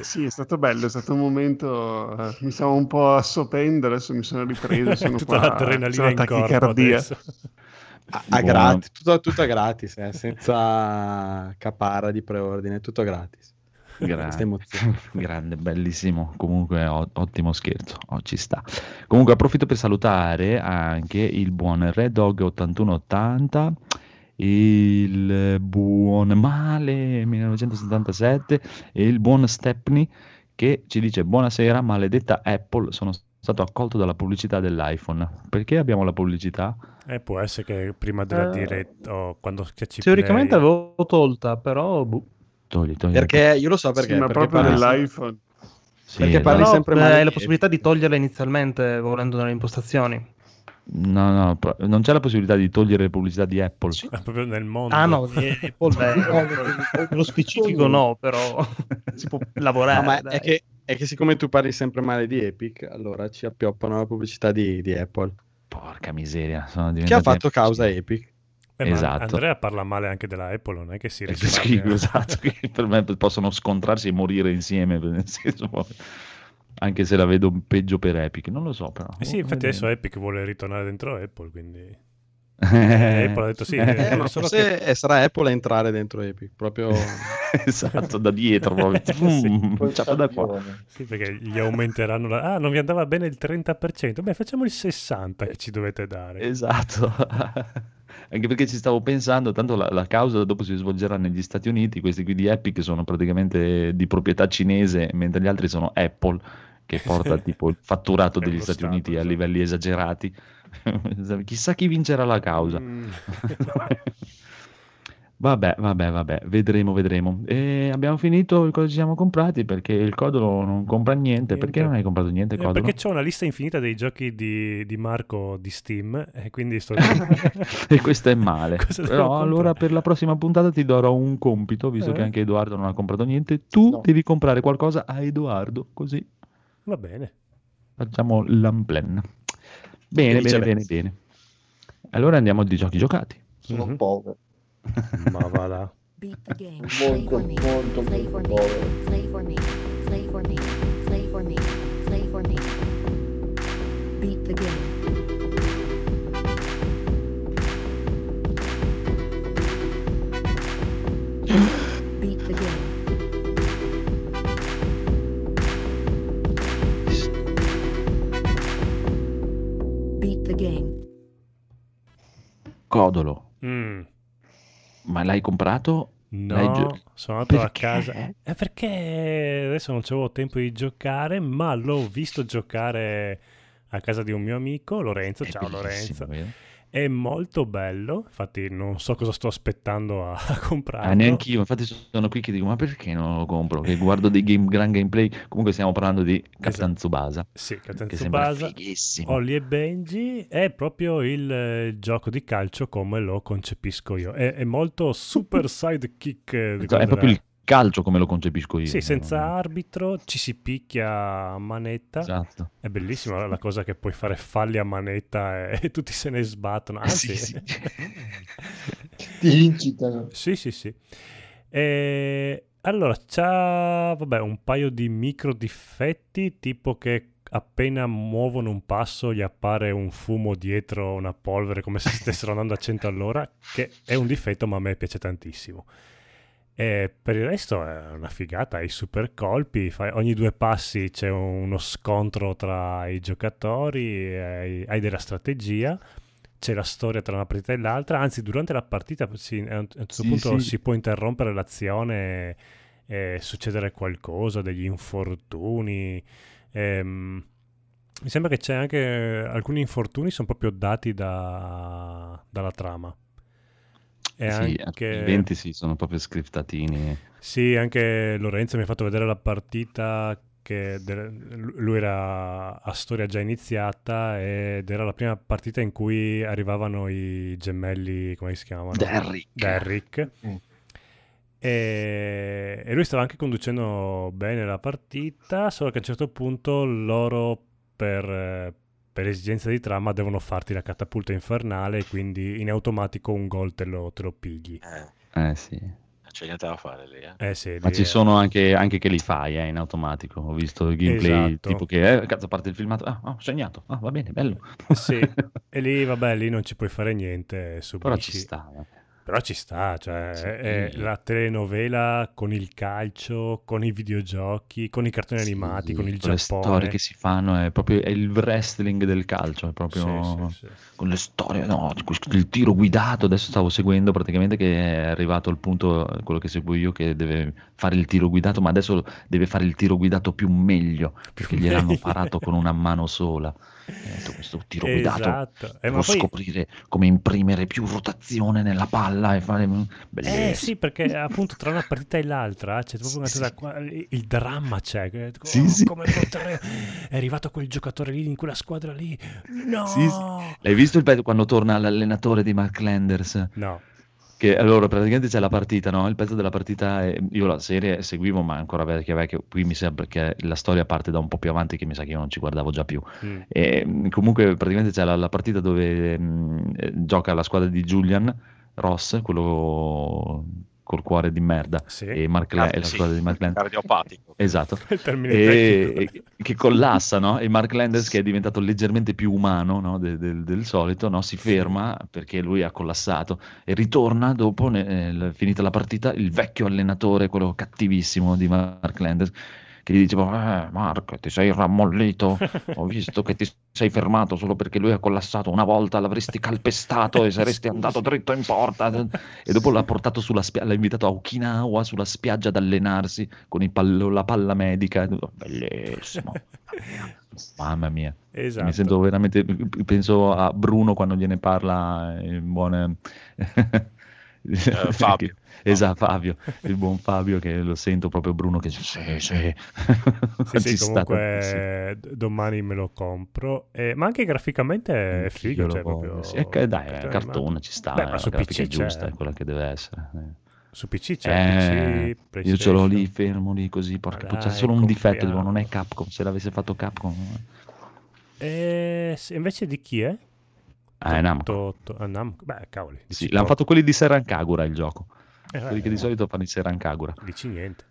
Sì, è stato bello, è stato un momento... eh, mi stavo un po' assopendo, adesso mi sono ripreso, sono Tutta qua... l'adrenalina in corpo tachicardia. adesso. A, a gratis, tutto, tutto a gratis, eh, senza capara di preordine, tutto gratis. Grande, bellissimo. Comunque, o- ottimo scherzo. Oh, ci sta. Comunque, approfitto per salutare anche il buon Red Dog 8180, il buon Male 1977 e il buon Stepney che ci dice: Buonasera, maledetta Apple. Sono stato accolto dalla pubblicità dell'iPhone. Perché abbiamo la pubblicità? Eh, può essere che prima della Eh, diretta o quando schiacci Teoricamente play- avevo tolta, però... boh. Togli, togli. Perché io lo so perché. Sì, ma perché proprio nell'iPhone. Sì, perché parli Però, sempre male hai la possibilità di toglierla inizialmente volendo nelle impostazioni. No, no, non c'è la possibilità di togliere le pubblicità di Apple. Ah, proprio nel mondo. Ah no, di Apple, beh, nello specifico no, però si può lavorare. No, ma è che, è che siccome tu parli sempre male di Epic, allora ci appioppano la pubblicità di, di Apple. Porca miseria, sono Che ha fatto causa Epic? Eh, esatto. Andrea parla male anche della Apple, non è che si Eh, sì, risparmia. esatto, per me possono scontrarsi e morire insieme, nel senso, anche se la vedo peggio per Epic, non lo so però. Eh sì, Oh, infatti adesso vedremo. Epic vuole ritornare dentro Apple, quindi... Eh, Apple ha detto sì, eh, eh, ma solo forse eh, sarà Apple a entrare dentro Epic, proprio... esatto, da dietro proprio. Sì, Mm, ciao da qua. Sì, perché gli aumenteranno la... Ah, non vi andava bene il 30%. Beh, facciamo il 60% che ci dovete dare. Esatto. Anche perché ci stavo pensando, tanto la, la causa dopo si svolgerà negli Stati Uniti, questi qui di Epic sono praticamente di proprietà cinese, mentre gli altri sono Apple, che porta tipo il fatturato degli Stati Stato, Uniti a livelli esagerati. Chissà chi vincerà la causa. Mm. Vabbè, vabbè, vabbè, vedremo, vedremo. E abbiamo finito cosa ci siamo comprati perché il Codolo non compra niente. Perché Niente. non hai comprato niente, Eh, Codolo? perché c'ho una lista infinita dei giochi di, di Marco di Steam e quindi sto... e questo è male. Cosa Però allora per la prossima puntata ti darò un compito, visto Eh? che anche Edoardo non ha comprato niente. Tu No. devi comprare qualcosa a Edoardo, così Va bene. facciamo l'amplen. Bene, bene, bene, bene. Allora andiamo di giochi giocati. Sono Mhm. povero. Ma va là. Beat the game. Play Molto, for me. molto, Play for molto povero. Play for me. Play for me. Play for me. Play for me. Beat the game. Codolo, Mm. ma l'hai comprato L'hai No, gio- sono andato Perché? a casa. È perché adesso non c'avevo tempo di giocare, ma l'ho visto giocare a casa di un mio amico, Lorenzo. È Ciao Lorenzo. vero? È molto bello, infatti non so cosa sto aspettando a, a comprarlo. Ah, neanch'io, infatti sono qui che dico, ma perché non lo compro? Che guardo dei game, gran gameplay, comunque stiamo parlando di Captain Tsubasa, Sì, Captain che Tsubasa, fighissimo. Ollie e Benji è proprio il eh, gioco di calcio come lo concepisco io. È, è molto super sidekick. eh, È proprio il calcio come lo concepisco io. Sì, senza no? arbitro, ci si picchia a manetta. Esatto. È bellissima la cosa che puoi fare falli a manetta e, e tutti se ne sbattono. Anzi, Sì, sì. Ti incitano. sì, sì, sì. E allora, c'ha vabbè, un paio di micro difetti, tipo che appena muovono un passo gli appare un fumo dietro, una polvere, come se stessero andando a 100 all'ora, che è un difetto, ma a me piace tantissimo. E per il resto è una figata, hai super colpi, fai- ogni due passi c'è uno scontro tra i giocatori, hai, hai della strategia, c'è la storia tra una partita e l'altra, anzi durante la partita sì, a un certo Sì, punto sì. si può interrompere l'azione e succedere qualcosa, degli infortuni. ehm, mi sembra che c'è anche alcuni infortuni sono proprio dati da- dalla trama. E Sì, anche... i eventi sì, sono proprio scriptatini. Sì, anche Lorenzo mi ha fatto vedere la partita che de- lui era a storia già iniziata ed era la prima partita in cui arrivavano i gemelli, come si chiamano? Derrick. Derrick. Mm. E, e lui stava anche conducendo bene la partita, solo che a un certo punto loro per, per esigenza di trama devono farti la catapulta infernale e quindi in automatico un gol te lo, te lo pigli. Eh, Eh sì. c'è niente da fare lì. Eh. Eh sì, Ma lì ci è- sono anche, anche che li fai eh, in automatico. Ho visto il gameplay Esatto. tipo che, eh, cazzo, parte il filmato. Ah, ho segnato. Ah, va bene, bello. Sì, e lì vabbè, lì non ci puoi fare niente, subisci. Però ci sta. eh. Però ci sta, cioè Sì. è la telenovela con il calcio, con i videogiochi, con i cartoni Sì, animati, con il con le Giappone. storie che si fanno è proprio è il wrestling del calcio, è proprio Sì, sì, sì. con le storie, no, il tiro guidato, adesso stavo seguendo praticamente che è arrivato al punto, quello che seguo io, che deve fare il tiro guidato, ma adesso deve fare il tiro guidato più meglio, perché gliel'hanno meglio. parato con una mano sola. E detto, questo tiro guidato Esatto. Eh, devo ma poi- scoprire come imprimere più rotazione nella palla e fare... Eh Bellissimo. sì, perché appunto tra una partita e l'altra c'è proprio una Sì, cosa sì. qua- il dramma c'è. Sì, oh, sì. Come poter... È arrivato quel giocatore lì in quella squadra lì. No! Sì, sì. L'hai visto il pezzo quando torna l'allenatore di Mark Landers? No. Che allora praticamente c'è la partita, no? Il pezzo della partita, è- io la serie seguivo, ma ancora vecchia vecchia, qui mi sembra che la storia parte da un po' più avanti che mi sa che io non ci guardavo già più. Mm. E mh, comunque praticamente c'è la, la partita dove mh, eh, gioca la squadra di Julian Ross, quello col cuore di merda, Sì. e Mark La- Ah, e la sì, squadra di Mark Landers. Cardiopatico. Esatto. Il termine E, tecnico. che collassa, no? E Mark Landers, che è diventato leggermente più umano no? de- del- del solito, no? si ferma perché lui ha collassato e ritorna dopo, ne- eh, finita la partita, il vecchio allenatore, quello cattivissimo di Mark Landers, che gli diceva: eh, Mark, ti sei rammollito. Ho visto che ti sei fermato solo perché lui ha collassato. Una volta l'avresti calpestato e saresti andato dritto in porta. E dopo l'ha portato sulla spiaggia, l'ha invitato a Okinawa sulla spiaggia ad allenarsi con i pallo- la palla medica. Bellissimo. Mamma mia. Esatto. Mi sento veramente. Penso a Bruno quando gliene parla il buon. Fabio. Esatto, Fabio, il buon Fabio che lo sento proprio Bruno che sì, sì, Sì, sì, tantissimo. comunque d- domani me lo compro. Eh, ma anche graficamente è figo. Cioè, proprio... sì. È dai, è cartone animato. ci sta, Beh, eh, ma la su grafica PC è giusta, è quella che deve essere. eh. Su PC c'è Eh, PC, io ce l'ho lì fermo lì così, porca Ma puttana, c'è dai, solo un difetto, compriamo. non è Capcom, se l'avesse fatto Capcom. Eh, se- invece di chi è? Ah, è Namco. To- to- ah, Namco. Beh, cavoli. Sì, l'hanno fatto quelli di Serran Kagura il gioco. Eh, Quelli che eh, di solito fanno i Serran Kagura. Dici niente.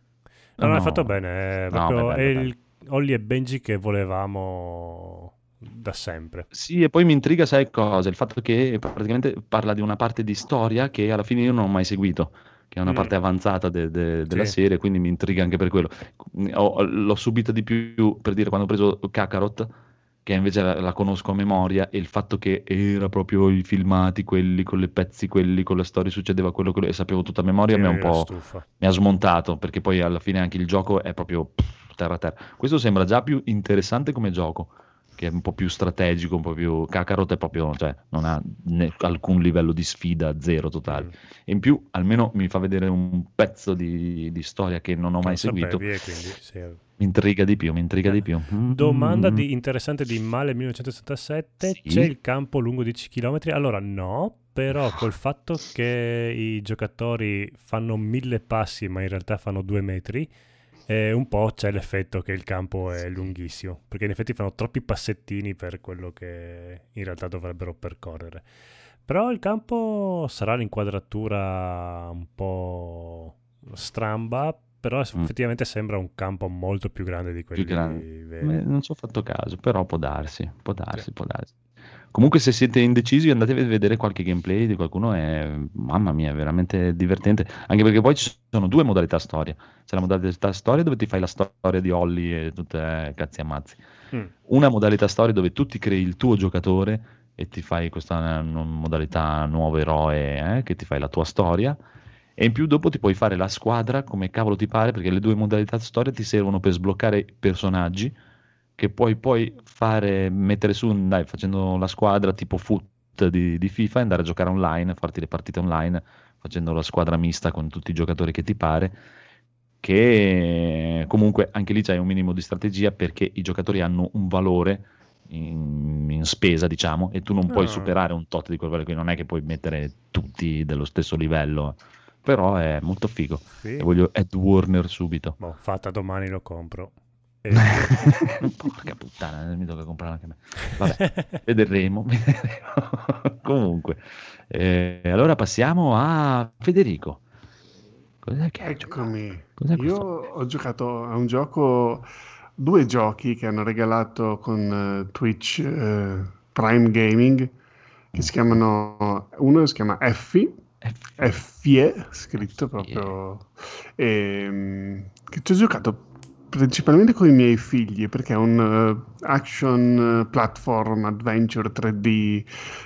No, No, no, è fatto bene. È, No, proprio- beh, è il Ollie e Benji che volevamo da sempre. Sì, e poi mi intriga, sai cosa? Il fatto che praticamente parla di una parte di storia che alla fine io non ho mai seguito, che è una Mm. parte avanzata de- de- della Sì. serie, quindi mi intriga anche per quello. Ho- l'ho subito di più per dire quando ho preso Kakarot, che invece la, la conosco a memoria, e il fatto che era proprio i filmati, quelli con le pezzi, quelli con le storie, succedeva quello, quello e sapevo tutta a memoria, mi ha un po' mi ha smontato, perché poi alla fine anche il gioco è proprio pff, terra a terra. Questo sembra già più interessante come gioco, che è un po' più strategico, un po' più... Kakarot è proprio, cioè, non ha né- alcun livello di sfida, zero totale. Mm. E in più, almeno mi fa vedere un pezzo di, di storia che non ho mai Non seguito. sapevi, e quindi, sì. Mi intriga di più, mi intriga di più. Domanda Mm. di- interessante di Male 1967, Sì. c'è il campo lungo 10 km? Allora no, però col fatto che i giocatori fanno mille passi ma in realtà fanno due metri, eh, un po' c'è l'effetto che il campo è lunghissimo, perché in effetti fanno troppi passettini per quello che in realtà dovrebbero percorrere. Però il campo sarà l'inquadratura un po' stramba, però Mm. effettivamente sembra un campo molto più grande di quelli più grande. veri. Non ci ho fatto caso, però può darsi, può darsi, può darsi. Comunque se siete indecisi andate a vedere qualche gameplay di qualcuno, è, mamma mia, è veramente divertente, anche perché poi ci sono due modalità storia. C'è la modalità storia dove ti fai la storia di Holly e tutte eh, cazzi ammazzi. Mm. Una modalità storia dove tu ti crei il tuo giocatore e ti fai questa eh, modalità nuovo eroe, eh, che ti fai la tua storia. E in più dopo ti puoi fare la squadra come cavolo ti pare, perché le due modalità storia ti servono per sbloccare personaggi che puoi poi fare, mettere su, dai, facendo la squadra tipo foot di, di FIFA, andare a giocare online, farti le partite online, facendo la squadra mista con tutti i giocatori che ti pare, che comunque anche lì c'hai un minimo di strategia perché i giocatori hanno un valore in, in spesa, diciamo, e tu non puoi Ah. superare un tot di quel valore, quindi non è che puoi mettere tutti dello stesso livello, però è molto figo. Sì. E voglio Ed Warner subito. Boh, fatta domani lo compro. E- Porca puttana, mi tocca comprare anche me. Vabbè, vedremo. vedremo. Comunque, eh, allora passiamo a Federico. Cos'è che? Eccomi. Cos'è Io ho giocato a un gioco, due giochi che hanno regalato con eh, Twitch eh, Prime Gaming, che si chiamano, uno si chiama Effie, Effie, scritto proprio, ehm, che ci ho giocato principalmente con i miei figli, perché è un eh, action eh, platform adventure 3D,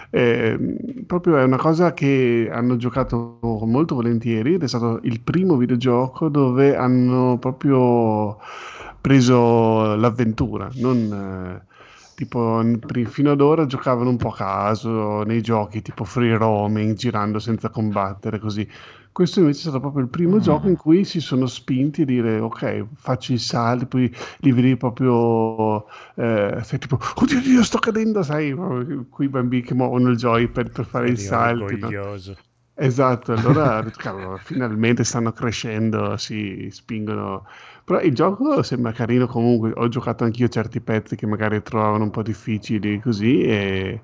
eh, proprio è una cosa che hanno giocato molto volentieri ed è stato il primo videogioco dove hanno proprio preso l'avventura, non eh, tipo fino ad ora giocavano un po' a caso nei giochi tipo free roaming, girando senza combattere così. Questo invece è stato proprio il primo gioco in cui si sono spinti a dire ok, faccio i salti, poi li vedi proprio, eh, sei tipo, oddio, oddio, sto cadendo, sai, quei bambini che muovono il joypad per fare i salti. no? orgoglioso. Esatto, allora cavolo, finalmente stanno crescendo, si spingono. Però il gioco sembra carino comunque, ho giocato anch'io certi pezzi che magari trovavano un po' difficili così e,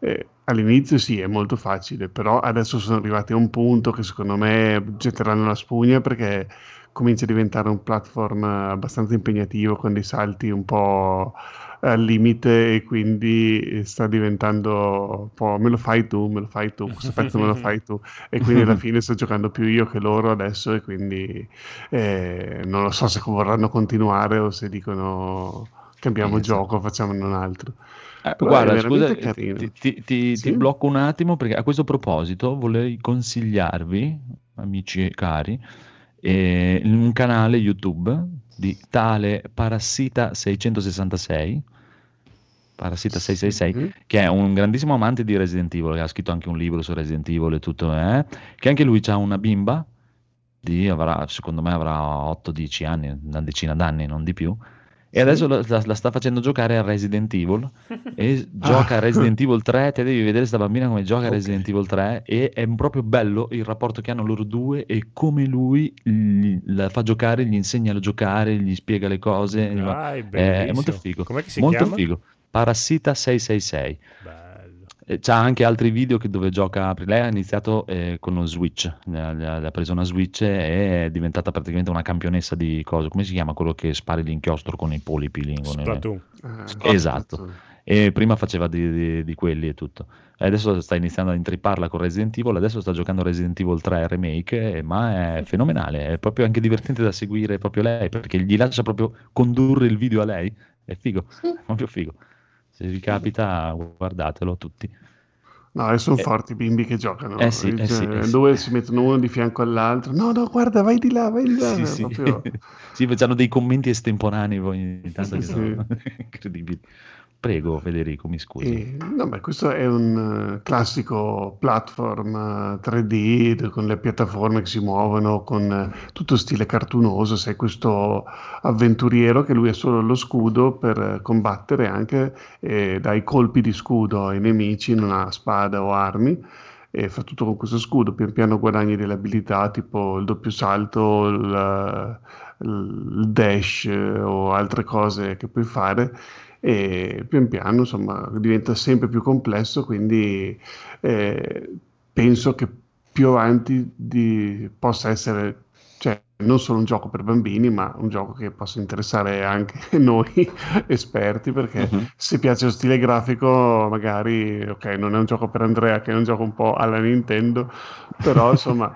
e all'inizio sì, è molto facile, però adesso sono arrivati a un punto che secondo me getteranno la spugna perché comincia a diventare un platform abbastanza impegnativo con dei salti un po' al limite e quindi sta diventando un po' me lo fai tu, me lo fai tu, questo pezzo me lo fai tu e quindi alla fine sto giocando più io che loro adesso e quindi eh, non lo so se vorranno continuare o se dicono cambiamo Esatto. gioco, facciamone un altro. Eh, guarda, scusa, ti, ti- ti- Sì? ti blocco un attimo perché a questo proposito vorrei consigliarvi, amici cari, eh, un canale YouTube di tale Parassita 666, Parassita 666, Mhm. che è un grandissimo amante di Resident Evil, che ha scritto anche un libro su Resident Evil e tutto, eh, che anche lui ha una bimba, di, avrà, secondo me avrà 8-10 anni, una decina d'anni, non di più, e adesso la, la- la sta facendo giocare a Resident Evil e gioca a Ah. Resident Evil 3, te devi vedere sta bambina come gioca a Ok. Resident Evil 3 e è proprio bello il rapporto che hanno loro due e come lui gli- la fa giocare, gli insegna a giocare, gli spiega le cose, fa- Dai, è, è molto figo, Com'è che si molto chiama? figo. Parassita 666. Bello. Eh, C'ha anche altri video che- dove gioca. Lei ha iniziato eh, con uno Switch, ha, preso una Switch e è diventata praticamente una campionessa di cose. Come si chiama quello che spari l'inchiostro con i polipi? Splatoon. Eh, Esatto. E prima faceva di, di- di quelli e tutto. E adesso sta iniziando a intripparla con Resident Evil. Adesso sta giocando Resident Evil 3 Remake. eh, ma è fenomenale. È proprio anche divertente da seguire proprio lei perché gli lascia proprio condurre il video a lei. È figo, è proprio figo. Se vi capita, guardatelo tutti. No, e sono Eh. forti i bimbi che giocano. Eh sì, eh Cioè, sì, eh sì. Due si mettono uno di fianco all'altro. No, no, guarda, vai di là, vai di là. Sì, sì. Proprio- sì, hanno dei commenti estemporanei poi ogni tanto che Sì. sono incredibili. Prego Federico, mi scusi. E, no, beh, questo è un eh, classico platform eh, 3D d- con le piattaforme che si muovono, con eh, tutto stile cartunoso. Sei questo avventuriero che lui ha solo lo scudo per eh, combattere anche e dai colpi di scudo ai nemici, non ha spada o armi. E fa tutto con questo scudo, pian piano guadagni delle abilità tipo il doppio salto, il, il dash eh, o altre cose che puoi fare e pian piano insomma diventa sempre più complesso quindi eh, penso che più avanti di- possa essere cioè non solo un gioco per bambini ma un gioco che possa interessare anche noi esperti perché Mhm. se piace lo stile grafico magari ok non è un gioco per Andrea che è un gioco un po' alla Nintendo però insomma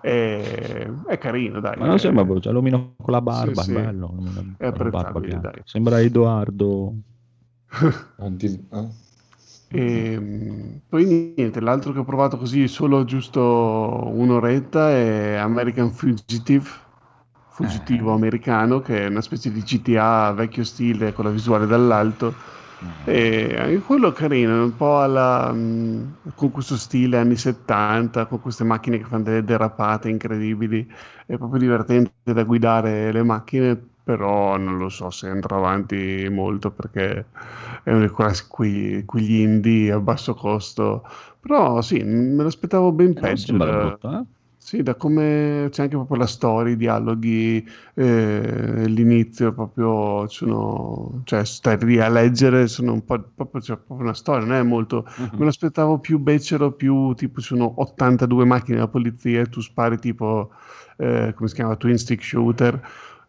è, è carino dai Ma non è- sembra brutto, c'è l'omino con la barba, Sì, sì. bello. È apprezzabile, dai. Sembra Edoardo. Ah. E mm, poi niente, l'altro che ho provato così solo giusto un'oretta è American Fugitive, fuggitivo Eh. americano, che è una specie di GTA vecchio stile con la visuale dall'alto. E anche quello è carino, un po' alla, mm, con questo stile anni 70, con queste macchine che fanno delle derapate incredibili. È proprio divertente da guidare le macchine, però non lo so se andrò avanti molto perché è uno di quegli indie a basso costo. Però sì, me l'aspettavo ben Non peggio. sembra da- brutto, eh? Sì, da come c'è anche proprio la storia, i dialoghi, eh, l'inizio proprio sono, cioè stai lì a leggere, sono un po' proprio, c'è proprio una storia, non è molto, Mhm. me l'aspettavo più becero, più tipo ci sono 82 macchine della polizia e tu spari tipo, eh, come si chiama, twin stick shooter,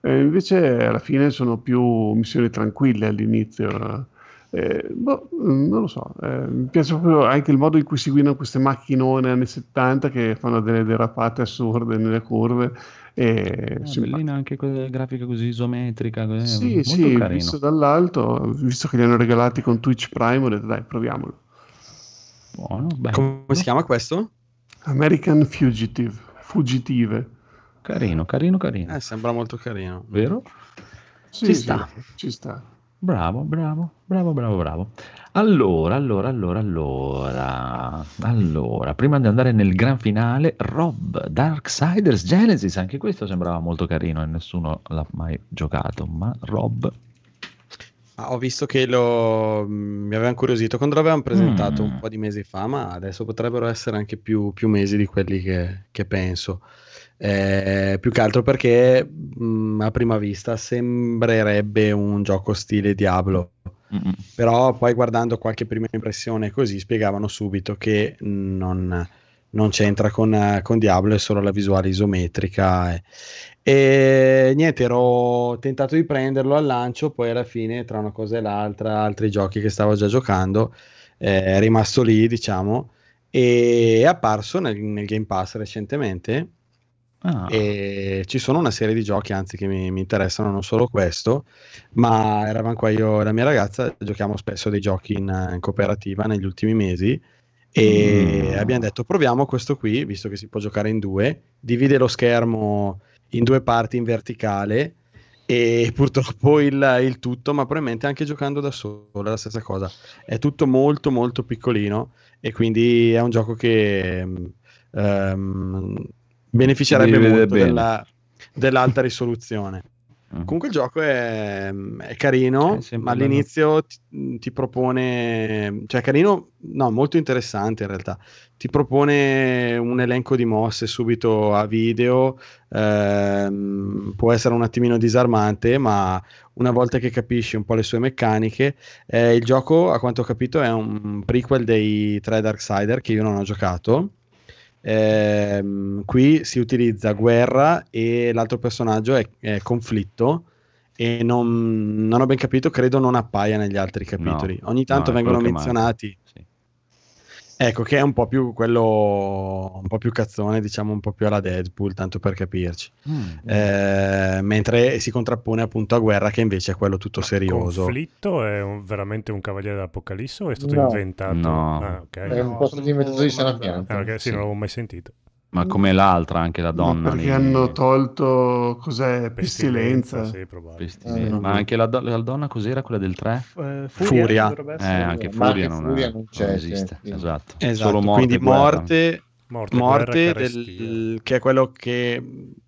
Eh, invece alla fine sono più missioni tranquille all'inizio. Eh, boh, mm, non lo so, eh, mi piace proprio anche il modo in cui si guidano queste macchinone anni 70 che fanno delle derapate assurde nelle curve. E, Eh, bellina anche quella grafica così isometrica, così, Sì, molto sì, carino. visto dall'alto, visto che li hanno regalati con Twitch Prime, ho detto dai, proviamolo. Buono, bello. Come si chiama questo? American Fugitive, Fuggitive. Carino, carino, carino. Eh, sembra molto carino. Vero? Sì, Ci sì, sta. ci sta. Bravo, bravo, bravo, bravo, bravo. Allora, allora, allora, allora, allora, prima di andare nel gran finale, Rob, Darksiders Genesis, anche questo sembrava molto carino e nessuno l'ha mai giocato, ma Rob, Ah, ho visto che lo, mm, mi aveva incuriosito quando l'avevamo presentato Mm. un po' di mesi fa, ma adesso potrebbero essere anche più, più mesi di quelli che, che penso. Eh, più che altro perché mm, a prima vista sembrerebbe un gioco stile Diablo, Mm-mm. però poi guardando qualche prima impressione così spiegavano subito che non, non c'entra con, con Diablo, è solo la visuale isometrica. eh. E niente, ero tentato di prenderlo al lancio, poi alla fine, tra una cosa e l'altra, altri giochi che stavo già giocando, eh, è rimasto lì, diciamo, e è apparso nel, nel Game Pass recentemente. Ah, E ci sono una serie di giochi, anzi, che mi, mi interessano, non solo questo, ma eravamo qua io e la mia ragazza, giochiamo spesso dei giochi in, in cooperativa negli ultimi mesi e Mm. abbiamo detto proviamo questo qui, visto che si può giocare in due, divide lo schermo in due parti in verticale e purtroppo il, il tutto, ma probabilmente anche giocando da solo è la stessa cosa, è tutto molto molto piccolino e quindi è un gioco che ehm, beneficerebbe molto della- dell'alta risoluzione. mm. Comunque il gioco è, è carino, sempre ma all'inizio ti, ti propone, cioè carino, no, molto interessante in realtà. Ti propone un elenco di mosse subito a video, ehm, può essere un attimino disarmante, ma una volta che capisci un po' le sue meccaniche, eh, il gioco, a quanto ho capito, è un prequel dei tre Darksider che io non ho giocato. Ehm, qui si utilizza guerra e l'altro personaggio è, è conflitto e non, non ho ben capito, credo non appaia negli altri capitoli. No, Ogni tanto no, vengono menzionati. Sì. Ecco, che è un po' più quello, un po' più cazzone, diciamo un po' più alla Deadpool, tanto per capirci. Mm. Eh, mentre si contrappone appunto a Guerra, che invece è quello tutto serioso. Conflitto è un- veramente un cavaliere dell'Apocalisse o è stato No. inventato? No. Ah, ok. È un No, po' stato inventato di sana pianta. Ah, ok, sì, Sì. non l'avevo mai sentito. Ma come l'altra, anche la Ma donna. perché lì- hanno tolto cos'è? Pestilenza. Sì, probabile. Pestilenza. No. Ma anche la, do- la donna cos'era quella del 3? Eh, Furia. dovrebbe Eh, anche Ma Furia, anche non, Furia è- non c'è, non sì, esiste. sì. Esatto. Esatto, Solo morte quindi morte, Morte, morte del- che è quello che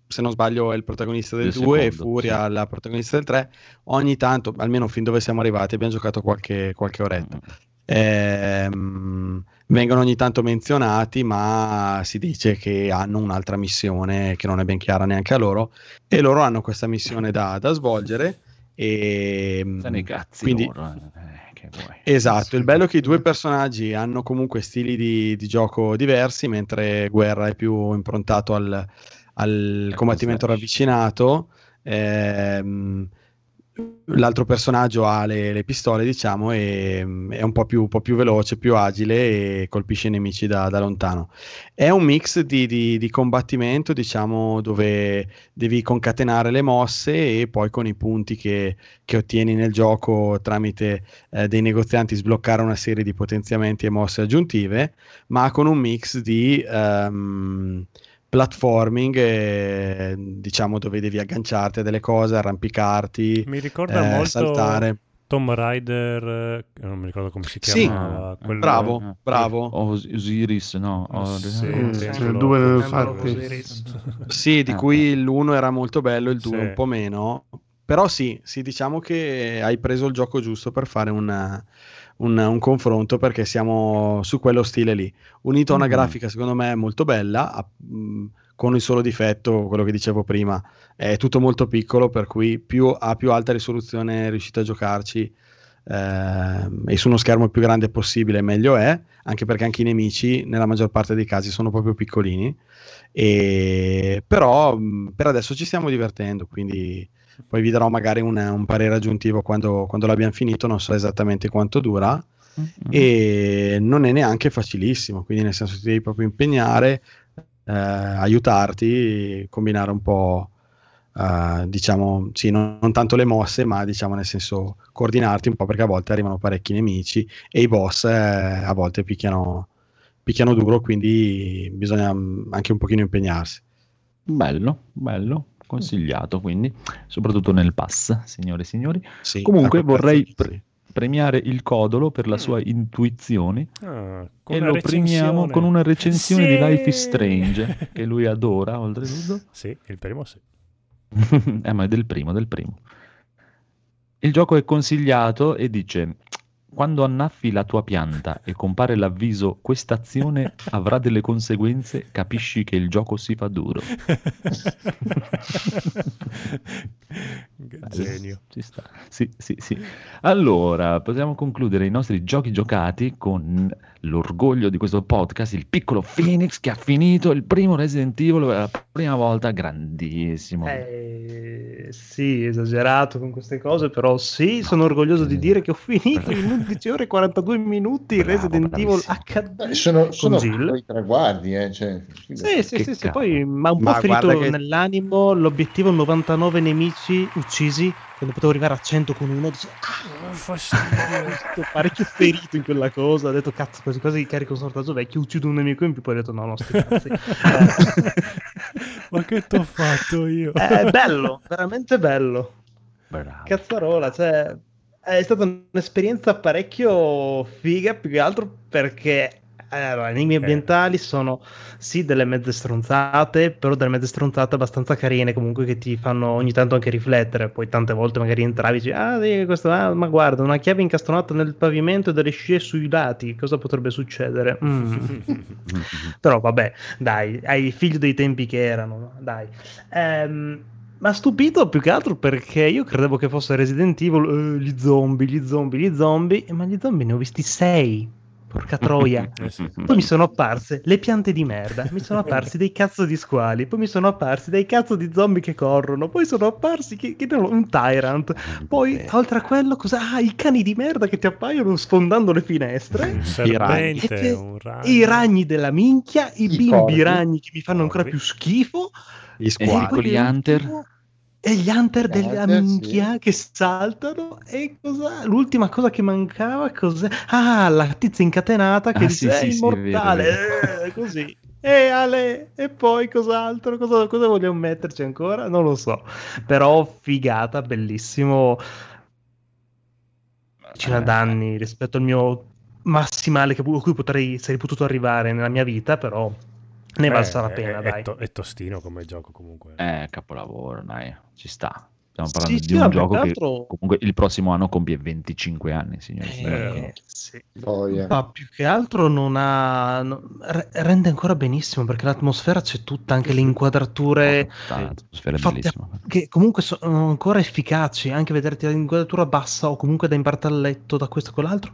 se non sbaglio è il protagonista del Del 2 e Furia la protagonista del 3 ogni tanto almeno fin dove siamo arrivati abbiamo giocato qualche, qualche oretta ehm, vengono ogni tanto menzionati ma si dice che hanno un'altra missione che non è ben chiara neanche a loro e loro hanno questa missione da, da svolgere e Sta nei cazzi quindi eh. Esatto, il bello è che i due personaggi hanno comunque stili di, di gioco diversi, mentre Guerra è più improntato al, al combattimento ravvicinato. ehm, l'altro personaggio ha le, le pistole, diciamo, e è un po' più, po' più veloce, più agile e colpisce i nemici da, da lontano. È un mix di, di- di combattimento, diciamo, dove devi concatenare le mosse e poi con i punti che, che ottieni nel gioco tramite eh, dei negozianti sbloccare una serie di potenziamenti e mosse aggiuntive, ma con un mix di ehm, platforming, eh, diciamo dove devi agganciarti a delle cose, arrampicarti, Mi ricorda eh, molto saltare. Tom Rider, eh, non mi ricordo come si Sì, chiamava. quello- bravo, Eh, bravo. Os- Osiris, no. Sì, il sì. Sì, di Eh, cui l'uno era molto bello, il due Sì. un po' meno. Però sì, sì, diciamo che hai preso il gioco giusto per fare un, un- un confronto perché siamo su quello stile lì. Unito a una Mm. grafica secondo me molto bella, a- mh, con il solo difetto, quello che dicevo prima, è tutto molto piccolo, per cui più a più alta risoluzione riuscite a giocarci ehm, e su uno schermo il più grande possibile meglio è, anche perché anche i nemici nella maggior parte dei casi sono proprio piccolini. E, però mh, per adesso ci stiamo divertendo, quindi poi vi darò magari un, un parere aggiuntivo quando, quando l'abbiamo finito, non so esattamente quanto dura Mm. e non è neanche facilissimo, quindi nel senso ti devi proprio impegnare, eh, aiutarti, combinare un po', eh, diciamo, sì, non, non tanto le mosse, ma diciamo nel senso coordinarti un po' perché a volte arrivano parecchi nemici e i boss eh, a volte picchiano, picchiano duro, quindi bisogna mm, anche un pochino impegnarsi. Bello, bello, consigliato quindi, soprattutto nel pass, signore e signori. Sì, Comunque quel vorrei pre- premiare il Codolo per la sua intuizione Ah, e lo premiamo con una recensione Sì! di Life is Strange che lui adora oltretutto. Sì, il primo sì. eh, ma è del primo, del primo. Il gioco è consigliato e dice: Quando annaffi la tua pianta e compare l'avviso questa azione avrà delle conseguenze, capisci che il gioco si fa duro. Che Genio. Ci sta. Sì, sì, sì. Allora, possiamo concludere i nostri giochi giocati con l'orgoglio di questo podcast, il piccolo Phoenix che ha finito il primo Resident Evil per la prima volta, grandissimo. Eh, sì, esagerato con queste cose, però sì, sono orgoglioso di dire che ho finito in 11 ore e 42 minuti Bravo, Resident Evil bravissimo. HD. Beh, sono sono i traguardi, eh, cioè, Sì, sì, sì, sì, poi ma un po' Ma ferito che- nell'animo l'obiettivo 99 nemici uccisi quando potevo arrivare a 100 con uno dice, ah, sto parecchio ferito in quella cosa. Ho detto cazzo quasi quasi carico un sortaggio vecchio uccido un nemico in più. Poi ho detto no no sti cazzi. Ma che t'ho fatto io? Eh, è bello veramente bello. Bravo. Cazzarola, cioè, è stata un'esperienza parecchio figa, più che altro perché allora, i enigmi ambientali sono sì delle mezze stronzate, però delle mezze stronzate abbastanza carine comunque che ti fanno ogni tanto anche riflettere. Poi tante volte magari entravi e dici, ah, sì, questo, ah, ma guarda, una chiave incastronata nel pavimento e delle scie sui lati, cosa potrebbe succedere? Mm. Però vabbè, dai, hai figlio dei tempi che erano, no? dai. Ehm, ma stupito più che altro perché io credevo che fosse Resident Evil, eh, gli zombie, gli zombie, gli zombie, ma gli zombie ne ho visti sei. Porca troia. Eh. Poi mi sono apparse le piante di merda, mi sono apparsi dei cazzo di squali, poi mi sono apparsi dei cazzo di zombie che corrono, poi sono apparsi che, che un tyrant, poi Beh. oltre a quello cosa? Ah, i cani di merda che ti appaiono sfondando le finestre. Un ragni. serpente, E- un ragno. I ragni della minchia, i, I bimbi corvi. ragni che mi fanno ancora più schifo, Gli squali. gli hunter? E gli hunter della Hunter, sì. minchia che saltano. E cosa? L'ultima cosa che mancava, cos'è? Ah, la tizia incatenata che Ah, dice: sì, è sì, sì, è vero, immortale. vero. eh, così. E Ale, e poi cos'altro? Cosa, cosa vogliamo metterci ancora? Non lo so. Però figata, bellissimo. Decina Eh, d'anni rispetto al mio massimale che, a cui potrei, sarei potuto arrivare nella mia vita, però ne è valsa la è- pena, è, dai. to- è tostino come gioco comunque. Eh, capolavoro, dai, ci sta. Stiamo Sì, parlando sì, di un no, gioco che comunque il prossimo anno compie 25 anni, signori. signori. Eh, sì. Poi. Ma più che altro non ha. no- re- rende ancora benissimo perché l'atmosfera c'è tutta, anche le inquadrature. Tanta atmosfera fatte bellissima. che comunque sono ancora efficaci, anche vederti l'inquadratura bassa o comunque da impartalletto da questo o quell'altro.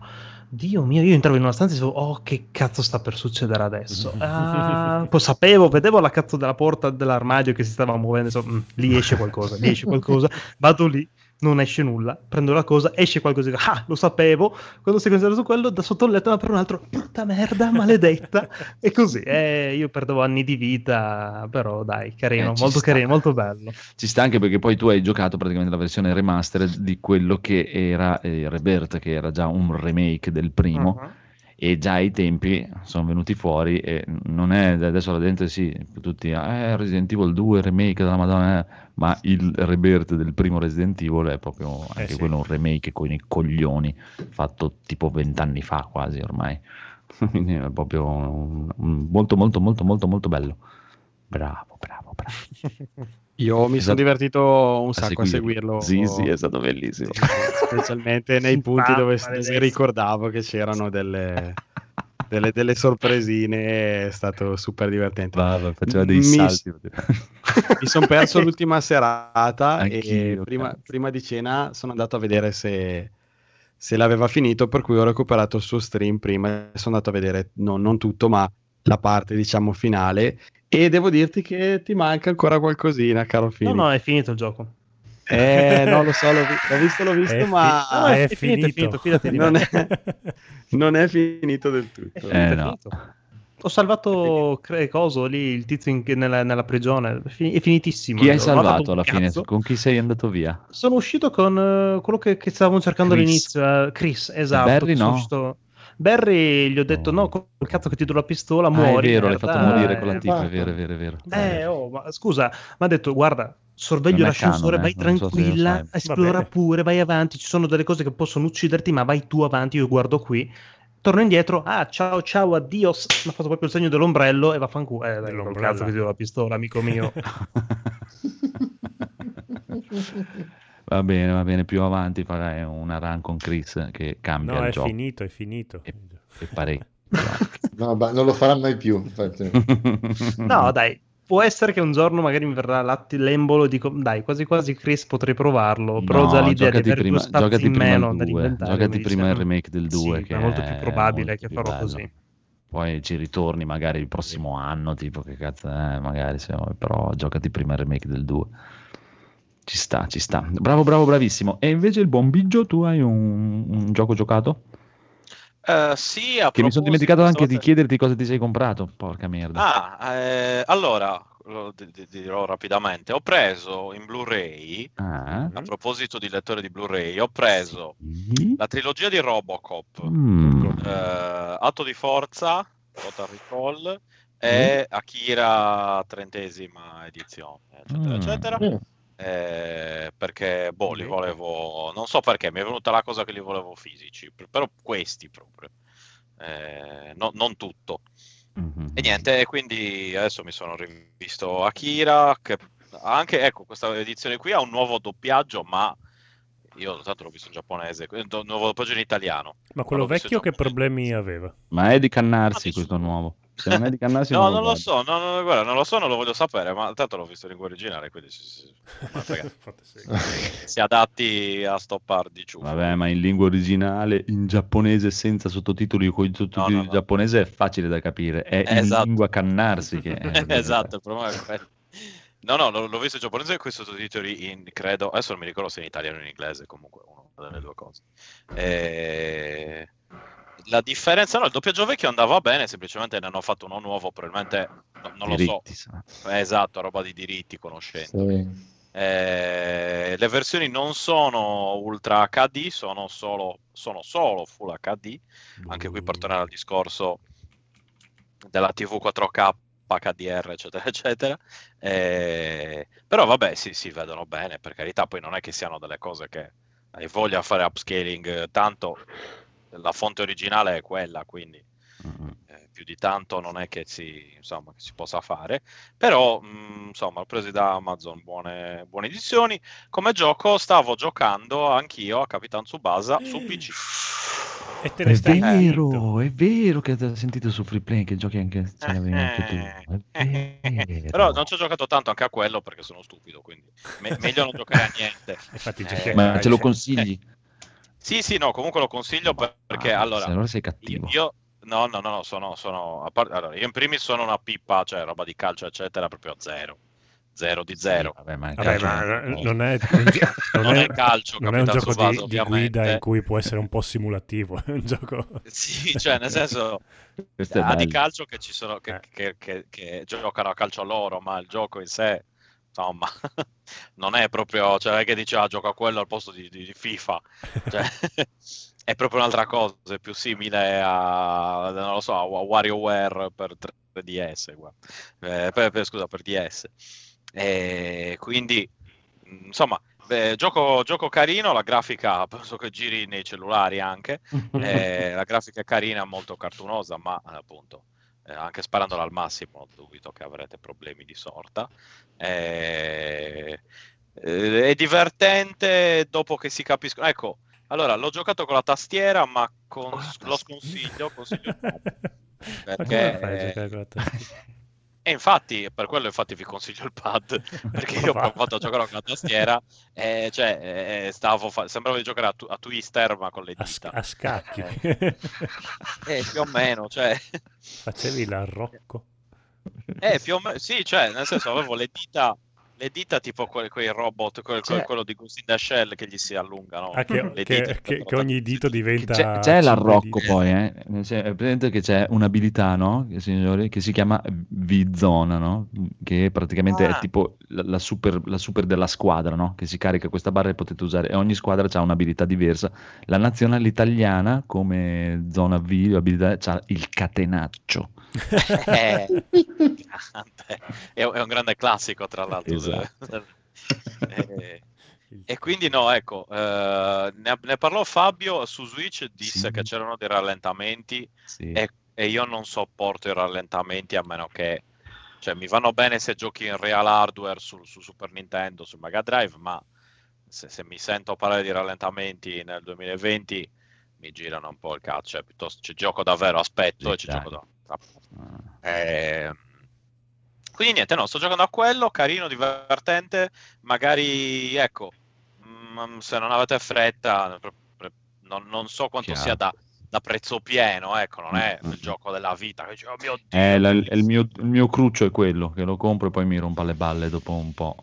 Dio mio, io entravo in una stanza e dicevo, oh, che cazzo sta per succedere adesso? Ah, poi sapevo, vedevo la cazzo della porta dell'armadio che si stava muovendo, dicevo, "Mm, lì esce qualcosa, lì esce qualcosa, vado lì, non esce nulla, prendo la cosa, esce qualcosa, dico, ah, lo sapevo, quando si concentra su quello, da sotto il letto apre un altro, puta merda, maledetta, e così, eh, io perdevo anni di vita, però dai, carino, Eh, molto sta. carino, molto bello. Ci sta anche perché poi tu hai giocato praticamente la versione remastered di quello che era eh, Rebirth, che era già un remake del primo. Uh-huh. E già ai tempi sono venuti fuori e non è adesso la gente sì, tutti eh, Resident Evil 2 remake della Madonna, eh", ma il Rebirth del primo Resident Evil è proprio anche Eh sì. quello un remake con i coglioni fatto tipo vent'anni fa quasi ormai. Quindi è proprio molto molto molto molto molto bello. Bravo, bravo, bravo. Io mi Esatto. sono divertito un A sacco a seguirlo. Sì, sì, è stato bellissimo. specialmente nei punti dove, dove ricordavo che c'erano delle, delle, delle sorpresine, è stato super divertente. Vabbè, faceva dei Mi- salti. Mi sono perso l'ultima serata e Anch'io, prima, prima di cena sono andato a vedere se, se l'aveva finito, per cui ho recuperato il suo stream prima e sono andato a vedere no- non tutto, ma la parte diciamo finale. E devo dirti che ti manca ancora qualcosina, caro No, Fili. no, è finito il gioco. Eh, no, lo so, l'ho, vi- l'ho visto, l'ho visto, È ma fi- No, è, è finito, è finito, fidati di me. non, è, non è finito del tutto. È finito, Eh, è no. finito. Ho salvato cre- coso lì, il tizio in- nella, nella prigione. È, fi- è finitissimo. Chi hai salvato alla fine? cazzo. Con chi sei andato via? Sono uscito con eh, quello che, che stavamo cercando Chris. all'inizio, eh, Chris, esatto. Barry sono no? uscito- Barry gli ho detto: No. No, col cazzo che ti do la pistola, Ah, muori. è vero, l'hai merda." fatto morire con la Eh, tipa, è vero, è vero, è vero. Eh, oh, ma scusa, mi ha detto: Guarda, sorveglio l'ascensore, vai eh, so tranquilla, sai. esplora pure, vai avanti. Ci sono delle cose che possono ucciderti, ma vai tu avanti. Io guardo qui. Torno indietro, ah ciao ciao, addios. Mi ha fatto proprio il segno dell'ombrello e vaffanculo. Eh, dai, col cazzo che ti do la pistola, amico mio. va bene, va bene, più avanti farai una run con Chris che cambia No, il è gioco finito, è finito. e, e parecchio. No, ma non lo farà mai più. infatti. No, dai, può essere che un giorno magari mi verrà l'atti- l'embolo e dico, dai, quasi quasi Chris potrei provarlo, però No, già l'idea di giocati avere prima, due in meno da 2, inventare giocati prima il remake del 2 sì, che è molto più è probabile molto che più farò bello. così. Poi ci ritorni magari il prossimo anno, tipo che cazzo, eh, magari se però giocati prima il remake del 2. Ci sta, ci sta. Bravo, bravo, bravissimo. E invece il buon Biggio, tu hai un, un gioco giocato? Eh, sì, a Che mi sono dimenticato anche di chiederti cosa ti sei comprato. Porca merda. Ah, eh, allora, lo di- dirò rapidamente. Ho preso in Blu-ray, Ah, a proposito di lettore di Blu-ray, ho preso sì. la trilogia di Robocop, Mm. eh, Atto di Forza, Total Recall e Akira trentesima edizione, eccetera, Mm. eccetera. Eh, perché boh, li volevo, non so perché, mi è venuta la cosa che li volevo fisici, però questi proprio, Eh, no- non tutto. Mhm. E niente, e quindi adesso mi sono rivisto Akira, che anche, ecco, questa edizione qui ha un nuovo doppiaggio, ma io tanto l'ho visto in giapponese, un nuovo doppiaggio in italiano. Ma quello vecchio che problemi aveva? Ma è di cannarsi questo nuovo. Se non è di Cannassi No, non non lo guardo. so, no, no, guarda, non lo so, non lo voglio sapere, ma tanto l'ho visto in lingua originale, quindi si, si- si adatti a stoppare di giù. Vabbè, ma in lingua originale, in giapponese senza sottotitoli con i sottotitoli no, in no. giapponese è facile da capire. È in Esatto. lingua cannarsi che è... esatto, il problema è quello. No, no, l'ho, l'ho visto in giapponese con i sottotitoli in, credo, adesso non mi ricordo se in italiano o in inglese, comunque una delle due cose. Eh, La differenza, no, il doppiaggio vecchio andava bene, semplicemente ne hanno fatto uno nuovo, probabilmente, no- non lo so, Diritti. Eh, esatto, roba di diritti, conoscenti. Sì. Eh, le versioni non sono Ultra HD, sono solo, sono solo Full HD. Anche qui per tornare al discorso della TV 4K, HDR, eccetera, eccetera. Eh, però vabbè, sì, si vedono bene, per carità, poi non è che siano delle cose che hai voglia di fare upscaling, eh, tanto la fonte originale è quella, quindi Mm, eh, più di tanto non è che si, insomma, che si possa fare, però mh, insomma, ho preso da Amazon buone, buone edizioni. Come gioco stavo giocando anch'io a Capitan Tsubasa su PC. E te ne È stai vero, è vero che hai sentito su Free Play che giochi anche, l'avevi anche tu. È vero. Però non ci ho giocato tanto anche a quello perché sono stupido, quindi me- meglio non giocare a niente. Infatti, Eh, Ma ce lo consigli? Sì, sì, no, comunque lo consiglio per- perché Ah, allora, se allora sei cattivo. io no, no, no, no, sono, sono a par- allora, io in primis sono una pippa, cioè roba di calcio, eccetera, proprio zero. Zero di zero. Vabbè, ma, Vabbè, ma è- non è, Non è calcio, non è un gioco di, di guida in cui può essere un po' simulativo. È un gioco... Sì, cioè nel senso è ah, di calcio che ci sono che, Eh. che- che- che giocano a calcio loro, ma il gioco in sé insomma. Non è proprio cioè non è che dice ah gioco a quello al posto di, di- FIFA. Cioè, è proprio un'altra cosa è più simile a non lo so a WarioWare per 3DS guarda. Eh, per- per- scusa per DS e quindi mh, insomma beh, gioco, gioco carino la grafica penso che giri nei cellulari anche. Eh, la grafica è carina, molto cartunosa, ma appunto eh, anche sparandola al massimo dubito che avrete problemi di sorta. Eh, eh, è divertente dopo che si capiscono. Ecco, allora l'ho giocato con la tastiera, ma con- lo sconsiglio, consiglio il pad. Ma Perché- E infatti, per quello infatti vi consiglio il pad, perché io ho provato a giocare con la tastiera e cioè, eh, stavo fa- sembrava di giocare a, tu- a Twister ma con le A, sc- dita. a scacchi. Eh, più o meno, cioè... Facevi l'arrocco. Eh, più o meno, sì, cioè, nel senso avevo le dita, le dita tipo que- quei robot, quel- quel- Cioè- quello di Ghost in the Shell che gli si allungano. Ah, che, le che- dita che- che ogni dito diventa... C'è, c'è l'arrocco dita. poi, eh? C'è, è presente che c'è un'abilità, no? Che, signori, che si chiama V-Zona, no? Che praticamente Ah. è tipo la, la super, la super della squadra, no? Che si carica questa barra e potete usare, e ogni squadra ha un'abilità diversa. La nazionale italiana, come zona V, abilità, ha il catenaccio. Eh. È, è un grande classico, tra l'altro. Esatto. Eh, e quindi no, ecco, eh, ne, ne parlò Fabio su Switch, disse Sì. che c'erano dei rallentamenti Sì. e, e io non sopporto i rallentamenti a meno che, cioè mi vanno bene se giochi in real hardware su, su Super Nintendo, su Mega Drive, ma se, se mi sento parlare di rallentamenti nel 2020 mi girano un po' il cazzo, cioè piuttosto ci gioco davvero, aspetto Sì, e ci dai. gioco da Ah. eh, quindi niente, no, sto giocando a quello, carino, divertente, magari, ecco, mm, se non avete fretta, non, non so quanto Chiaro. sia da, da prezzo pieno, ecco, non è Mm, il mm. gioco della vita, che oh mio Dio, Eh, la- il, bellissimo." mio, il mio cruccio è quello, che lo compro e poi mi rompa le balle dopo un po'.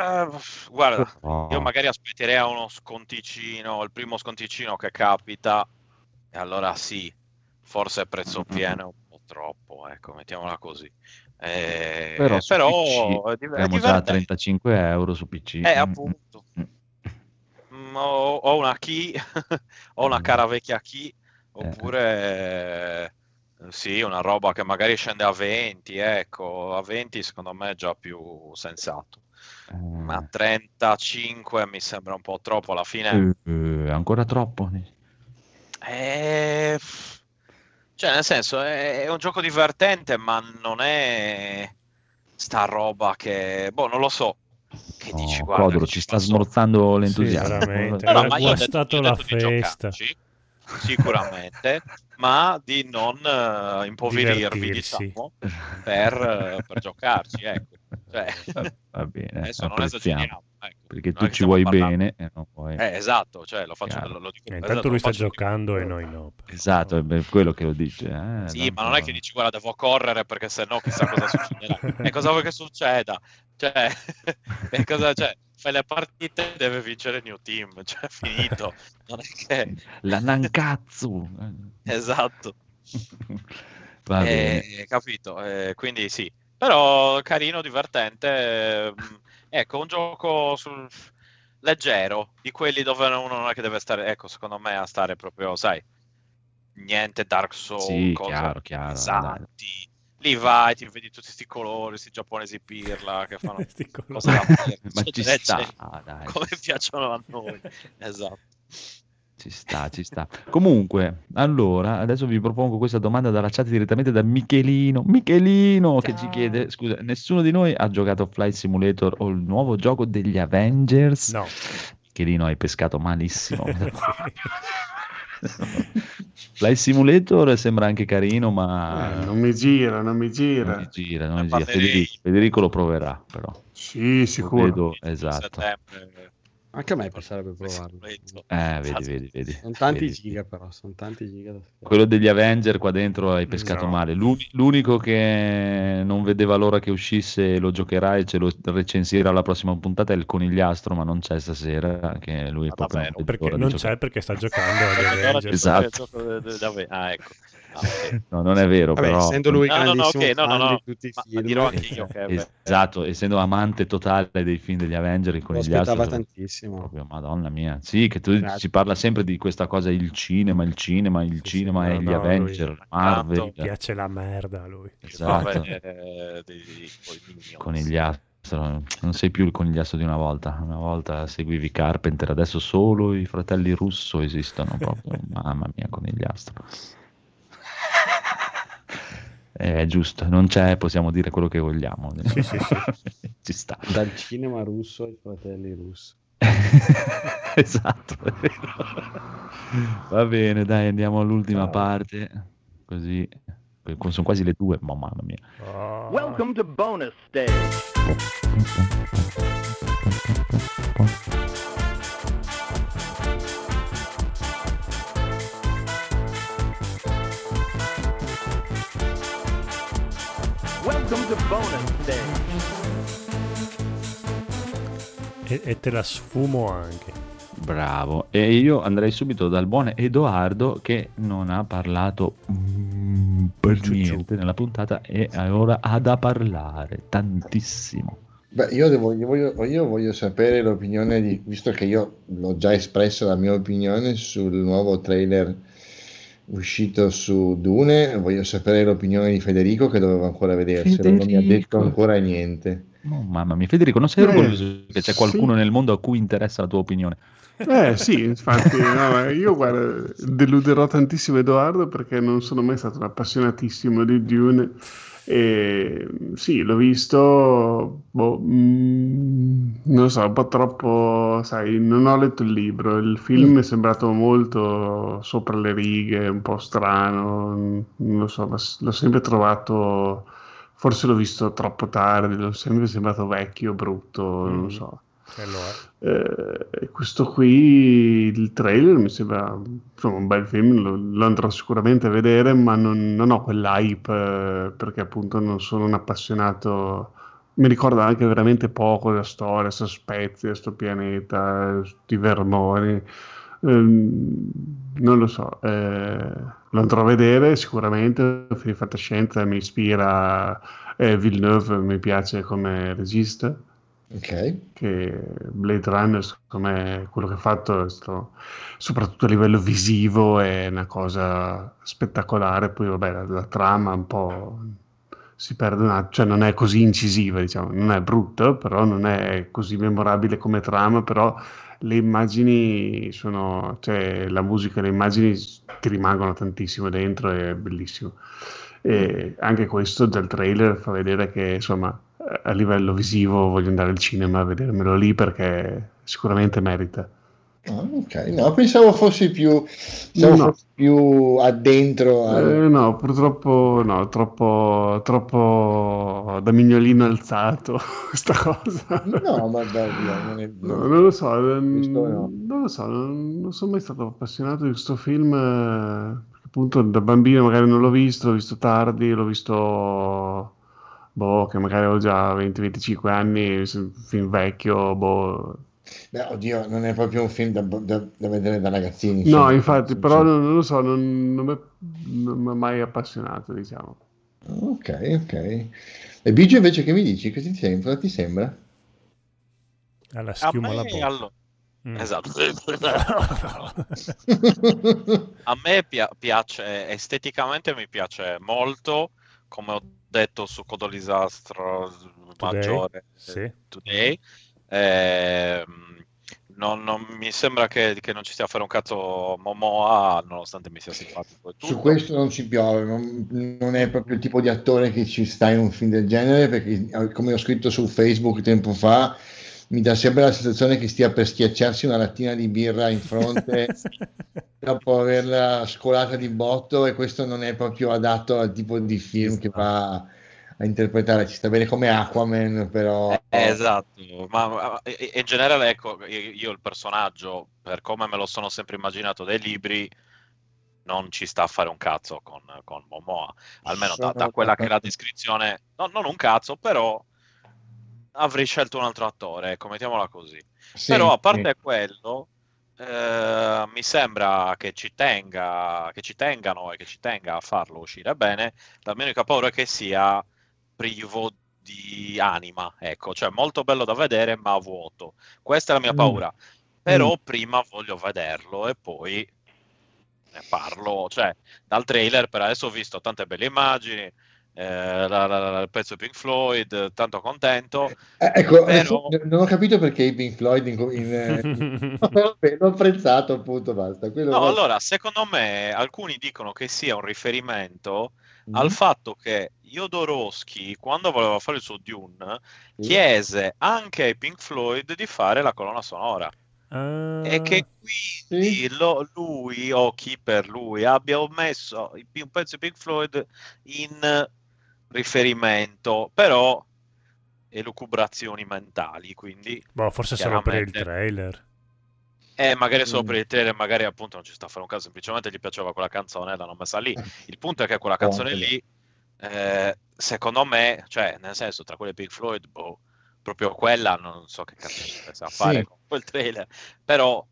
Eh, guarda, Oh. io magari aspetterei a uno sconticino, il primo sconticino che capita, e allora sì, forse prezzo pieno è un po' troppo, ecco, mettiamola così. Eh, Però però PC è div- è Abbiamo già divertente. 35 euro su PC. Eh, appunto. mm, ho, ho una key, ho una cara vecchia key, oppure eh, sì, una roba che magari scende a 20, ecco, a 20 secondo me è già più sensato. Ma 35 mi sembra un po' troppo alla fine. eh, ancora troppo. Eh, cioè, nel senso, è, è un gioco divertente, ma non è sta roba che, boh, non lo so. Che dici, No, guarda, Codro che ci ci sta smorzando Sì, l'entusiasmo. veramente. No, ma io ho detto, guastato io ho la detto festa. giocarci. sicuramente, ma di non eh, impoverirvi, Divertirsi. diciamo, per, eh, per giocarci, ecco. Cioè, Va bene, adesso non esageriamo, ecco. Perché tu ci vuoi parlando- bene e non vuoi... Eh, esatto, cioè lo faccio, lo, lo dico, Eh, esatto, intanto lo lui sta giocando e noi no. però. Esatto, è quello che lo dice. eh, Sì, ma non tanto- è che dici guarda devo correre perché sennò chissà cosa succederà. e cosa vuoi che succeda? Cioè, e cosa, cioè, fai le partite deve vincere New Team, cioè è finito. Non è che... La Nankatsu! Esatto. Va Eh, bene. capito, eh, quindi sì. Però carino, divertente. ehm, ecco, un gioco sul... leggero, di quelli dove uno non è che deve stare, ecco, secondo me a stare proprio, sai, niente Dark Souls, Sì, cose chiaro, chiaro, pesanti. Lì vai, ti vedi tutti questi colori, questi giapponesi pirla che fanno cose da Ma cioè, ci sta, dai. come piacciono a noi. Esatto. Ci sta, ci sta. Comunque, allora, adesso vi propongo questa domanda dalla chat direttamente da Michelino. Michelino che ci chiede, scusa, nessuno di noi ha giocato Flight Simulator o il nuovo gioco degli Avengers? No. Michelino, hai pescato malissimo. Flight Simulator sembra anche carino, ma Eh, non mi gira, non mi non gira. mi gira, non mi gira. Federico, Federico lo proverà, però. Sì, Lo sicuro. vedo, esatto. Settembre, Anche a me piacerebbe provarlo. Eh, vedi, Esatto. vedi, vedi. Sono tanti Vedi, giga però, sono tanti giga Quello degli Avenger qua dentro hai pescato No. male. L'uni- L'unico che non vedeva l'ora che uscisse e lo giocherà e ce lo recensirà alla prossima puntata è il conigliastro, ma non c'è stasera, che lui è Ah, proprio davvero? non Perché non c'è perché sta giocando agli Esatto. de- de- Ah, ecco. Ah. No, non è vero, Vabbè, però... essendo lui No, no, no, grandissimo ok, no, no, no. di tutti i Ma- ma film, dirò anche io che è Esatto, essendo amante totale dei film degli Avenger, il lo conigliastro... aspettava tantissimo. Proprio, madonna mia. Sì, che tu Grazie. ci parla sempre di questa cosa, il cinema, il cinema, il Sì, cinema sì, e no, gli no, Avenger, lui- Marvel, Gli piace la merda a lui. esatto, Vabbè, eh, dei- dei- poi Minions. conigliastro, non sei più il conigliastro di una volta, una volta seguivi Carpenter, adesso solo i fratelli Russo esistono proprio, mamma mia, conigliastro. È giusto, non c'è, possiamo dire quello che vogliamo. Sì, sì, sì. Ci sta. Dal cinema russo ai fratelli russi. esatto. Va bene, dai, andiamo all'ultima Ciao. parte. Così sono quasi le due, ma mamma mia. Oh. Welcome to bonus stage. To bonus stage. E, e te la sfumo anche. Bravo. E io andrei subito dal buon Edoardo che non ha parlato mm, per niente nella puntata e ora ha da parlare tantissimo. Beh, io, devo- io voglio, io voglio sapere l'opinione di, visto che io l'ho già espressa la mia opinione sul nuovo trailer uscito su Dune, voglio sapere l'opinione di Federico che doveva ancora vederselo, non mi ha detto Federico. ancora niente. Oh, mamma mia, Federico, non sei Eh, orgoglioso che c'è sì. qualcuno nel mondo a cui interessa la tua opinione? Eh sì, infatti, no, io guarda, deluderò tantissimo Edoardo perché non sono mai stato un appassionatissimo di Dune. E sì, l'ho visto, boh, mm, non so, un po' troppo, sai, non ho letto il libro, il film è sembrato molto sopra le righe, un po' strano, non lo so, l'ho l'ho sempre trovato, forse l'ho visto troppo tardi, l'ho sempre sembrato vecchio, brutto, non lo Mm. so. E lo è. Eh, questo qui, il trailer mi sembra insomma, un bel film, lo, lo andrò sicuramente a vedere, ma non, non ho quell'hype eh, perché appunto non sono un appassionato. Mi ricorda anche veramente poco la storia, questa spezia, questo pianeta, questi vermoni. Ehm, non lo so, eh, lo andrò a vedere sicuramente. Il film fantascienza mi ispira, eh, Villeneuve mi piace come regista Ok? che Blade Runner, secondo me, quello che ha fatto, stato, soprattutto a livello visivo, è una cosa spettacolare. Poi, vabbè, la, la trama un po' si perde un attimo, cioè non è così incisiva, diciamo, non è brutta, però non è così memorabile come trama, però le immagini sono, cioè la musica e le immagini ti rimangono tantissimo dentro, è bellissimo. E anche questo dal trailer fa vedere che, insomma, a livello visivo voglio andare al cinema a vedermelo lì perché sicuramente merita. Ah, ok, no, pensavo fossi più, pensavo No. fossi più addentro. al- Eh, no, purtroppo no, troppo, troppo da mignolino alzato questa cosa. No, ma dai, non è- No, non lo so, ehm, no. non lo so, non, non sono mai stato appassionato di questo film, perché appunto da bambino magari non l'ho visto, l'ho visto tardi, l'ho visto, boh, che magari avevo già 20-25 anni, film vecchio, boh. Beh, oddio, non è proprio un film da, da- da vedere da ragazzini. No, infatti, però Sì. non, non lo so, non, non mi non mi ha mai appassionato, diciamo. Ok, ok. E Biggio invece che mi dici? Che ti sembra? Ti sembra? Alla schiuma alla bocca. allo- Mm. Esatto. A me pia- piace esteticamente, mi piace molto, come ho detto su Codo Disastro maggiore Sì. Today. Ehm, non, non- mi sembra che, che non ci stia a fare un cazzo Momoa, nonostante mi sia simpatico tutto. Su questo non ci piove, non, non è proprio il tipo di attore che ci sta in un film del genere, perché eh, come ho scritto su Facebook tempo fa, mi dà sempre la sensazione che stia per schiacciarsi una lattina di birra in fronte dopo averla scolata di botto e questo non è proprio adatto al tipo di film che va a interpretare. Ci sta bene come Aquaman, però... Eh, esatto, ma, ma- in generale, ecco, io, io il personaggio, per come me lo sono sempre immaginato dai libri, non ci sta a fare un cazzo con, con Momoa, almeno da, da quella che è la descrizione, no, non un cazzo, però avrei scelto un altro attore, ecco, mettiamola così. Sì, Però a parte sì. quello, eh, mi sembra che ci tenga, che ci tengano e che ci tenga a farlo uscire bene. La mia unica paura è che sia privo di anima, ecco, cioè molto bello da vedere ma vuoto. Questa è la mia Mm. paura. Però Mm. prima voglio vederlo e poi ne parlo, cioè dal trailer per adesso ho visto tante belle immagini, eh, la- la- la- il pezzo di Pink Floyd, tanto contento. Eh, ecco, Però- non ho capito perché i Pink Floyd in, in, eh, l'ho apprezzato appunto, basta. Quello No, va- allora, secondo me alcuni dicono che sia un riferimento Mm. al fatto che Jodorowsky, quando voleva fare il suo Dune, Sì. chiese anche ai Pink Floyd di fare la colonna sonora. Ah, E che quindi lo- lui o chi per lui abbia messo un pezzo di Pink Floyd in riferimento, però elucubrazioni mentali, quindi boh, forse solo per il trailer. eh, magari solo Mm. per il trailer, magari appunto non ci sta a fare un caso, semplicemente gli piaceva quella canzone e l'hanno messa lì. Eh. Il punto è che quella canzone lì, eh, secondo me, cioè, nel senso, tra quelle Pink Floyd, boh, proprio quella non so che cazzo pensa a Sì. fare con quel trailer, però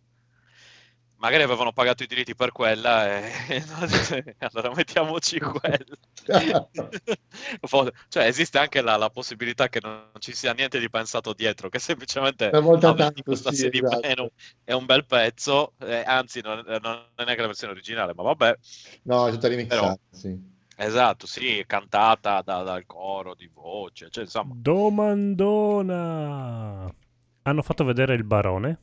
magari avevano pagato i diritti per quella e allora mettiamoci quella. Cioè esiste anche la, la possibilità che non ci sia niente di pensato dietro, che semplicemente tanto, questa sì, esatto. meno è un bel pezzo, eh, anzi non, non è neanche la versione originale, ma vabbè, No, è tutta remixata, Però- sì. esatto, sì, cantata da- dal coro di voce, cioè insomma, Domandona. Hanno fatto vedere il barone.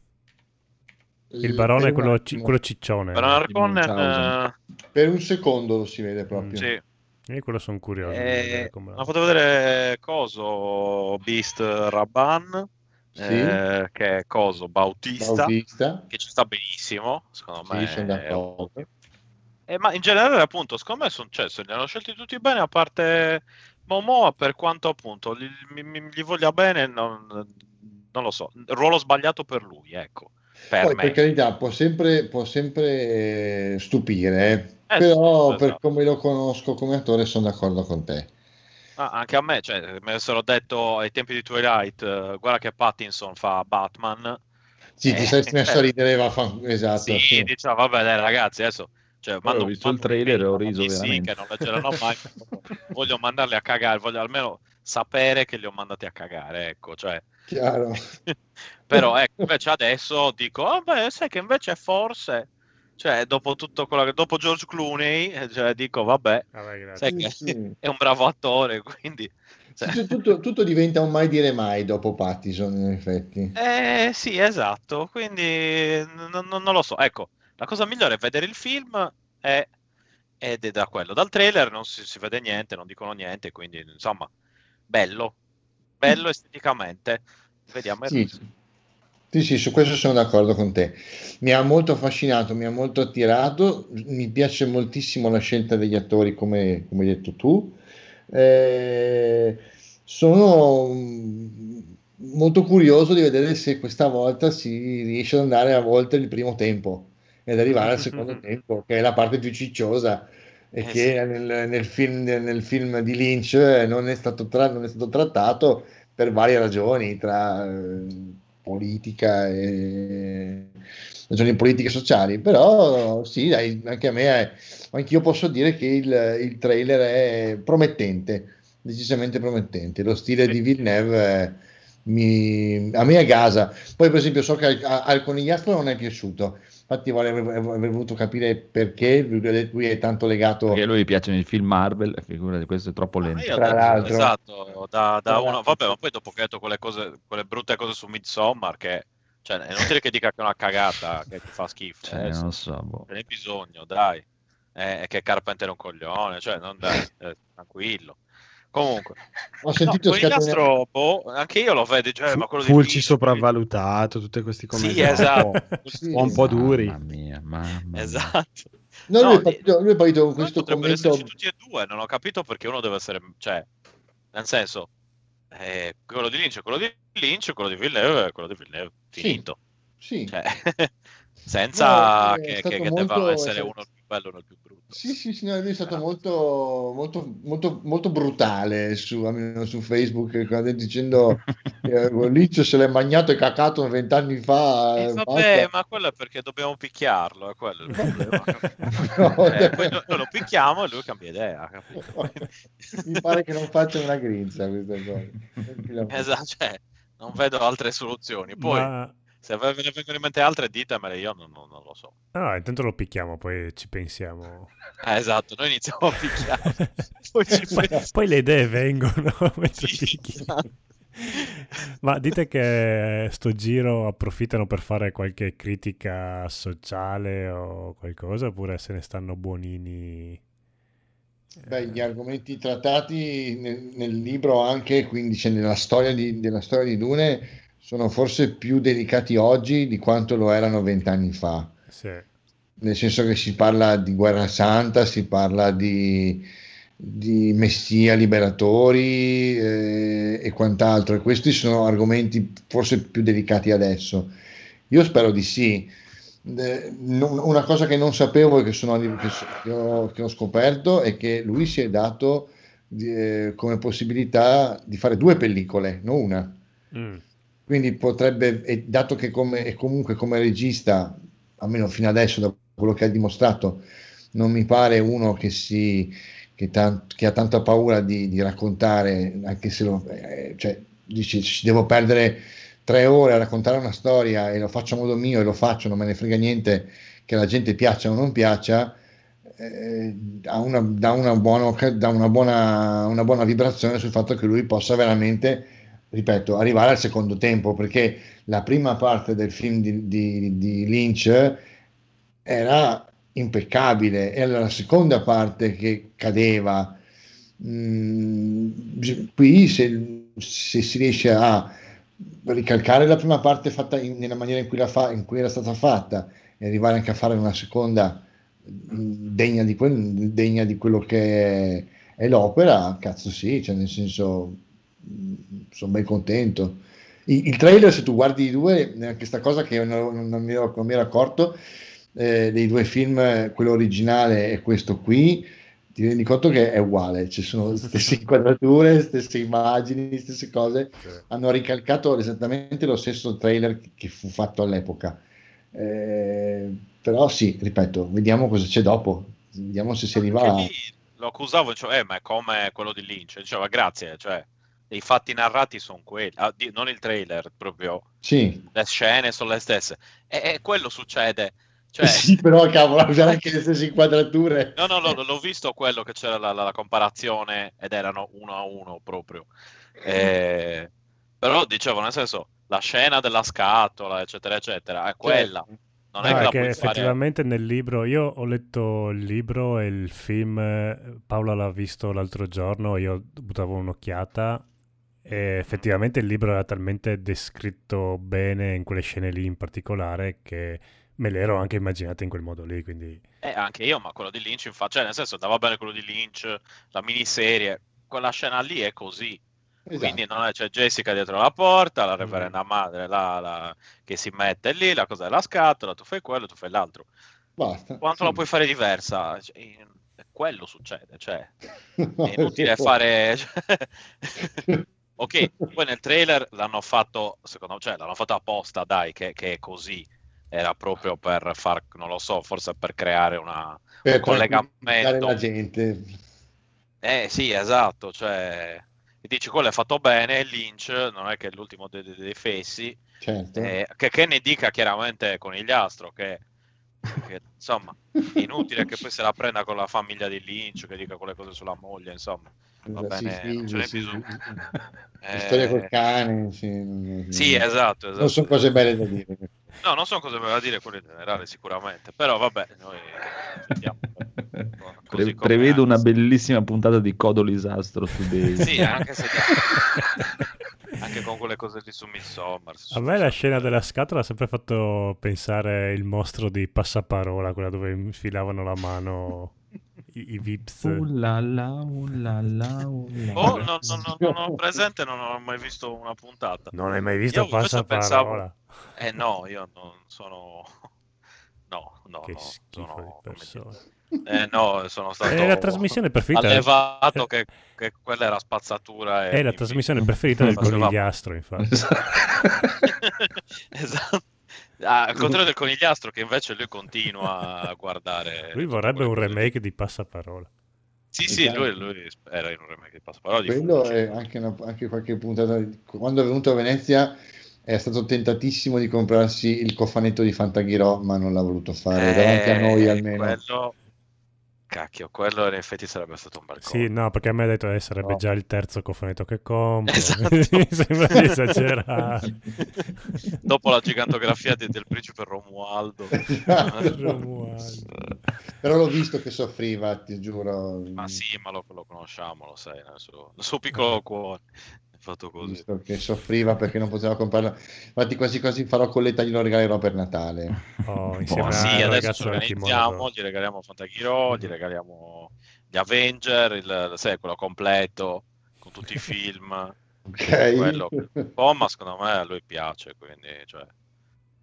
Il barone è quello, attimo. quello ciccione. Harkonnen, Munchausen. eh, Per un secondo lo si vede proprio. sì, E quello sono curioso. eh, fatto vedere coso, Beast Raban, Sì. eh, che è coso, Bautista, Bautista. che ci sta benissimo, secondo Sì, me. sono è d'accordo. ottimo. Eh, ma in generale, appunto, secondo me sono, cioè, se li hanno scelti tutti bene, a parte Momoa, per quanto appunto gli, gli voglia bene, non, non lo so. Ruolo sbagliato per lui, ecco. Per Poi me. per carità può sempre, può sempre eh, stupire, eh. Eh, però sì, per esatto. come lo conosco come attore sono d'accordo con te. Ah, anche a me, cioè, mi avessero detto ai tempi di Twilight, eh, guarda che Pattinson fa Batman. Sì, Eh, ti sei messo a ridere, va fa... esatto. Sì, sì. diciamo, vabbè, dai, ragazzi, adesso. Cioè, Poi ho mando- visto il mando trailer e ho riso veramente. Che non leggeranno mai. voglio mandarli a cagare, voglio almeno sapere che li ho mandati a cagare, ecco, cioè. Chiaro. Però ecco, invece adesso dico, vabbè, sai che invece forse, cioè, dopo tutto quello che, dopo George Clooney, eh, cioè, dico, vabbè, Vabbè, sai Sì, che sì. è un bravo attore, quindi... cioè, Sì, tutto, tutto diventa un mai dire mai dopo Pattison, in effetti. Eh sì, esatto, quindi n- n- non lo so. Ecco, la cosa migliore è vedere il film e- ed è da quello. Dal trailer non si, si vede niente, non dicono niente, quindi insomma, bello, bello esteticamente. Vediamo Sì. Sì, sì, su questo sono d'accordo con te. Mi ha molto affascinato, mi ha molto attirato, mi piace moltissimo la scelta degli attori, come, come hai detto tu. Eh, sono mm, molto curioso di vedere se questa volta si riesce ad andare a volte il primo tempo ed arrivare al secondo tempo, che è la parte più cicciosa e Eh, che sì. nel, nel film, nel film di Lynch eh, non è stato, tra- non è stato trattato per varie ragioni, tra eh, politica e ragioni politiche e sociali, però sì, dai, anche a me, è, anch'io posso dire che il, il trailer è promettente, decisamente promettente. Lo stile di Villeneuve eh, mi- a me è gasa. Poi, per esempio, so che a- al conigliastro non è piaciuto. Infatti, vorrei aver, aver voluto capire perché lui, lui è tanto legato. Perché a lui piacciono i film Marvel, figurati, questo è troppo Ma lento. io Tra l'altro. esatto, da, da uno, vabbè, ma poi dopo che ho detto quelle cose, quelle brutte cose su Midsommar, che cioè, è inutile che dica che è una cagata, che ti fa schifo, Cioè, adesso, non so, boh. ce n'è bisogno, dai, è, è che Carpenter è un coglione, cioè, non dai, eh, tranquillo. Comunque, Ho sentito no, scatenare- boh, anche io lo vedo, cioè, ma quello di Fulci sopravvalutato, tutti questi commenti Sì, esatto. un po', Sì. un po' duri. Mamma mia, mamma mia. Esatto. No, lui, No, è partito, lui è partito con questo potrebbero commento. esserci tutti e due, non ho capito perché uno deve essere, cioè, nel senso, eh, quello di Lynch è quello di Lynch, quello di Villeneuve è quello di Villeneuve, Sì. finito. Sì, Cioè, senza No, è che, che- che molto- debba essere è- uno bello uno il più brutto. Sì, sì, sì, no, lui è stato Ah. molto, molto, molto, molto brutale su, su Facebook, quando- dicendo che Lynch se l'è magnato e cacato vent'anni fa. E eh, vabbè, basta. ma quello è perché dobbiamo picchiarlo, è quello il problema. No, Eh, poi noi, noi lo picchiamo e lui cambia idea, capito? Mi pare che non faccia una grinza questa cosa. Esatto, cioè, non vedo altre soluzioni. Poi, Ma se ve ne vengono in mente altre, ditemele, io non, non- non lo so. no, intanto lo picchiamo, poi ci pensiamo. Eh, esatto, noi iniziamo a picchiare, poi ci pensiamo. Poi le idee vengono mentre Sì, picchi. esatto. Ma dite che sto giro approfittano per fare qualche critica sociale o qualcosa, oppure se ne stanno buonini? Beh, gli argomenti trattati nel, nel libro anche, quindi c'è nella storia di, della storia di Dune, sono forse più delicati oggi di quanto lo erano vent'anni fa. Sì. nel senso che si parla di guerra santa, si parla di, di messia liberatori eh, e quant'altro, e questi sono argomenti forse più delicati adesso. Io spero di sì. Eh, non- una cosa che non sapevo e che, sono, che ho, che ho scoperto è che lui si è dato eh, come possibilità di fare due pellicole, non una. Mm. Quindi potrebbe, dato che come, comunque come regista, almeno fino adesso, da quello che ha dimostrato, non mi pare uno che, si, che, tan- che ha tanta paura di, di raccontare, anche se lo, eh, cioè, dici, ci devo perdere tre ore a raccontare una storia e lo faccio a modo mio e lo faccio, non me ne frega niente che la gente piaccia o non piaccia, eh, ha una, dà una buona, dà una buona, una buona vibrazione sul fatto che lui possa veramente, ripeto, arrivare al secondo tempo, perché la prima parte del film di, di- di Lynch era impeccabile, era la seconda parte che cadeva. Mm, qui se, se si riesce a ricalcare la prima parte fatta in- nella maniera in cui, fa, in cui era stata fatta e arrivare anche a fare una seconda mm, degna di, quel- degna di quello che è, è l'opera, cazzo sì, cioè nel senso sono ben contento. Il, il trailer, se tu guardi i due, questa cosa che non, non mi ero, non mi ero accorto, eh, dei due film, quello originale e questo qui, ti rendi conto che è uguale, ci sono le stesse inquadrature, stesse immagini, stesse cose, hanno ricalcato esattamente lo stesso trailer che fu fatto all'epoca. Eh, però sì, ripeto, vediamo cosa c'è dopo, vediamo se si arriva lì lo accusavo, cioè, eh, ma è come quello di Lynch, diceva grazie, cioè, i fatti narrati sono quelli, ah, di- non il trailer, proprio Sì, le scene sono le stesse. E, e quello succede, cioè, sì, però cavolo, usare anche le stesse inquadrature. no, no, no, l'ho visto quello che c'era la, la- la comparazione ed erano uno a uno proprio. Eh, però dicevo, nel senso, la scena della scatola, eccetera, eccetera, è quella. Non è No, che che puoi fare. effettivamente nel libro, io ho letto il libro e il film, eh, Paola l'ha visto l'altro giorno, io buttavo un'occhiata E effettivamente il libro era talmente descritto bene in quelle scene lì in particolare che me l'ero anche immaginato in quel modo lì, quindi... Eh, anche io, ma quello di Lynch, infatti, cioè, nel senso, andava bene quello di Lynch, la miniserie, quella scena lì è così. Esatto. Quindi non è- c'è Jessica dietro la porta, la reverenda madre là, la- che si mette lì, la cosa della scatola, tu fai quello, tu fai l'altro. Basta. Quanto Sì. la puoi fare diversa? Cioè, in- quello succede, cioè, è inutile fare... ok, poi nel trailer l'hanno fatto, secondo me, cioè, l'hanno fatto apposta, dai, che, che è così. Era proprio per far, non lo so, forse per creare una, Per un collegamento. la gente. Eh sì, esatto, cioè dici quello è fatto bene, Lynch non è che è l'ultimo dei, dei- dei fessi, Certo. eh, che, che ne dica chiaramente Conigliastro, che, che, insomma inutile che poi se la prenda con la famiglia di Lynch, che dica quelle cose sulla moglie, insomma, va bene, sì, non ce n'è sì, bisogno. La storia col Eh, cane, sì, non- Sì, esatto, esatto. Non sono cose belle da dire. No, non sono cose da dire quelle in generale sicuramente, però vabbè, noi vediamo. Pre- prevedo una bellissima puntata di Codolisastro su dei... Sì, anche se anche con quelle cose lì su Midsommar. A me la scena della scatola ha sempre fatto pensare il mostro di Passaparola, quella dove infilavano la mano i, i Vips. Uh là là, uh là, uh Oh, no, no, no, non ho presente, non ho mai visto una puntata. Non hai mai visto Io Passaparola? Eh no, io non sono... No, no, Che no, schifo sono- di persone. Eh no, sono stato È la trasmissione preferita. allevato Eh, che, che quella era spazzatura. e È la mi- trasmissione preferita del faceva- conigliastro, infatti. esatto. Ah, al contrario del conigliastro che invece lui continua a guardare. Lui vorrebbe un remake di Passaparola. Sì, sì, lui, lui era in un remake di Passaparola di Quello Fulci. è anche, una- anche qualche puntata. Quando è venuto a Venezia è stato tentatissimo di comprarsi il cofanetto di Fantaghirò, ma non l'ha voluto fare. davanti a noi Eh, almeno. Quello... Cacchio, quello in effetti sarebbe stato un bel Sì, no, perché a me ha detto che sarebbe No. già il terzo cofanetto che compro. Esatto. Mi sembra di esagerare. Dopo la gigantografia di- del principe Romualdo. Romualdo. Però l'ho visto che soffriva, ti giuro. Ma sì, ma lo, lo conosciamo, lo sai, nel suo, nel suo piccolo cuore. Fatto così. visto che soffriva perché non poteva comprarla. Infatti, quasi quasi farò colletta e glielo regalerò per Natale. Oh, Oh, insieme sì, adesso organizziamo, gli regaliamo Fantaghiro, gli regaliamo gli Avenger, il, sai, quello completo, con tutti i film. Ok. Quello. Oh, ma secondo me a lui piace, quindi cioè,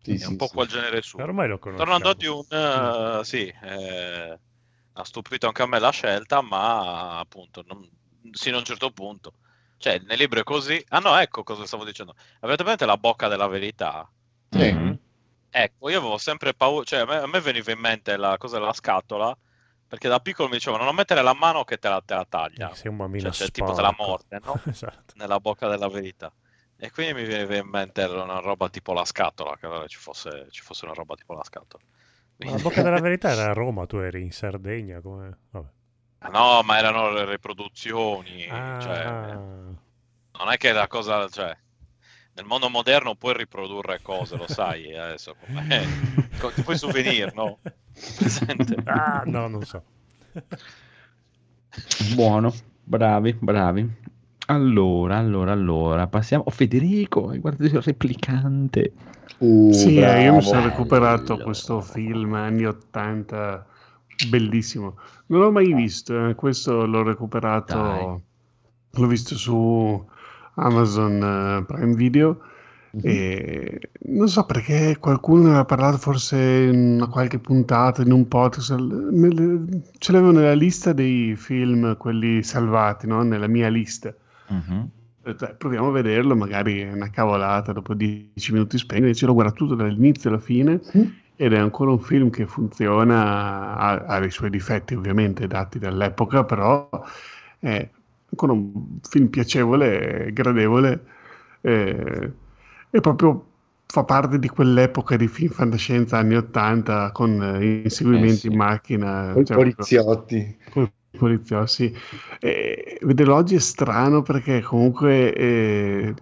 Sì, è sì, un po' sì. quel genere suo. Ormai lo conosciamo. Tornando a Dune, eh, sì, eh, ha stupito anche a me la scelta, ma appunto, non, sino a un certo punto. Cioè, nel libro è così. Ah no, ecco cosa stavo dicendo. Avete presente la bocca della verità? Sì. Mhm. Ecco, io avevo sempre paura, cioè a me, a me veniva in mente la cosa della scatola, perché da piccolo mi dicevano non mettere la mano che te la, te la taglia, Sei un bambino cioè, cioè, tipo te la sporco. morde, no? Esatto. Nella bocca della verità. E quindi mi veniva in mente una roba tipo la scatola, che allora ci fosse, ci fosse una roba tipo la scatola. Ma la bocca della verità era a Roma, tu eri in Sardegna, come... Vabbè. Ah, No, ma erano le riproduzioni, Ah, cioè, non è che la cosa, cioè, nel mondo moderno puoi riprodurre cose, lo sai, eh, adesso. Co- Ti puoi souvenir, no? Ah, no, non so. Buono, bravi, bravi. Allora, allora, allora, passiamo... Oh, Federico, guarda il replicante. Uh, Sì, eh, io bravo. mi sono recuperato questo film anni 80, bellissimo. Non l'ho mai visto, eh, questo l'ho recuperato, Dai. l'ho visto su Amazon eh, Prime Video Mhm. e non so perché qualcuno ne aveva parlato forse in una qualche puntata, in un podcast, ce l'avevo nella lista dei film, quelli salvati, no? Nella mia lista. Detto, "Eh, proviamo a vederlo, magari è una cavolata, dopo dieci minuti spengo, invece l'ho guardato tutto dall'inizio alla fine ed è ancora un film che funziona, ha, ha i suoi difetti ovviamente dati dall'epoca, però è ancora un film piacevole, gradevole eh, e proprio fa parte di quell'epoca di film fantascienza anni 80 con inseguimenti Eh, sì. in macchina. Con i cioè, poliziotti. con poliziotti. E vederlo oggi è strano perché comunque eh,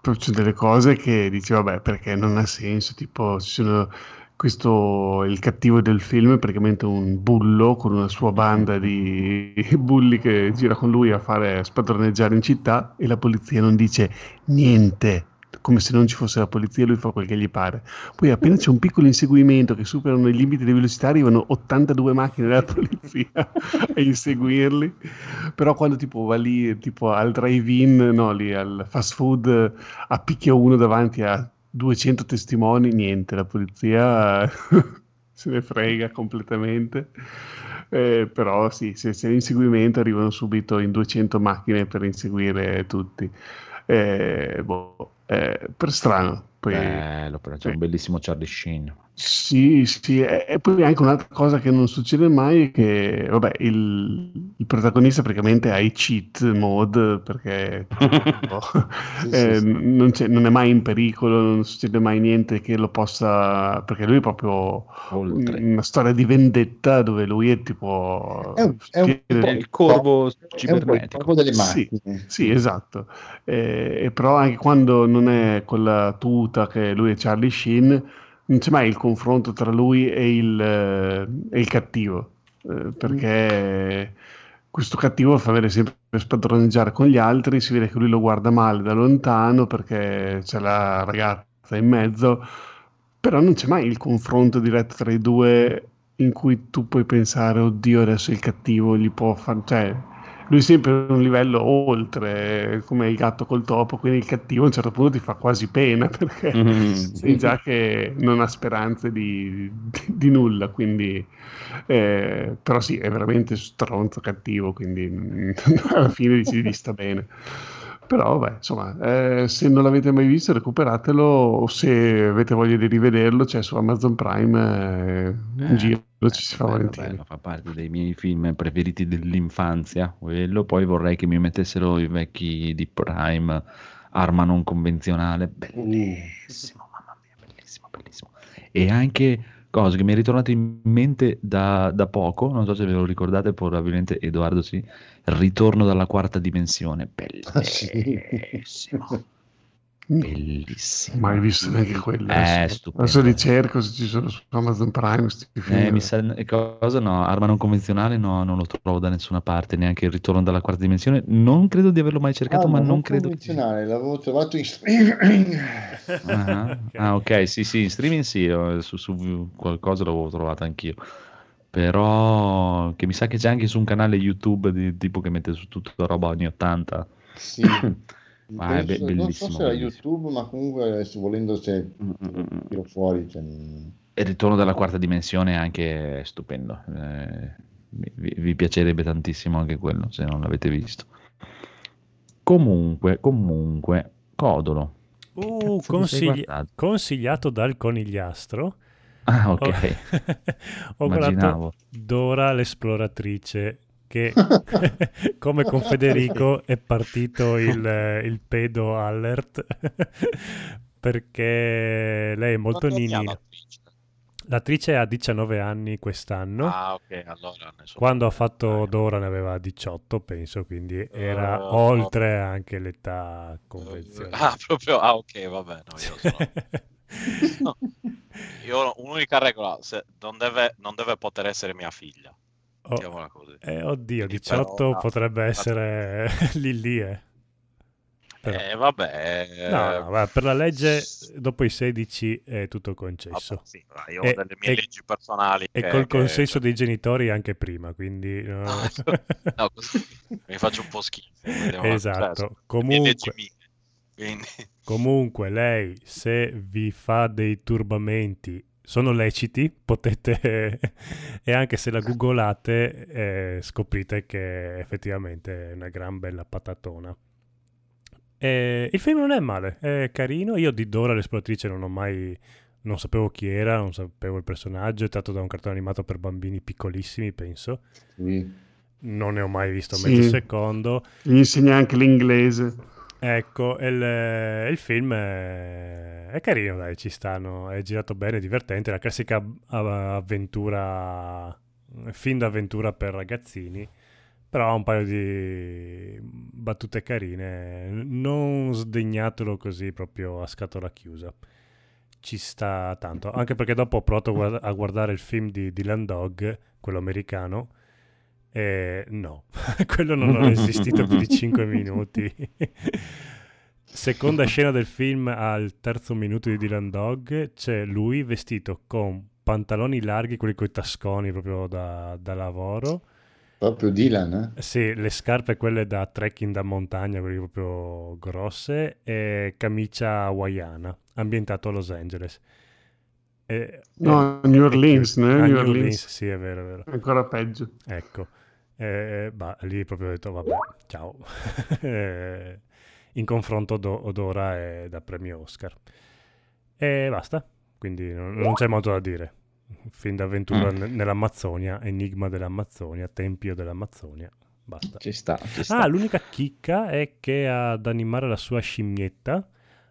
c'è delle cose che dici, vabbè, perché non ha senso, tipo ci sono questo il cattivo del film è praticamente un bullo con una sua banda di bulli che gira con lui a fare spadroneggiare in città e la polizia non dice niente come se non ci fosse la polizia, lui fa quel che gli pare. Poi appena c'è un piccolo inseguimento che superano i limiti di velocità, arrivano 82 macchine della polizia a inseguirli. Però quando tipo va lì tipo al drive-in, no, lì al fast food, appicchia uno davanti a 200 testimoni, niente, la polizia se ne frega completamente. Eh, però sì, se c'è l'inseguimento arrivano subito in 200 macchine per inseguire tutti. Eh, boh, eh, per strano. Poi, Bello, però c'è un bellissimo Charlie Sheen. Sì, sì, e, poi anche un'altra cosa che non succede mai è che, vabbè, il, il protagonista praticamente ha i cheat mode perché boh, eh, non, c'è- non è mai in pericolo, non succede mai niente che lo possa, perché lui è proprio una storia di vendetta dove lui è tipo... È un, è un po' il corvo corvo delle sì, macchine. sì, esatto. Eh, e però anche quando non è con la tuta che lui è Charlie Sheen, non c'è mai il confronto tra lui e il, eh, e il cattivo, eh, perché questo cattivo fa vedere sempre spadroneggiare con gli altri, si vede che lui lo guarda male da lontano perché c'è la ragazza in mezzo, però non c'è mai il confronto diretto tra i due in cui tu puoi pensare, oddio, adesso il cattivo gli può fare... Cioè, lui è sempre un livello oltre, come il gatto col topo, quindi il cattivo a un certo punto ti fa quasi pena perché Mm, sai già che non ha speranze di, di- di nulla, quindi... eh, però sì, è veramente stronzo cattivo, quindi alla fine ci ci sta bene. Però, beh, insomma, eh, se non l'avete mai visto, recuperatelo. O se avete voglia di rivederlo, c'è su Amazon Prime. eh, un Eh, giro ci si fa bello, volentieri. bello, fa parte dei miei film preferiti dell'infanzia. Quello, poi vorrei che mi mettessero i vecchi di Prime, Arma non convenzionale. Bellissimo, mamma mia, bellissimo, bellissimo. E anche cosa che mi è ritornato in mente da, da poco, non so se ve lo ricordate, probabilmente Edoardo sì, Ritorno dalla quarta dimensione. Bellissimo. Bellissimo. Mai visto neanche quello. Eh, adesso, stupendo. adesso li cerco se ci sono su Amazon Prime. Eh, mi sa, e cosa no, arma non convenzionale no, non lo trovo da nessuna parte, neanche il ritorno dalla quarta dimensione. Non credo di averlo mai cercato, Ah, ma ma non credo. convenzionale, l'avevo trovato in streaming. Ah, ah, ok, sì, sì, in streaming sì, eh, su, su qualcosa l'avevo trovato anch'io. Però che mi sa che c'è anche su un canale YouTube di tipo che mette su tutta roba anni 80. Sì. Ma è be- Penso- non so se era. YouTube, ma comunque adesso volendo se tiro fuori. Cioè, il ritorno dalla quarta dimensione è anche stupendo. Eh, vi, vi- piacerebbe tantissimo anche quello, se non l'avete visto. Comunque, comunque, Codolo. Uh, consigli- consigliato dal conigliastro. Ah, ok. ho guardato Immaginavo. Dora l'esploratrice che come con Federico è partito il, il pedo alert perché lei è molto ninina. l'attrice? Ha 19 anni quest'anno. Ah, ok, allora ne so. Quando ha fatto Dora ne aveva 18, penso, quindi era Oh. oltre anche l'età convenzionale. Ah, proprio, ah, ok, vabbè, no, io sono... No. Io ho un'unica regola, se- non, deve, non deve poter essere mia figlia. Oh, Mettiamola così. eh, oddio, Quindi 18 però, no, potrebbe no. essere lì lì, eh. Però- Eh, vabbè, eh, No, no, guarda, per la legge dopo i 16 è tutto concesso. vabbè, sì, io E- ho delle mie e- leggi personali. E che- col che- consenso dei genitori anche prima, quindi... no. No, così mi faccio un po' schifo. Esatto. cioè, Comunque- mie. Quindi, Comunque lei, se vi fa dei turbamenti, sono leciti, potete... e anche se la googolate, eh, scoprite che effettivamente è una gran bella patatona. E il film non è male, è carino. Io di Dora l'esploratrice non ho mai... Non sapevo chi era, non sapevo il personaggio, è tratto da un cartone animato per bambini piccolissimi, penso. sì. Non ne ho mai visto Sì. mezzo secondo. Gli insegna anche l'inglese. Ecco, il, il film è, è carino, dai, ci stanno, è girato bene, è divertente, la classica avventura, film d'avventura per ragazzini, però ha un paio di battute carine, non sdegnatelo così proprio a scatola chiusa. ci sta tanto. Anche perché dopo ho provato a guardare il film di Dylan Dog, quello americano, e no, quello non ho resistito più di 5 minuti. Seconda scena del film al terzo minuto di Dylan Dog c'è lui vestito con pantaloni larghi, quelli con i tasconi proprio da, da lavoro. Proprio Dylan, eh? Sì, le scarpe quelle da trekking da montagna, quelle proprio grosse, e camicia hawaiana, ambientato a Los Angeles. E- No, e- New e Orleans, chiude. no? Ah, New New Orleans. Orleans, sì, è vero, è vero. Ancora peggio. Ecco, Eh, bah, lì proprio ho detto, vabbè, ciao. Eh, In confronto do- od ora è da premio Oscar. E basta, quindi non, non c'è molto da dire. Film d'avventura Mm. ne- nell'Amazzonia, enigma dell'Amazzonia, tempio dell'Amazzonia, basta. Ci sta, ci sta. Ah, l'unica chicca è che ad animare la sua scimmietta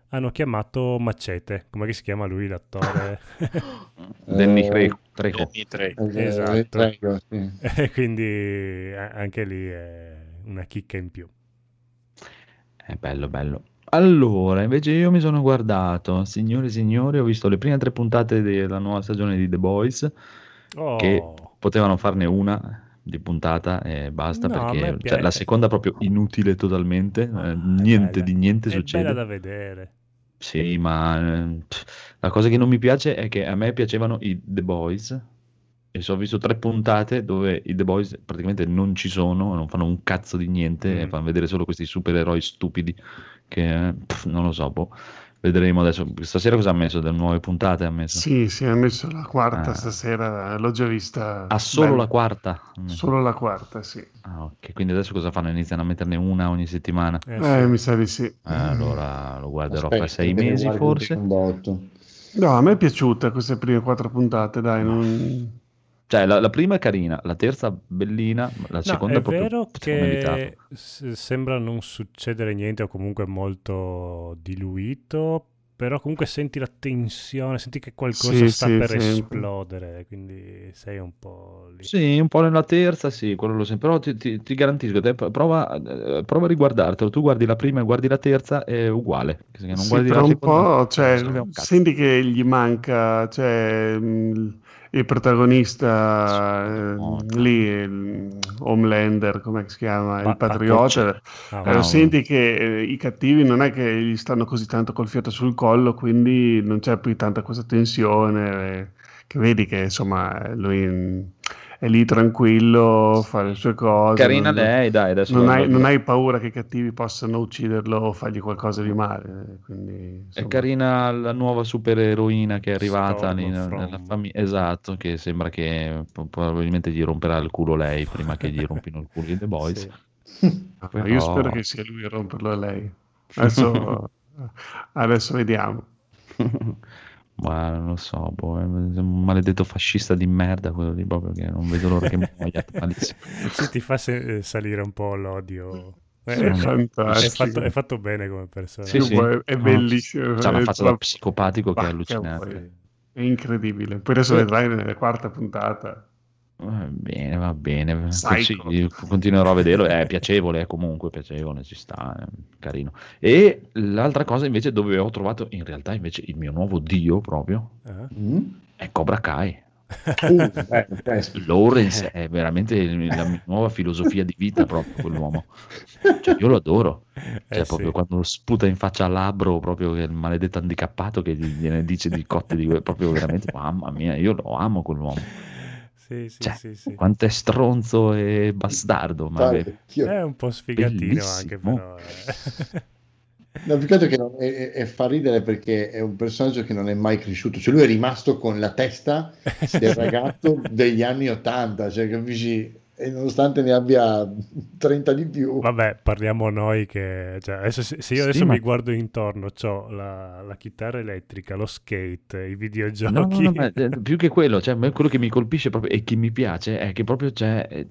hanno chiamato Macete. Come si chiama lui, l'attore? Danny Eh, Trejo. Trejo. Danny Trejo. Eh, Esatto. prego, sì. E quindi eh, anche lì è una chicca in più. È bello, bello. Allora, invece io mi sono guardato, signore e signori, ho visto le prime tre puntate della nuova stagione di The Boys, Oh, che potevano farne una di puntata e basta, No, perché cioè, la seconda proprio inutile totalmente, eh, niente bella. di niente è succede. bella da vedere. Sì, ma eh, pff, la cosa che non mi piace è che a me piacevano i The Boys e so, ho visto tre puntate dove i The Boys praticamente non ci sono, non fanno un cazzo di niente Mm. e fanno vedere solo questi supereroi stupidi che eh, pff, non lo so, boh. Vedremo adesso. Stasera cosa ha messo? Delle nuove puntate ha messo? Sì, sì, ha messo la quarta Ah. stasera, l'ho già vista. Ha solo Bella. la quarta? Solo la quarta, sì. Ah, ok. Quindi adesso cosa fanno? Iniziano a metterne una ogni settimana? Eh, Eh, sì. mi sa di sì. Eh, allora lo guarderò Aspetta, per sei mesi forse. No, a me è piaciuta queste prime quattro puntate, dai, non... Cioè, la, la prima è carina, la terza bellina, la No, seconda è è proprio vero secondo me evitato. che sembra non succedere niente o comunque molto diluito, però comunque senti la tensione, senti che qualcosa Sì, sta sì, per sempre. esplodere, quindi sei un po' lì. Sì, un po' nella terza, sì, quello lo sento. Però ti, ti- ti garantisco, te prova, eh, prova a riguardartelo. Tu guardi la prima e guardi la terza, è uguale. Non Sì, guardi tra la un seconda, po', cioè, non serve a un cazzo. senti che gli manca, cioè, mh, il protagonista eh, lì, il Homelander, come si chiama, Pa- il patriota, Ah, eh, no. lo senti che eh, i cattivi non è che gli stanno così tanto col fiato sul collo, quindi non c'è più tanta questa tensione, eh, che vedi che insomma lui è lì tranquillo, fa le sue cose. Carina non- lei, dai, adesso non hai, non hai paura che i cattivi possano ucciderlo o fargli qualcosa di male. Quindi, È carina la nuova supereroina che è arrivata lì nella famiglia. Esatto, che sembra che probabilmente gli romperà il culo lei prima che gli rompino il culo i The Boys. Sì. ma però- io spero che sia lui a romperlo a lei. Adesso, adesso vediamo. Ma non lo so, boh, è un maledetto fascista di merda quello lì, proprio che non vedo l'ora che muoia malissimo. Sì, ti fa se- eh, salire un po' l'odio. Eh, È eh, fantastico. È fatto, è fatto bene come personaggio. Sì, sì. è bellissimo. C'ha una è faccia da psicopatico che è allucinante. È incredibile. Poi adesso vedrai nella quarta puntata. Va bene, va bene. Psycho. Continuerò a vederlo. È piacevole, è comunque piacevole, ci sta, è carino. E l'altra cosa invece dove ho trovato in realtà invece il mio nuovo dio proprio Eh? Mm? è Cobra Kai. Uh, eh, eh, Lawrence è veramente la mia nuova filosofia di vita proprio quell'uomo. Cioè, io lo adoro. Cioè, Eh, proprio sì. quando sputa in faccia a Labbro, proprio il maledetto handicappato che gli- gliene dice di cotte di proprio veramente, mamma mia, io lo amo quell'uomo. Sì, sì, Cioè, sì, sì. Quanto è stronzo e bastardo, ma guarda, è- io- È un po' sfigatino anche, però. eh. No, più che altro che non- è, è- è fa ridere perché è un personaggio che non è mai cresciuto, cioè lui è rimasto con la testa del ragazzo degli anni 80, cioè capisci? E nonostante ne abbia 30 di più, Vabbè, parliamo noi che... cioè, adesso, se io Sì, adesso ma- mi guardo intorno, ho la, la chitarra elettrica, lo skate, i videogiochi. No, no, no, ma, eh, più che quello, cioè, quello che mi colpisce proprio e che mi piace è che proprio cioè, eh,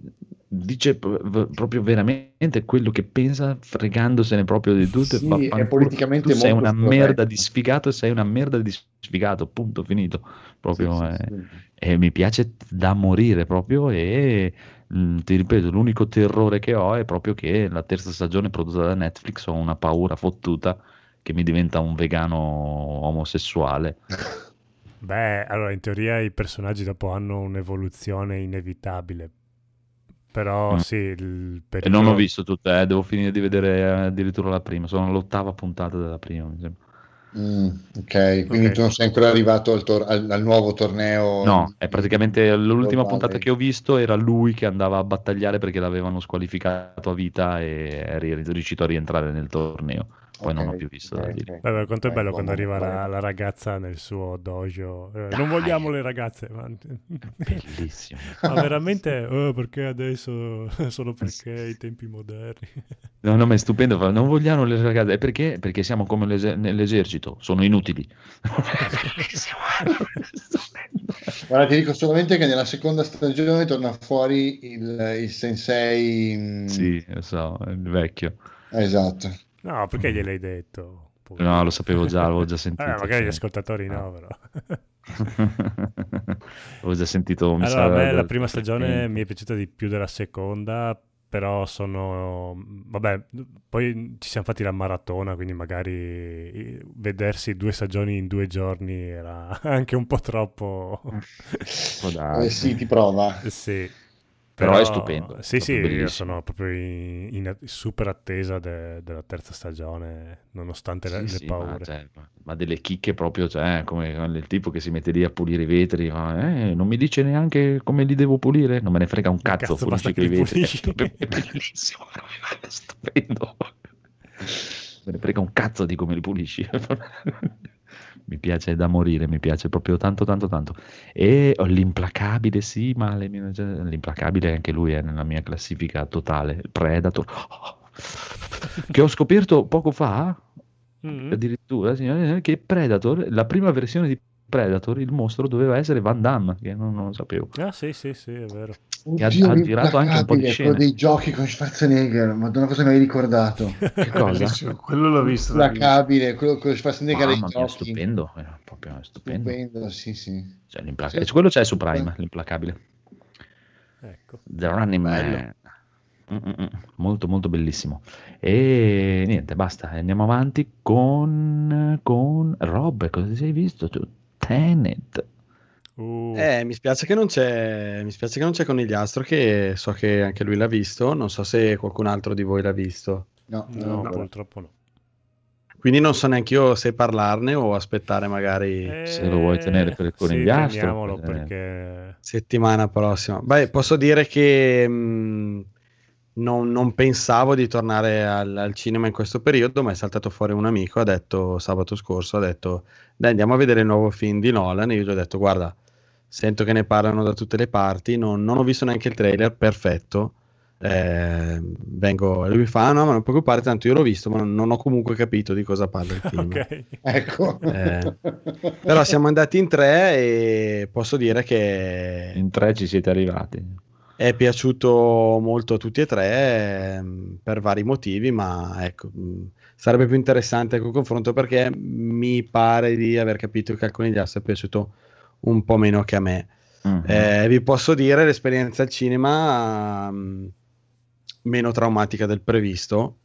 dice proprio veramente quello che pensa, fregandosene proprio di tutto. e Sì, vaffanculo. è politicamente tu sei molto una scorretto. merda di sfigato e sei una merda di sfigato, punto, finito. Proprio, Sì, sì, eh, sì. E mi piace da morire proprio e mm, ti ripeto, l'unico terrore che ho è proprio che la terza stagione prodotta da Netflix ho una paura fottuta che mi diventa un vegano omosessuale. Beh, allora in teoria i personaggi dopo hanno un'evoluzione inevitabile. Però Mm. sì, il E pericolo... non ho visto tutte, eh, devo finire di vedere eh, addirittura la prima. Sono all'ottava puntata della prima. mi sembra. Mm, ok, quindi Ok. tu non sei ancora arrivato al, tor- al- al nuovo torneo. No, è praticamente l'ultima globale. puntata che ho visto era lui che andava a battagliare perché l'avevano squalificato a vita e è ri- riuscito a rientrare nel torneo. Poi non ho Ok, più visto da dire. ok. Vabbè, quanto è bello Ecco, quando arriva la, la ragazza nel suo dojo. eh, non vogliamo le ragazze. Ma, Bellissimo. ma veramente, oh, perché adesso? Solo perché i tempi moderni. No, no, ma è stupendo. Non vogliamo le ragazze. E perché? Perché siamo come l'ese- nell'esercito, sono inutili. Guarda, ti dico solamente che nella seconda stagione torna fuori il, il sensei. mm, Sì, lo so, il vecchio. Esatto. No, perché gliel'hai detto? Poverino. No, lo sapevo già, l'avevo già sentito. Eh, magari gli ascoltatori no, Ah. però. Avevo già sentito. mi Allora, sa, a me la prima stagione mi è piaciuta di più della seconda, però sono... Vabbè, poi ci siamo fatti la maratona, quindi magari vedersi due stagioni in due giorni era anche un po' troppo... Darsi. Eh, sì, ti prova. Sì. Però è stupendo, Sì, è sì, io sono proprio in, in super attesa de- della terza stagione, nonostante le, Sì, le sì, ma, paure. cioè, ma- ma delle chicche proprio, cioè, come il tipo che si mette lì a pulire i vetri, fa, "Eh, non mi dice neanche come li devo pulire, non me ne frega un cazzo, cazzo, pulisci che li vetri, pulisci." è bellissimo, è stupendo, me ne frega un cazzo di come li pulisci, mi piace da morire, mi piace proprio tanto tanto tanto, e oh, l'implacabile, sì, ma le mie- l'implacabile anche lui è nella mia classifica totale, Predator, che ho scoperto poco fa, Mm. addirittura signore, che Predator, la prima versione di Predator, il mostro doveva essere Van Damme, che non, non lo sapevo. Ah, sì, sì, sì, è vero. Che ha- ha girato anche un po' di scene. quello dei giochi con Schwarzenegger, madonna cosa mi hai ricordato? Che cosa? Quello l'ho visto. L'implacabile, quello con Schwarzenegger Mamma mia, stupendo, eh, proprio stupendo. Stupendo, sì, sì. Cioè, l'implaca- Quello c'è su Prime, l'implacabile. Ecco. The Running Man. Mm-mm-mm. Molto molto bellissimo. E niente, basta, andiamo avanti con, con Rob, cosa ti sei visto tu? Tenet. Uh, Eh, mi spiace che non c'è, mi spiace che non c'è Conigliastro, che so che anche lui l'ha visto, non so se qualcun altro di voi l'ha visto. No, no, no. purtroppo no. Quindi non so neanche io se parlarne o aspettare magari Se lo vuoi tenere per il Eh, sì, conigliastro, tenere. perché... settimana prossima. Beh, posso dire che mh, non, non pensavo di tornare al, al cinema in questo periodo, ma è saltato fuori un amico, ha detto sabato scorso, ha detto dai andiamo a vedere il nuovo film di Nolan e io gli ho detto guarda, sento che ne parlano da tutte le parti, non, non ho visto neanche il trailer, perfetto. Eh, vengo e lui mi fa: "Ah, No, ma non preoccupare, tanto io l'ho visto, ma non, ho comunque capito di cosa parla il film. Ok. Ecco. Eh, però siamo andati in tre e posso dire che In tre ci siete arrivati. è piaciuto molto a tutti e tre ehm, per vari motivi, ma ecco, mh, sarebbe più interessante col confronto perché mi pare di aver capito che al Conigliastro è piaciuto un po' meno che a me. Mhm. Eh, vi posso dire l'esperienza al cinema mh, meno traumatica del previsto.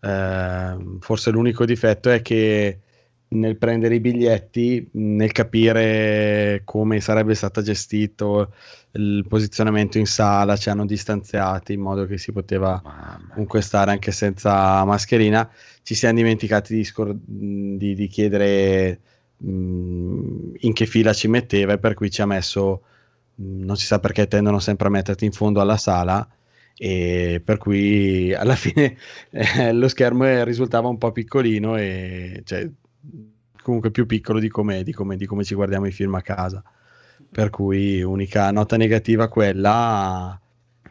Eh, forse l'unico difetto è che nel prendere i biglietti, nel capire come sarebbe stato gestito il posizionamento in sala, ci hanno distanziati in modo che si poteva comunque stare anche senza mascherina. Ci siamo dimenticati di, scor- di- di chiedere mh, in che fila ci metteva e per cui ci ha messo, mh, non si sa perché tendono sempre a metterti in fondo alla sala e per cui alla fine eh, lo schermo eh, risultava un po' piccolino e cioè, comunque più piccolo di come, di come- di come ci guardiamo i film a casa. Per cui unica nota negativa quella,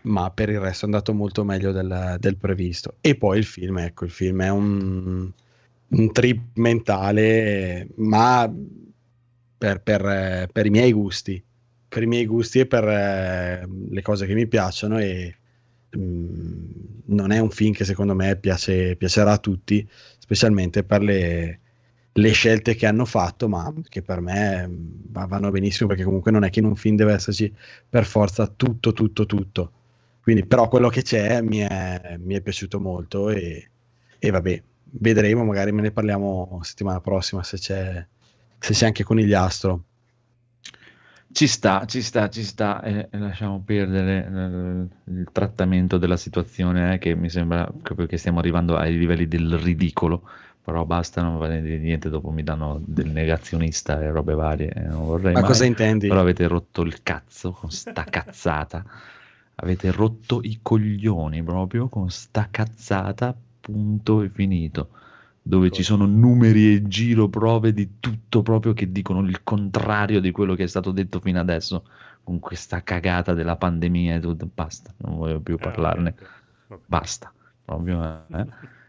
ma per il resto è andato molto meglio del, del previsto. E poi il film, ecco, il film è un, un trip mentale, ma per, per, per i miei gusti, per i miei gusti e per eh, le cose che mi piacciono e mm, non è un film che secondo me piace- piacerà a tutti, specialmente per le, le scelte che hanno fatto, ma che per me mm, va- vanno benissimo perché comunque non è che in un film deve esserci per forza tutto, tutto, tutto. Quindi però quello che c'è mi è, mi è piaciuto molto e, e vabbè, vedremo, magari me ne parliamo settimana prossima se c'è, se c'è anche Conigliastro. Ci sta, ci sta, ci sta, e, e lasciamo perdere eh, il trattamento della situazione, eh, che mi sembra proprio che stiamo arrivando ai livelli del ridicolo, però basta, non vale niente, dopo mi danno del negazionista e robe varie, e non vorrei Ma mai, cosa intendi? Però avete rotto il cazzo con sta cazzata, avete rotto i coglioni proprio con sta cazzata, punto e finito dove ci sono numeri e giro prove di tutto proprio che dicono il contrario di quello che è stato detto fino adesso con questa cagata della pandemia e tutto, basta, non voglio più parlarne, basta, proprio, eh.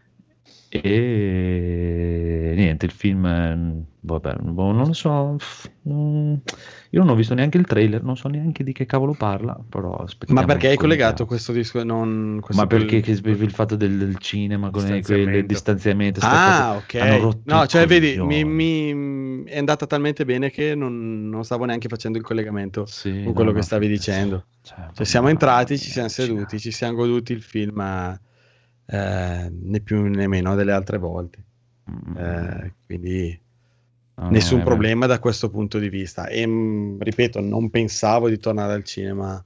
E niente, il film, eh, vabbè, boh, non lo so, mm, io non ho visto neanche il trailer, non so neanche di che cavolo parla, però Ma perché hai collegato questo disco? Non, questo Ma perché del- che, il fatto del, del cinema con i- quel Distanziamento. Ah, ok. No, cioè, vedi, mi, mi- è andata talmente bene che non, non stavo neanche facendo il collegamento Sì, con quello no, che no, stavi sì, dicendo. cioè, Cioè, siamo entrati, ci siamo seduti, ci siamo goduti il film eh, né più né meno delle altre volte. Mm, Eh, quindi no, nessun no, è problema da questo punto di vista. E mh, ripeto, non pensavo di tornare al cinema,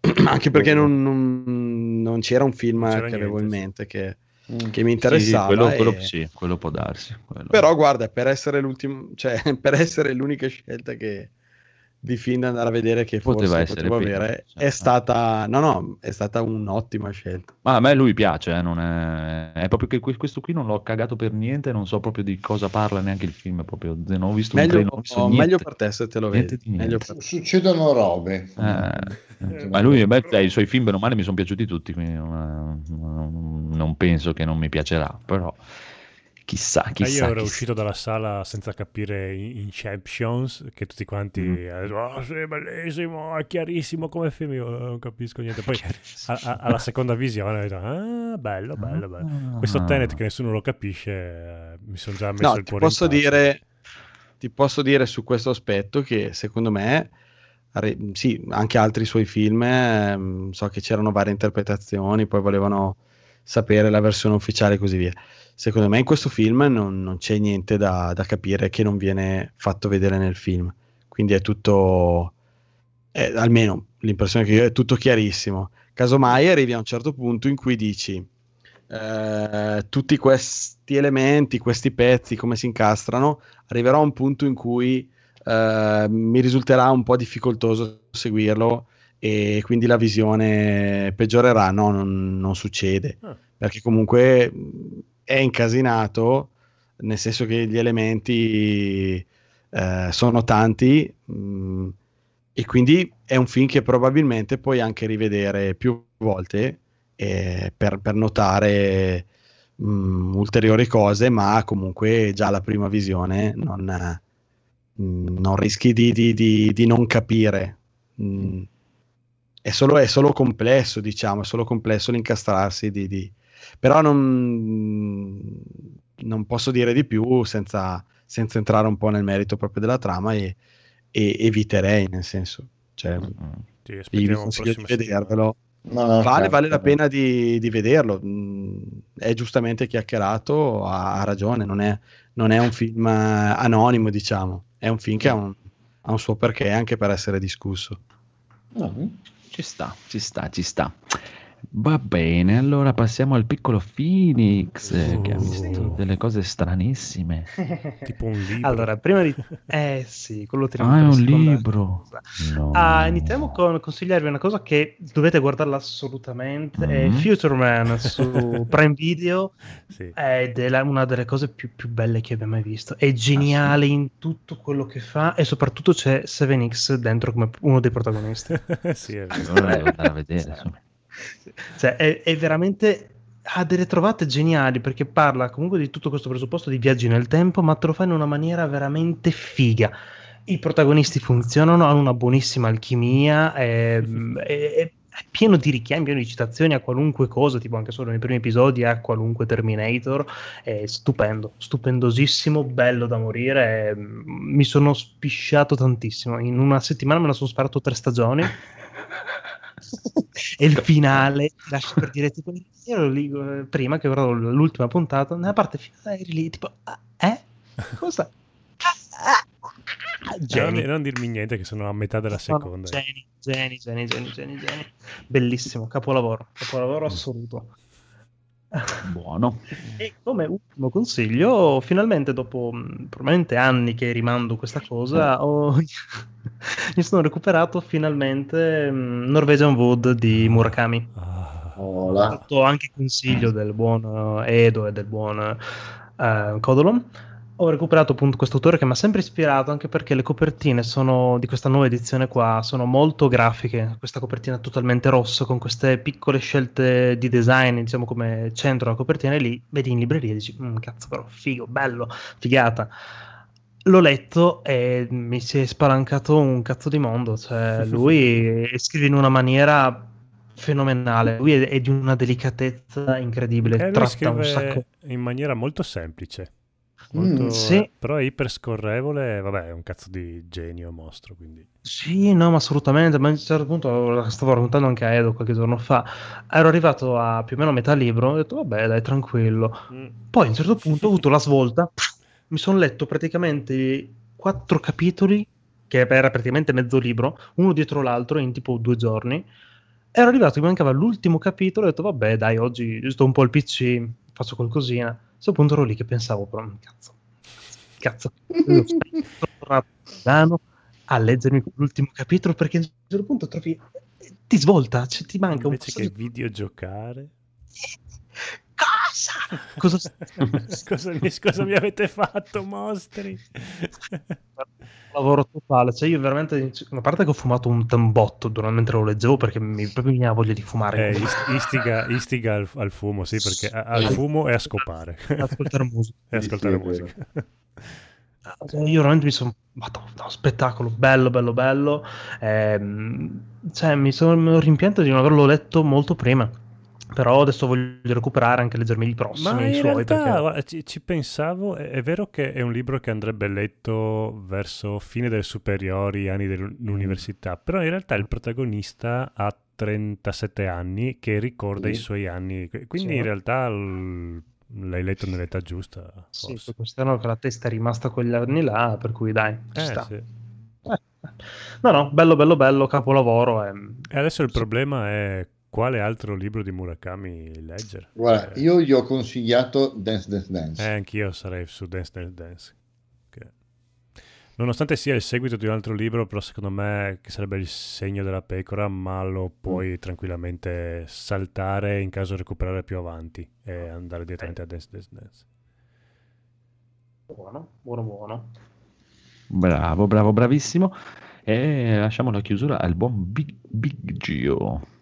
anche perché non, non- non c'era un film Non che c'era avevo niente, in sì. mente che, Mm. che mi Sì, sì, interessava. quello, quello- e- sì, quello può darsi. quello. Però guarda, per essere l'ultimo, cioè per essere l'unica scelta che di film da andare a vedere che Poteva forse essere prima, avere, cioè, è stata, no, no, è stata un'ottima scelta. Ma a me lui piace, eh, non è... è proprio che que- questo qui non l'ho cagato per niente, non so proprio di cosa parla neanche il film, proprio non ho visto un Meglio, trailer, non ho visto niente. meglio per te se te lo Niente vedi. di Meglio per- Succedono robe. Eh, ma lui, beh, dai, i suoi film bene o male mi sono piaciuti tutti, quindi non- non penso che non mi piacerà, però chissà, Ah, chissà. io ero chissà. uscito dalla sala senza capire in- Inceptions, che tutti quanti Mm. hanno detto, "Oh, sì, bellissimo, è chiarissimo come film, io non capisco niente. Poi a- a- alla seconda visione ho detto, ah, bello, bello, bello. Questo Tenet che nessuno lo capisce, eh, mi sono già messo No, il cuore in posso pace. dire, ti posso dire su questo aspetto che secondo me, sì, anche altri suoi film, ehm, so che c'erano varie interpretazioni, poi volevano sapere la versione ufficiale e così via. Secondo me in questo film non, non c'è niente da, da capire che non viene fatto vedere nel film, quindi è tutto, è- almeno l'impressione che io è tutto chiarissimo. Casomai arrivi a un certo punto in cui dici eh, tutti questi elementi, questi pezzi, come si incastrano, arriverò a un punto in cui eh, mi risulterà un po' difficoltoso seguirlo e quindi la visione peggiorerà. No, non, non succede, Ah. perché comunque è incasinato, nel senso che gli elementi eh, sono tanti mh, e quindi è un film che probabilmente puoi anche rivedere più volte eh, per, per notare mh, ulteriori cose, ma comunque già la prima visione non, mh, non rischi di, di- di- di non capire. È, solo, è solo complesso, diciamo, è solo complesso l'incastrarsi di... Però non, non posso dire di più senza, senza entrare un po' nel merito proprio della trama e, e eviterei, nel senso, cioè, Mm. Sì, vi consiglio di vedervelo. No, no, Vale, certo, vale la pena di, di vederlo. Mm, È giustamente chiacchierato, ha, ha ragione. Non è, non è un film eh, anonimo, diciamo. È un film che ha un, ha un suo perché anche per essere discusso. No, Ci sta, ci sta, ci sta. Va bene, allora passiamo al piccolo Phoenix eh, che ha visto delle cose stranissime. Tipo un libro. Allora, prima di... Eh sì, quello tiriamo Ah, è un libro. No. Ah, iniziamo con consigliarvi una cosa che dovete guardarla assolutamente, è Mhm. Future Man su Prime Video, Sì. è la- una delle cose più, più belle che abbia mai visto. È geniale in tutto quello che fa e soprattutto c'è 7X dentro come uno dei protagonisti. sì, è vero. Allora devo andare a vedere. insomma. Cioè, è, è veramente. Ha delle trovate geniali perché parla comunque di tutto questo presupposto di viaggi nel tempo, ma te lo fa in una maniera veramente figa. I protagonisti funzionano, hanno una buonissima alchimia, è, è- è pieno di richiami, pieno di citazioni a qualunque cosa, tipo anche solo nei primi episodi a qualunque Terminator. È stupendo, stupendosissimo, bello da morire. è- mi sono spisciato tantissimo. In una settimana me la sono sparato tre stagioni. e il finale, lascia per dire, tipo, io ero lì eh, prima che guardavo l'ultima puntata, nella parte finale eri lì, tipo, ah, eh? Cosa? Ah, ah, Eh, non, Geni. non dirmi niente che sono a metà della seconda. Geni, geni, geni, geni, geni, geni. Bellissimo, capolavoro, capolavoro assoluto. Buono. E come ultimo consiglio, finalmente dopo mh, probabilmente anni che rimando questa cosa, ho- mi sono recuperato finalmente mh, Norwegian Wood di Murakami. Ho fatto anche consiglio del buon eh, Edo e del buon eh, Codolon. Ho recuperato appunto questo autore che mi ha sempre ispirato, anche perché le copertine sono, di questa nuova edizione qua sono molto grafiche. Questa copertina totalmente rossa, con queste piccole scelte di design, diciamo come centro della copertina, e lì vedi in libreria e dici, "Mm, cazzo però, figo, bello, figata. L'ho letto e mi si è spalancato un cazzo di mondo. Cioè, lui scrive in una maniera fenomenale. Lui è, è di una delicatezza incredibile. Eh, tratta un sacco. in maniera molto semplice. Mm, Molto- sì. Però è iper scorrevole, vabbè, è un cazzo di genio mostro, quindi... Sì, no, ma assolutamente. Ma a un certo punto stavo raccontando anche a Edo qualche giorno fa. Ero arrivato a più o meno a metà libro. Ho detto, vabbè, dai, tranquillo. Poi a un certo punto ho avuto la svolta. Mi sono letto praticamente quattro capitoli, che era praticamente mezzo libro, uno dietro l'altro in tipo due giorni. Ero arrivato che mi mancava l'ultimo capitolo. Ho detto, vabbè, dai, oggi sto un po' al PC, faccio qualcosina. Questo punto ero lì che pensavo, però, cazzo, cazzo, sono tornato a Milano a leggermi l'ultimo capitolo perché a un certo punto trovi ti svolta, cioè, ti manca un Invece qualcosa che videogiocare... Cosa? cosa, mi, cosa mi avete fatto, mostri? lavoro totale. Cioè, io veramente. A parte che ho fumato un tambotto durante mentre lo leggevo perché mi, proprio mi veniva voglia di fumare. Eh, ist- istiga, istiga al, al fumo, sì, perché a- al fumo e a scopare. Ascoltare musica. e ascoltare Sì, musica. Cioè, io veramente mi sono. Madonna, spettacolo bello, bello, bello. Ehm, cioè, mi sono rimpianto di non averlo letto molto prima. Però adesso voglio recuperare anche leggermi i prossimi Ma in suoi. realtà perché... ci, ci pensavo, è, è vero che è un libro che andrebbe letto verso fine delle superiori, anni dell'università, però in realtà il protagonista ha 37 anni che ricorda Sì. i suoi anni, quindi Sì. in realtà l- l'hai letto nell'età giusta. Sì, forse. quest'anno che la testa è rimasta quegli anni là, per cui dai, ci Eh, sta. sì. Eh, No, no, bello, bello, bello, capolavoro. ehm. E adesso il problema è quale altro libro di Murakami leggere. Guarda, io gli ho consigliato Dance Dance Dance. Eh, anch'io sarei su Dance Dance Dance. che- Nonostante sia il seguito di un altro libro, però secondo me che sarebbe il segno della pecora, ma lo puoi tranquillamente saltare in caso recuperare più avanti e andare direttamente a Dance Dance Dance. Buono, buono, buono. Bravo, bravo, bravissimo. E lasciamo la chiusura al buon Big, Big Gio.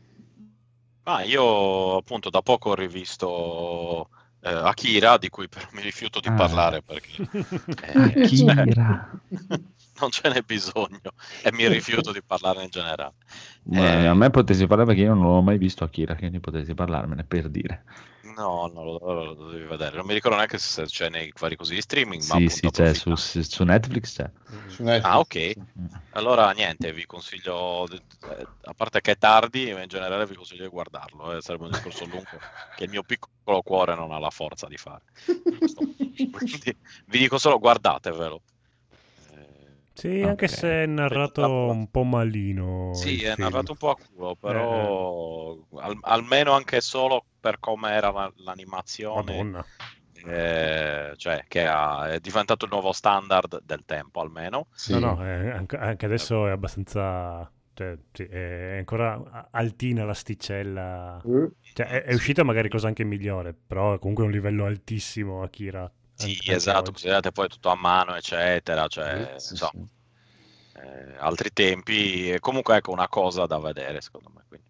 Ma io appunto da poco ho rivisto eh, Akira, di cui però mi rifiuto di Ah. parlare perché eh, cioè, Akira. non ce n'è bisogno e mi rifiuto di parlarne in generale. Eh, a me potessi parlare perché io non l'ho mai visto Akira, quindi potessi parlarmene per dire. No, no, lo, lo- lo devi vedere. Non mi ricordo neanche se c'è nei vari così di streaming, ma Sì, appunto sì, c'è su, su Netflix c'è. Su Netflix. Ah, ok. Allora, niente, vi consiglio, eh, a parte che è tardi, ma in generale vi consiglio di guardarlo. eh, Sarebbe un discorso lungo che il mio piccolo cuore non ha la forza di fare. Quindi vi dico solo guardatevelo. Sì, anche se è narrato un po' malino. Sì, è film. narrato un po' a culo, però al- almeno anche solo per come era la- l'animazione. Madonna. eh, cioè, che ha- è diventato il nuovo standard del tempo, almeno. No, no, eh, anche, adesso è abbastanza... Cioè, sì, è ancora altina l'asticella. Eh. Cioè, è, è uscita magari cosa anche migliore, però è comunque un livello altissimo Akira. Sì, esatto, considerate poi tutto a mano, eccetera, cioè, insomma, eh, altri tempi, comunque ecco una cosa da vedere, secondo me. Quindi.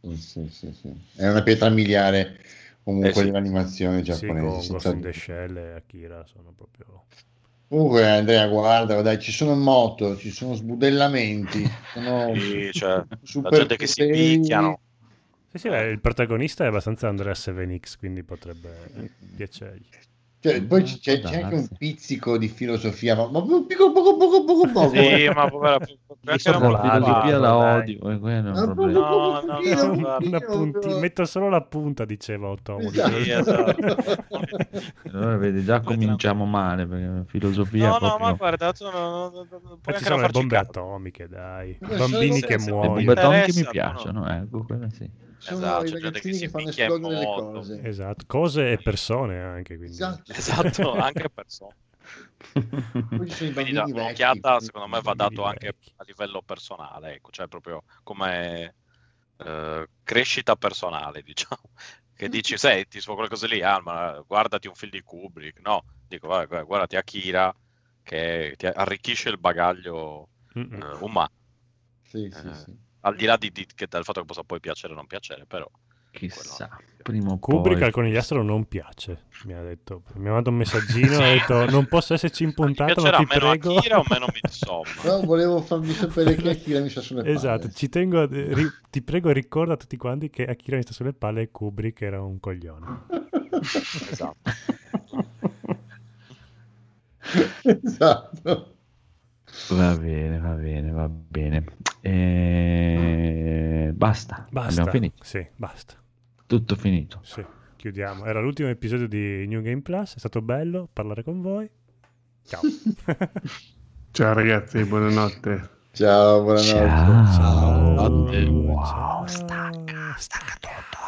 Sì, sì, sì, sì. È una pietra miliare comunque Eh sì. dell'animazione Sì, giapponese. con senza Ghost in the Shell e Akira sono proprio... Comunque Andrea, guarda, dai, ci sono moto, ci sono sbudellamenti, sono Sì, cioè, la super gente che si picchiano. Sì, sì, beh, il protagonista è abbastanza Andrea 7X, quindi potrebbe piacergli. Cioè, poi c'è, c'è anche un pizzico di filosofia, ma, ma poco, poco, poco, poco, poco. Sì, ma povera, perché non la filosofia la odio, e quello è un Ma problema. No, no, no, guarda. Una punti- metto solo la punta, diceva Otomo. Sì, esatto. Allora vedi, già cominciamo male, perché filosofia No, no, ma guarda, Poi ci sono le bombe atomiche, dai. Bambini che Le Le muoiono. bombe atomiche mi piacciono, ecco, quelle sì. Sono Esatto, i che ragazzini si che fanno esplodere le cose. Esatto, cose e persone anche. Quindi. Esatto. Esatto, anche persone. Poi ci sono i Quindi da- bambini vecchi. un'occhiata secondo me va dato anche vecchi. a livello personale, ecco, cioè proprio come eh, crescita personale, diciamo. Che dici, senti, su quelle cose lì, ah, ma guardati un film di Kubrick, no, dico, "Guarda, guarda, guardati Akira che ti arricchisce il bagaglio eh, umano, Sì, sì, Eh, sì. Al di là di, di- che- del fatto che possa poi piacere o non piacere, però Chissà, prima o Kubrick poi... al conigliastro non piace, mi ha detto. Mi ha mandato un messaggino e ha detto non posso esserci in puntata, ma piacerà ti meno prego. Akira o meno Midsommar? No, volevo farvi sapere che Akira mi sta sulle palle. Esatto, ci tengo a- ri- ti prego ricorda a tutti quanti che Akira mi sta sulle palle e Kubrick era un coglione. esatto. esatto. Va bene, va bene, va bene. E... Basta. Basta. abbiamo finito. Sì, basta. Tutto finito. Sì, chiudiamo. Era l'ultimo episodio di New Game Plus, è stato bello parlare con voi. Ciao. Ciao ragazzi, buonanotte. Ciao, buonanotte. Ciao. Ciao. Wow, stacca, stacca tutto.